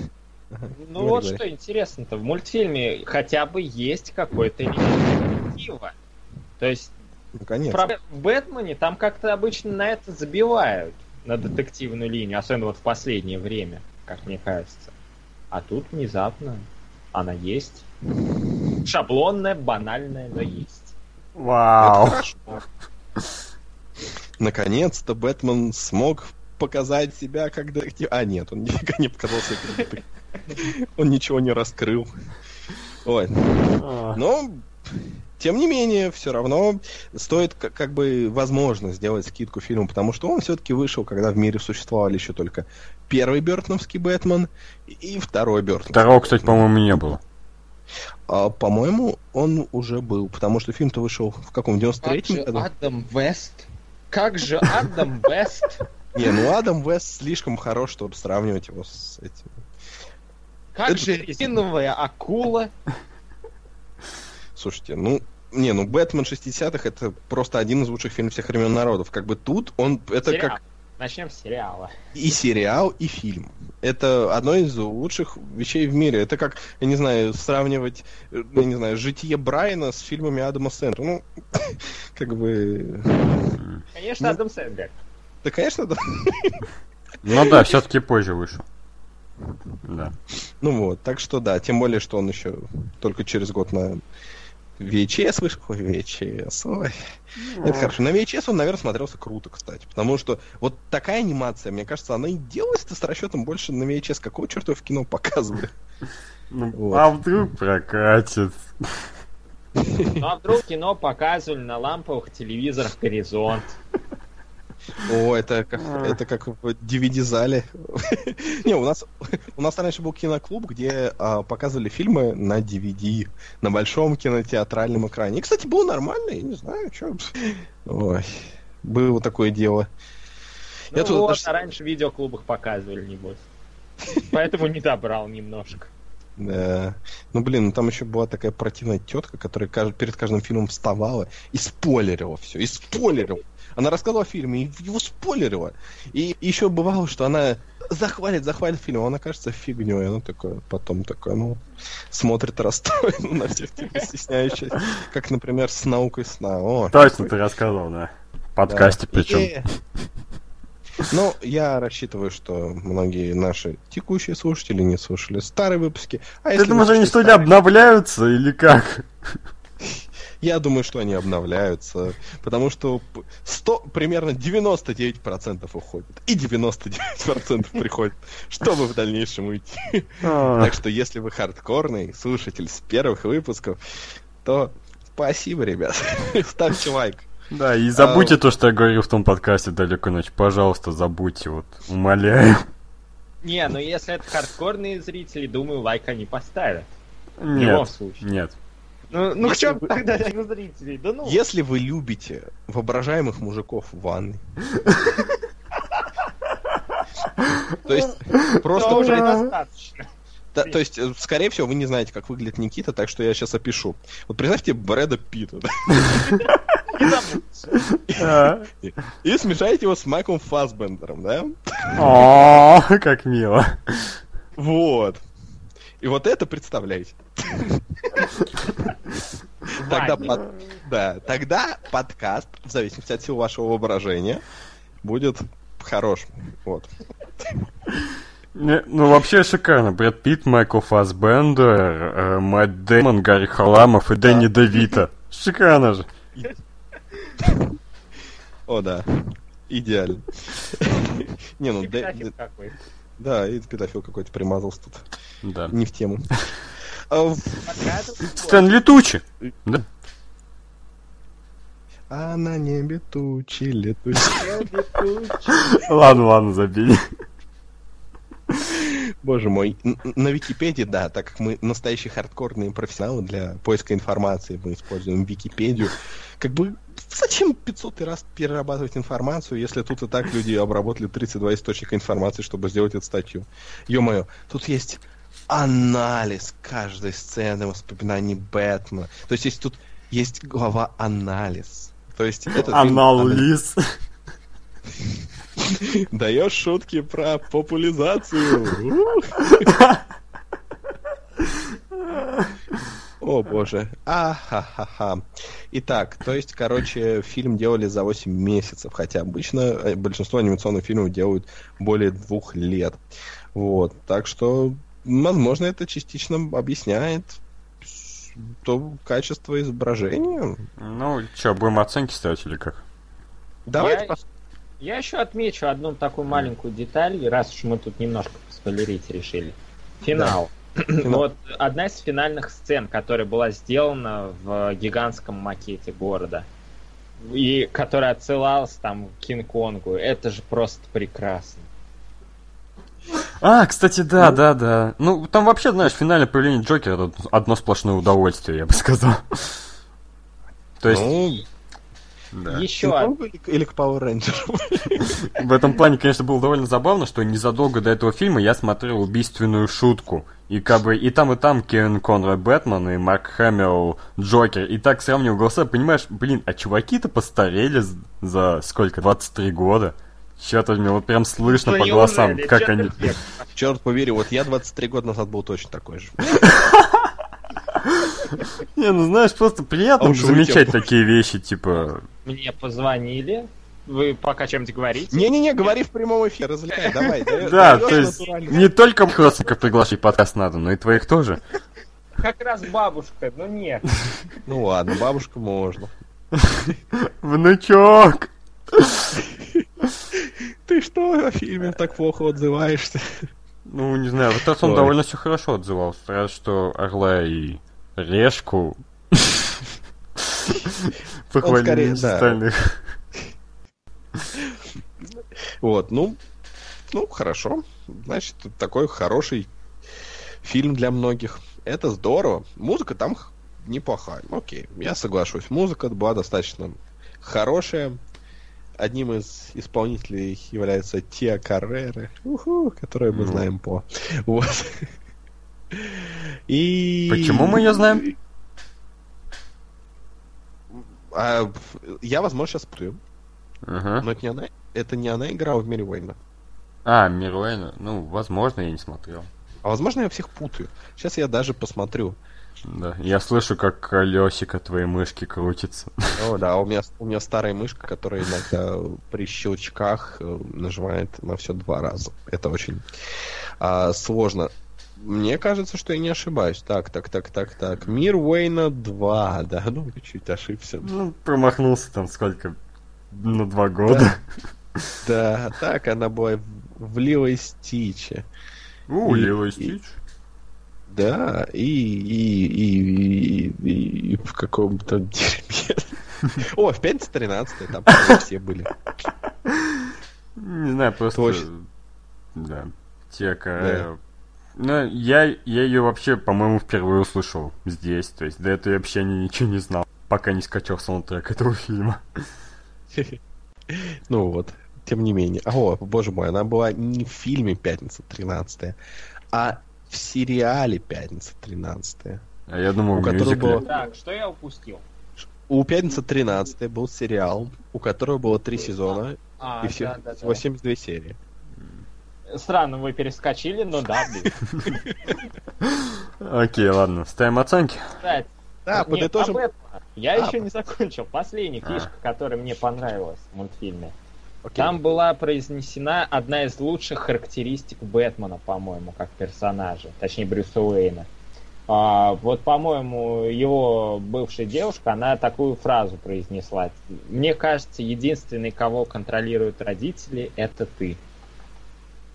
Ну Говори, вот что интересно-то, в мультфильме хотя бы есть какой-то детектива. То есть Наконец. Про- в Бэтмене там как-то обычно на это забивают, на детективную линию, особенно вот в последнее время, как мне кажется. А тут внезапно она есть. Шаблонная, банальная, но есть. Вау. хорошо. Наконец-то Бэтмен смог показать себя как детектив. А, нет, он никогда не показал себя как детектив. Он ничего не раскрыл. Ой. А. Но, тем не менее, все равно стоит как бы возможно сделать скидку фильму, потому что он все-таки вышел, когда в мире существовали еще только первый Бертоновский Бэтмен и второй Бертон. Второго, кстати, по-моему, не было. А, по-моему, он уже был, потому что фильм-то вышел в каком, 93-м году? Адам Вест? Как же Адам Вест? Не, ну Адам Вест слишком хорош, чтобы сравнивать его с этим. Как Это же резиновая акула? Слушайте, ну, не, ну Бэтмен 60-х это просто один из лучших фильмов всех времен народов. Как бы тут он, это Сериал. как Начнем с сериала. и сериал, и фильм. Это одно из лучших вещей в мире. Это как, я не знаю, сравнивать, э, я не знаю, житие Брайана с фильмами Адама Сэндлера. Ну, как бы... Конечно, Ну. Адам Сэндлер. Да, конечно, да. Ну да, все-таки позже вышел. Да. Ну вот, так что да, тем более, что он еще только через год на VHS вышел. Ой, VHS, ой. Это хорошо. На VHS он, наверное, смотрелся круто, кстати. Потому что вот такая анимация, мне кажется, она и делалась-то с расчетом больше на VHS. Какого черта в кино показывали? Ну, Вот. а вдруг прокатит? Ну а вдруг кино показывали на ламповых телевизорах «Горизонт». О, это как, это как в DVD-зале. Не, у нас, у нас раньше был киноклуб, где а, показывали фильмы на DVD, на большом кинотеатральном экране. И, кстати, было нормально, я не знаю, что. Ой, было такое дело. Ну Я тут вот, даже- а раньше в видеоклубах показывали, небось. Поэтому не добрал немножко. Да. Ну, блин, ну там еще была такая противная тетка, которая перед каждым фильмом вставала и спойлерила все, и спойлерила. Она рассказывала о фильме и его спойлерила. И еще бывало, что она захвалит, захвалит фильм, а он окажется фигней. Она такая, потом такая, ну, смотрит расстроенно на всех, типа, стесняющись. Как, например, с наукой сна. О, Точно ты рассказывал, да. В подкасте да. причем. И- Ну, я рассчитываю, что многие наши текущие слушатели не слушали старые выпуски. А Ты думаешь, они что ли старые- обновляются или как? Я думаю, что они обновляются, потому что 100, примерно 99% уходит, и 99% приходит, чтобы в дальнейшем уйти. А. Так что если вы хардкорный слушатель с первых выпусков, то спасибо, ребят. Ставьте лайк. Да, и забудьте то, что я говорил в том подкасте «Далеко ночь». Пожалуйста, забудьте, вот, умоляю. Не, ну если это хардкорные зрители, думаю, лайк они поставят. Нет, любом случае. нет. Ну, ну в Если чем вы- тогда у зрителей? Да ну. Если вы любите воображаемых мужиков в ванной, то есть то просто уже достаточно. Да, то есть, э, скорее всего, вы не знаете, как выглядит Никита, так что я сейчас опишу. Вот представьте Брэда Питта, да, И смешайте его с Майклом Фассбендером, да? О, как мило. Вот. И вот это представляете. Тогда, под- да, тогда подкаст, в зависимости от сил вашего воображения, будет хорош. Вот. Не, Ну, вообще шикарно. Брэд Питт, Майкл Фассбендер, э, Мэтт Дэймон, Гарри Халамов и Дэнни Девита. Шикарно же. О, да. Идеально. Не, ну, Да, и педофил какой-то примазался тут. Да. Не в тему. А. Стэнли Тучи. Да. А на небе тучи летучие. Ладно, ладно, забей. Боже мой. На Википедии, да, так как мы настоящие хардкорные профессионалы для поиска информации, мы используем Википедию. Как бы зачем 500 раз перерабатывать информацию, если тут и так люди обработали 32 источника информации, чтобы сделать эту статью? Ё-моё, тут есть анализ каждой сцены воспоминаний Бэтмена. То есть, есть тут есть глава анализ. То есть фильм- Анализ. Даешь шутки про популяризацию. О боже. Ахахаха. Итак, то есть, короче, фильм делали за 8 месяцев, хотя обычно э, большинство анимационных фильмов делают более двух лет. Вот. Так что, возможно, это частично объясняет то качество изображения. Ну, что, будем оценки ставить или как? Давайте Я- пос- Я еще отмечу одну такую маленькую деталь, раз уж мы тут немножко спойлерить решили. Финал. Вот одна из финальных сцен, которая была сделана в гигантском макете города, и которая отсылалась там к Кинг-Конгу, это же просто прекрасно. А, кстати, да, да, да. Ну, там вообще, знаешь, финальное появление Джокера одно сплошное удовольствие, я бы сказал. То есть, Ну, да. Еще или, или к Power Rangers? в этом плане, конечно, было довольно забавно, что незадолго до этого фильма я смотрел убийственную шутку. И как бы и там, и там Кевин Конрад Бэтмен и Марк Хэмилл Джокер. И так сравнивал голоса, понимаешь, блин, а чуваки-то постарели за сколько, 23 года? Черт возьми, вот прям слышно Да по голосам, как Чё ты они... фиг? Черт побери, вот я 23 года назад был точно такой же. Не, ну знаешь, просто приятно замечать такие вещи, типа... Мне позвонили. Вы пока чем-нибудь говорите? Не-не-не, говори в прямом эфире, развлекай, давай. да- то есть не только родственников приглашать подкаст надо, но и твоих тоже. Как раз бабушка, но нет. Ну ладно, бабушка можно. Внучок! Ты что о фильме так плохо отзываешься? Ну, не знаю, вот раз он довольно все хорошо отзывался. Раз что Орла и Решку похвалили скорее, да. остальных. Вот, ну, ну, хорошо. Значит, такой хороший фильм для многих. Это здорово. Музыка там неплохая. Окей, я соглашусь. Музыка была достаточно хорошая. Одним из исполнителей является Тиа Каррера, которую мы Ну. знаем по... Вот. И... Почему мы её знаем? А, я, возможно, сейчас путаю. Ага. Но это не она, это не она играла в мире Уэйна. А, Мируэна. Ну, возможно, я не смотрел. А возможно, я всех путаю. Сейчас я даже посмотрю. Да. Я слышу, как колесико твоей мышки крутится. О, да, у меня, у меня старая мышка, которая иногда при щелчках э, нажимает на все два раза. Это очень а, сложно. Мне кажется, что я не ошибаюсь. Так, так, так, так, так. Мир Уэйна 2, да, ну, чуть ошибся. Ну, промахнулся там сколько? На два года. Да, так, она была в Лило и Стиче. У, И- Лило и и- Стич. Да, и, и, и, и, и в каком-то дерьме. О, в пятницу 13 там все были. Не знаю, просто... Да. Тека... Ну, я, я ее вообще, по-моему, впервые услышал здесь. То есть до этого я вообще ни- ничего не знал, пока не скачал саундтрек этого фильма. Ну вот, тем не менее. О, боже мой, она была не в фильме «Пятница 13 а в сериале «Пятница 13 А я думал, У которого было- Так, что я упустил? У «Пятница 13 был сериал, у которого было три сезона А, и все, да, да, да. всего 72 серии. Странно, вы перескочили, но да, блин. Окей, ладно, ставим оценки. Кстати, Да, подытожим. Я А, еще не закончил. Последняя А. фишка, которая мне понравилась в мультфильме. Там была произнесена одна из лучших характеристик Бэтмена, по-моему, как персонажа, точнее Брюса Уэйна. А, вот, по-моему, его бывшая девушка, она такую фразу произнесла. Мне кажется, единственный, кого контролируют родители, это ты.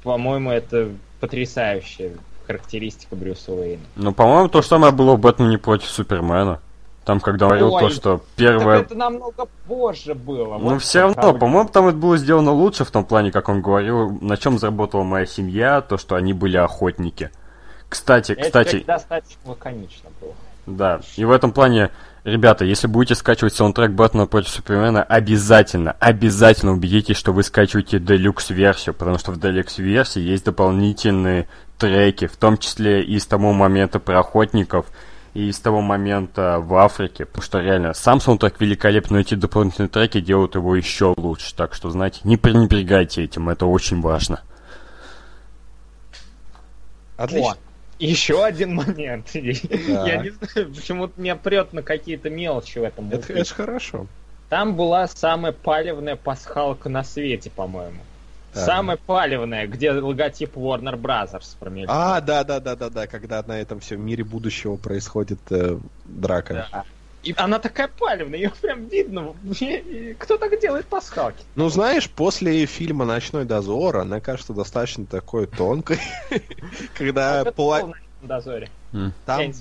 По-моему, это потрясающая характеристика Брюса Уэйна. Ну, по-моему, то же самое было в «Бэтмене против Супермена». Там, когда говорил то, что первое... это намного позже было. Ну, Вот все равно, по-моему, там это было сделано лучше в том плане, как он говорил, на чем заработала моя семья, то, что они были охотники. Кстати, Это кстати, достаточно лаконично было. да, и в этом плане, ребята, если будете скачивать саундтрек Бэтмена против Супермена, обязательно, обязательно убедитесь, что вы скачиваете Deluxe-версию, потому что в Deluxe-версии есть дополнительные треки, в том числе и с того момента про охотников, и с того момента в Африке, потому что реально сам саундтрек великолепный, но эти дополнительные треки делают его еще лучше, так что, знаете, не пренебрегайте этим, это очень важно. Отлично. О, еще один момент. Я не знаю, почему-то меня прет на какие-то мелочи в этом Это, это хорошо. Там была самая палевная пасхалка на свете, по-моему. Так. Самая палевная, где логотип Warner Brothers промелькнул. А, да, да, да, да, да, когда на этом всем мире будущего происходит э, драка. Да. И она такая палевная, ее прям видно. Кто так делает пасхалки? Ну, знаешь, после фильма «Ночной дозор» она кажется достаточно такой тонкой, когда дозоре. Там,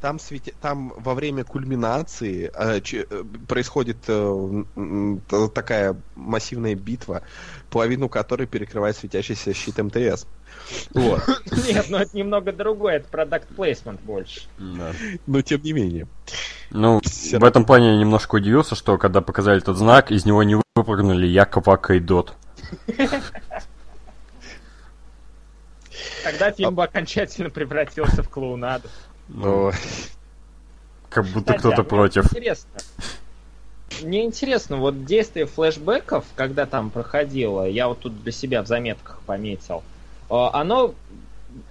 там, свете- там во время кульминации э, че- э, происходит э, такая массивная битва, половину которой перекрывает светящийся щит МТС. Вот. Нет, ну это немного другое, это продукт плейсмент больше. Но тем не менее. Ну, Всё в этом плане я немножко удивился, что когда показали этот знак, из него не выпрыгнули Яков Ака и Дот. Тогда фильм бы окончательно превратился в клоунаду. Но Как будто а кто-то мне против. Интересно. Мне интересно, вот действие флешбеков, когда там проходило, я вот тут для себя в заметках пометил, оно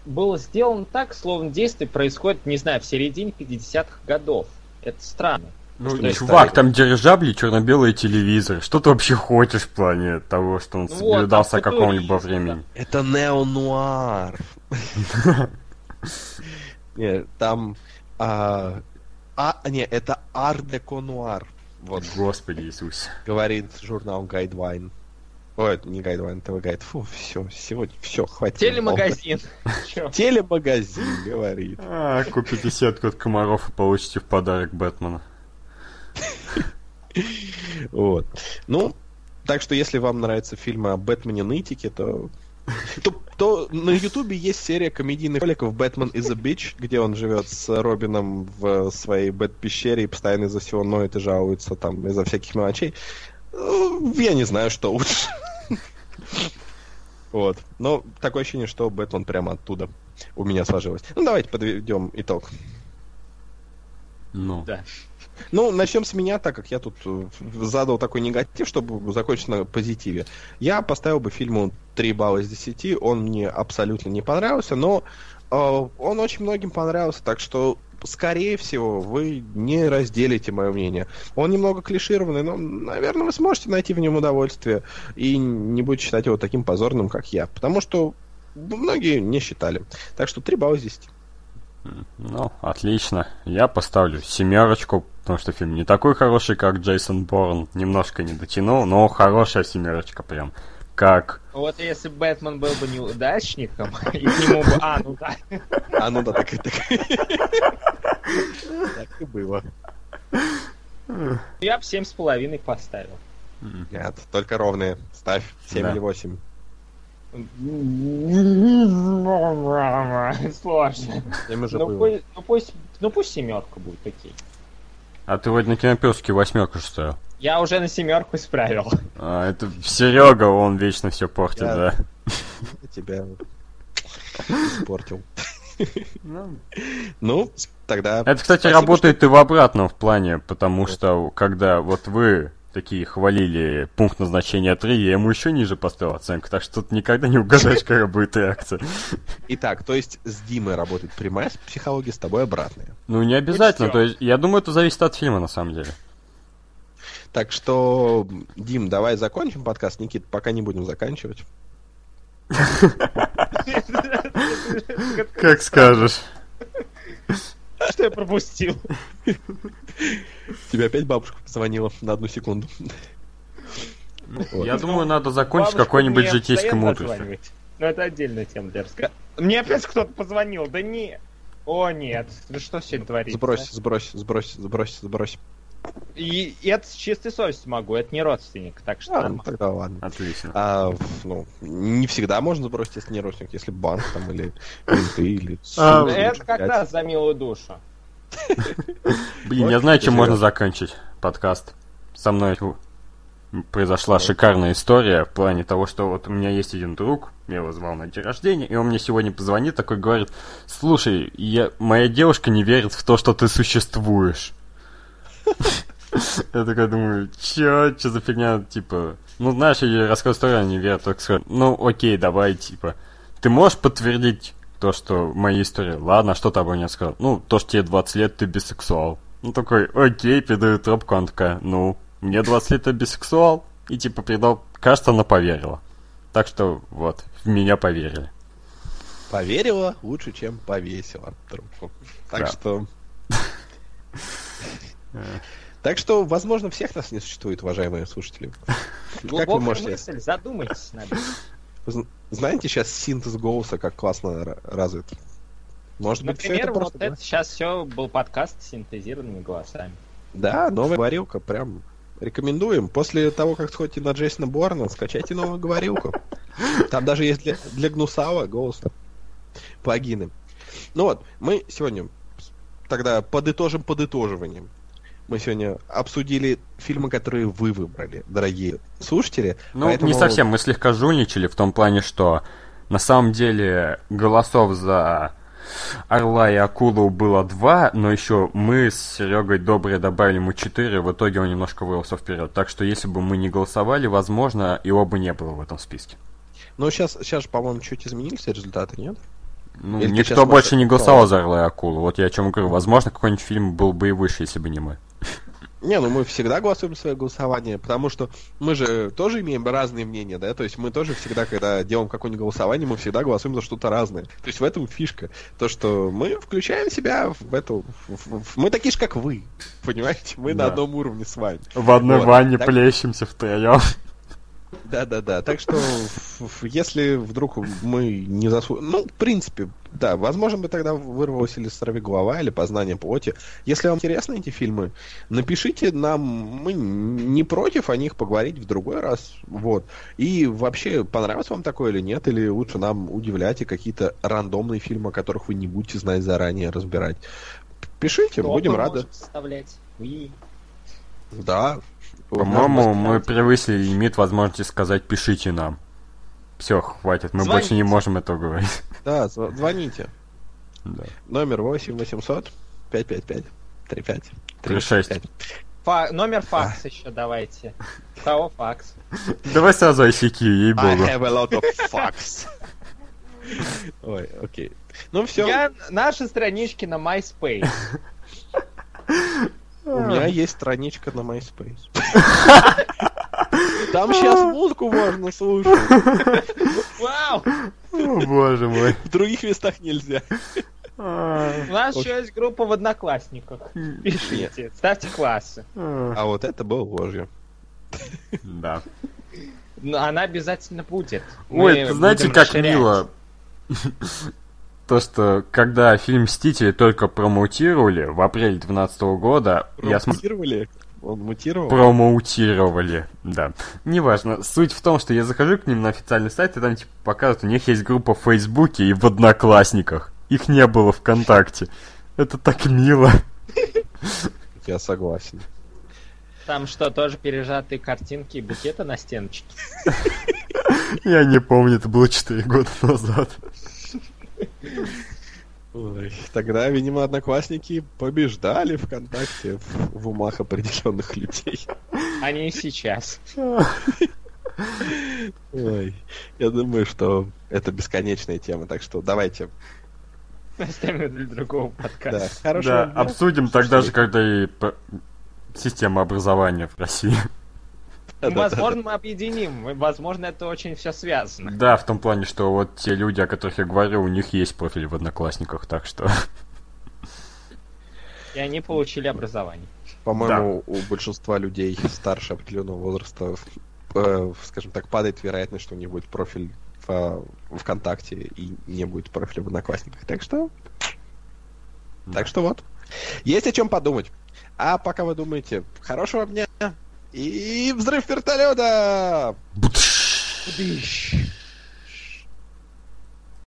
было сделано так, словно действие происходит, не знаю, в середине 50-х годов. Это странно. Ну, Что чувак, там дирижабли, черно-белый телевизор. Что ты вообще хочешь в плане того, что он Ну вот, соблюдался там какого-либо футурист, времени? это неонуар. Не, там... А, а, не, это ар-деко нуар. Вот, Господи Иисус. говорит журнал Guidewine. Ой, не Guidewine, это Guide. Фу, все, сегодня все, хватит. Телемагазин. Телемагазин, говорит. А, купите сетку от комаров и получите в подарок Бэтмена. Вот. Ну, так что если вам нравятся фильмы о Бэтмене нытике, то... То, то на Ютубе есть серия комедийных роликов «Бэтмен is a bitch», где он живет с Робином в своей Бэт-пещере и постоянно из-за всего ноет и жалуется там из-за всяких мелочей. Ну, Я не знаю, что лучше. Вот. Но такое ощущение, что Бэтмен прямо оттуда у меня сложилось. Ну, давайте подведем итог. Ну. Да. Ну, начнем с меня, так как я тут э, задал такой негатив, чтобы закончить на позитиве. Я поставил бы фильму 3 балла из 10. Он мне абсолютно не понравился, но э, он очень многим понравился, так что, скорее всего, вы не разделите мое мнение. Он немного клишированный, но, наверное, вы сможете найти в нем удовольствие и не будете считать его таким позорным, как я. Потому что многие не считали. Так что 3 балла из 10. Ну, отлично. Я поставлю семерочку, потому что фильм не такой хороший, как Джейсон Борн. Немножко не дотянул, но хорошая семерочка прям. Как... Вот если бы Бэтмен был бы неудачником, и к нему бы... А, ну да. А, ну да, так и так. Так и было. Я бы семь с половиной поставил. Нет, только ровные. Ставь 7 Да. или 8. Сложно. 7 уже Ну пусть, ну пусть, ну пусть семерка будет, окей. А ты вроде на кинопёске восьмерку же ставил. Я уже на семерку исправил. А, это Серега, он вечно все портит, Я- да. Я тебя испортил. Ну, тогда... Это, кстати, работает и в обратном в плане, потому что когда вот вы такие хвалили пункт назначения 3, я ему еще ниже поставил оценку, так что тут никогда не угадаешь, какая будет реакция. Итак, то есть с Димой работает прямая психология, с тобой обратная. Ну, не обязательно, то есть, я думаю, это зависит от фильма, на самом деле. Так что, Дим, давай закончим подкаст. Никит, пока не будем заканчивать. Как скажешь. Что я пропустил? Тебе опять бабушка позвонила на одну секунду. Вот. Я думаю, надо закончить Бабушка какой-нибудь мудростью. отзванивает. Но это отдельная тема для рассказа. Мне опять кто-то позвонил, да не... О, нет, да что сегодня творится? Сбрось, сбрось, сбрось, сбрось, сбрось. И, и это с чистой совестью могу, это не родственник, так что... Ладно, тогда ладно. Отлично. А, ну, не всегда можно сбросить, если не родственник, если банк там или менты, или А, суд, Это раз за милую душу. Блин, я знаю, чем можно заканчивать подкаст. Со мной произошла шикарная история в плане того, что вот у меня есть один друг, я его звал на день рождения, и он мне сегодня позвонит, такой говорит, слушай, я, моя девушка не верит в то, что ты существуешь. Я такой думаю, чё, чё за фигня, типа, ну знаешь, я рассказываю историю, она не верит, только скажет, ну окей, давай, типа, ты можешь подтвердить то, что моя история? Ладно, а что ты обо мне сказал? Ну, то, что тебе 20 лет, ты бисексуал. Ну, такой, окей, передаю трубку, она такая, ну, мне 20 лет, я бисексуал. И, типа, передал, кажется, она поверила. Так что, вот, в меня поверили. Поверила лучше, чем повесила трубку. Так Да. что... Так что, возможно, всех нас не существует, уважаемые слушатели. Как вы Глубокая можете... мысль, задумайтесь над этим. Зн- Знаете, сейчас синтез голоса как классно ра- развит. Может быть, Например, это вот просто... это сейчас все был подкаст с синтезированными голосами. Да, новая говорилка, прям рекомендуем. После того, как сходите на Джейсона Борна, скачайте новую говорилку. Там даже есть для, для гнусава голос плагины. Ну вот, мы сегодня тогда подытожим подытоживанием. Мы сегодня обсудили фильмы, которые вы выбрали, дорогие слушатели. Ну, Поэтому- не совсем, мы слегка жульничали в том плане, что на самом деле голосов за Орла и Акулу было два, но еще мы с Серегой Добрые добавили ему четыре, в итоге он немножко вырвался вперед. Так что если бы мы не голосовали, возможно, его бы не было в этом списке. Ну, сейчас, сейчас, по-моему, чуть изменились результаты, нет? Ну, Или никто больше можешь- не голосовал за Орла и Акулу. Вот я о чем говорю. Возможно, какой-нибудь фильм был бы и выше, если бы не мы. Не, ну мы всегда голосуем свое голосование, потому что мы же тоже имеем разные мнения, да, то есть мы тоже всегда, когда делаем какое-нибудь голосование, мы всегда голосуем за что-то разное. То есть в этом фишка. То, что мы включаем себя в эту... в- мы такие же, как вы, понимаете? Мы на Да. одном уровне с вами. В одной Вот. ванне Так- плещемся втроем. Да-да-да, так что если вдруг мы не заслужим... Ну, в принципе, да, возможно бы тогда вырвалась или «Сорвиголова», или «Познание плоти». Если вам интересны эти фильмы, напишите нам, мы не против о них поговорить в другой раз, вот. И вообще, понравилось вам такое или нет, или лучше нам удивлять и какие-то рандомные фильмы, о которых вы не будете знать заранее, разбирать. Пишите, будем Кто рады. может вставлять? Уи. Да. По-моему, мы превысили лимит возможности сказать «пишите нам». Все, хватит, мы Звоните. больше не можем этого говорить. Да, зв- звоните. Да. Номер 8 800 555 35 36. 35. Фа- номер факса еще давайте. Кого факс? Давай сразу ICQ, I ей-богу. have a lot of fucks. Ой, окей. Ну все, Я наши странички на MySpace. У меня есть страничка на MySpace. Там сейчас музыку можно слушать. Вау! О, боже мой. В других местах нельзя. А, У нас еще есть группа в Одноклассниках. Пишите, ставьте классы. а. А вот это было ложью. Да. Но она обязательно будет. Ой, знаете, как мило. То, что когда фильм «Мстители» только промоутировали в апреле 2012 года, я смотрел... Мутировали? Он мутировал? Промоутировали, да. Неважно. Суть в том, что я захожу к ним на официальный сайт, и там типа показывают, у них есть группа в Фейсбуке и в Одноклассниках. Их не было ВКонтакте. Это так мило. Я согласен. Там что, тоже пережатые картинки и букеты на стеночке? Я не помню, это было 4 года назад. Ой, тогда, видимо, одноклассники побеждали ВКонтакте в, в умах определенных людей. Они и сейчас. Ой, я думаю, что это бесконечная тема, так что давайте. Оставим для другого Да, подкаста. хорошего Да, дня. обсудим тогда же, когда и система образования в России. Возможно, мы объединим. Возможно, это очень все связано. Да, в том плане, что вот те люди, о которых я говорю, у них есть профиль в Одноклассниках, так что... И они получили образование. По-моему, у большинства людей старше определенного возраста, э, скажем так, падает вероятность, что у них будет профиль в в ВКонтакте и не будет профиля в Одноклассниках. Так что... Так что вот. Есть о чем подумать. А пока вы думаете, хорошего дня и взрыв вертолета! Дыщ.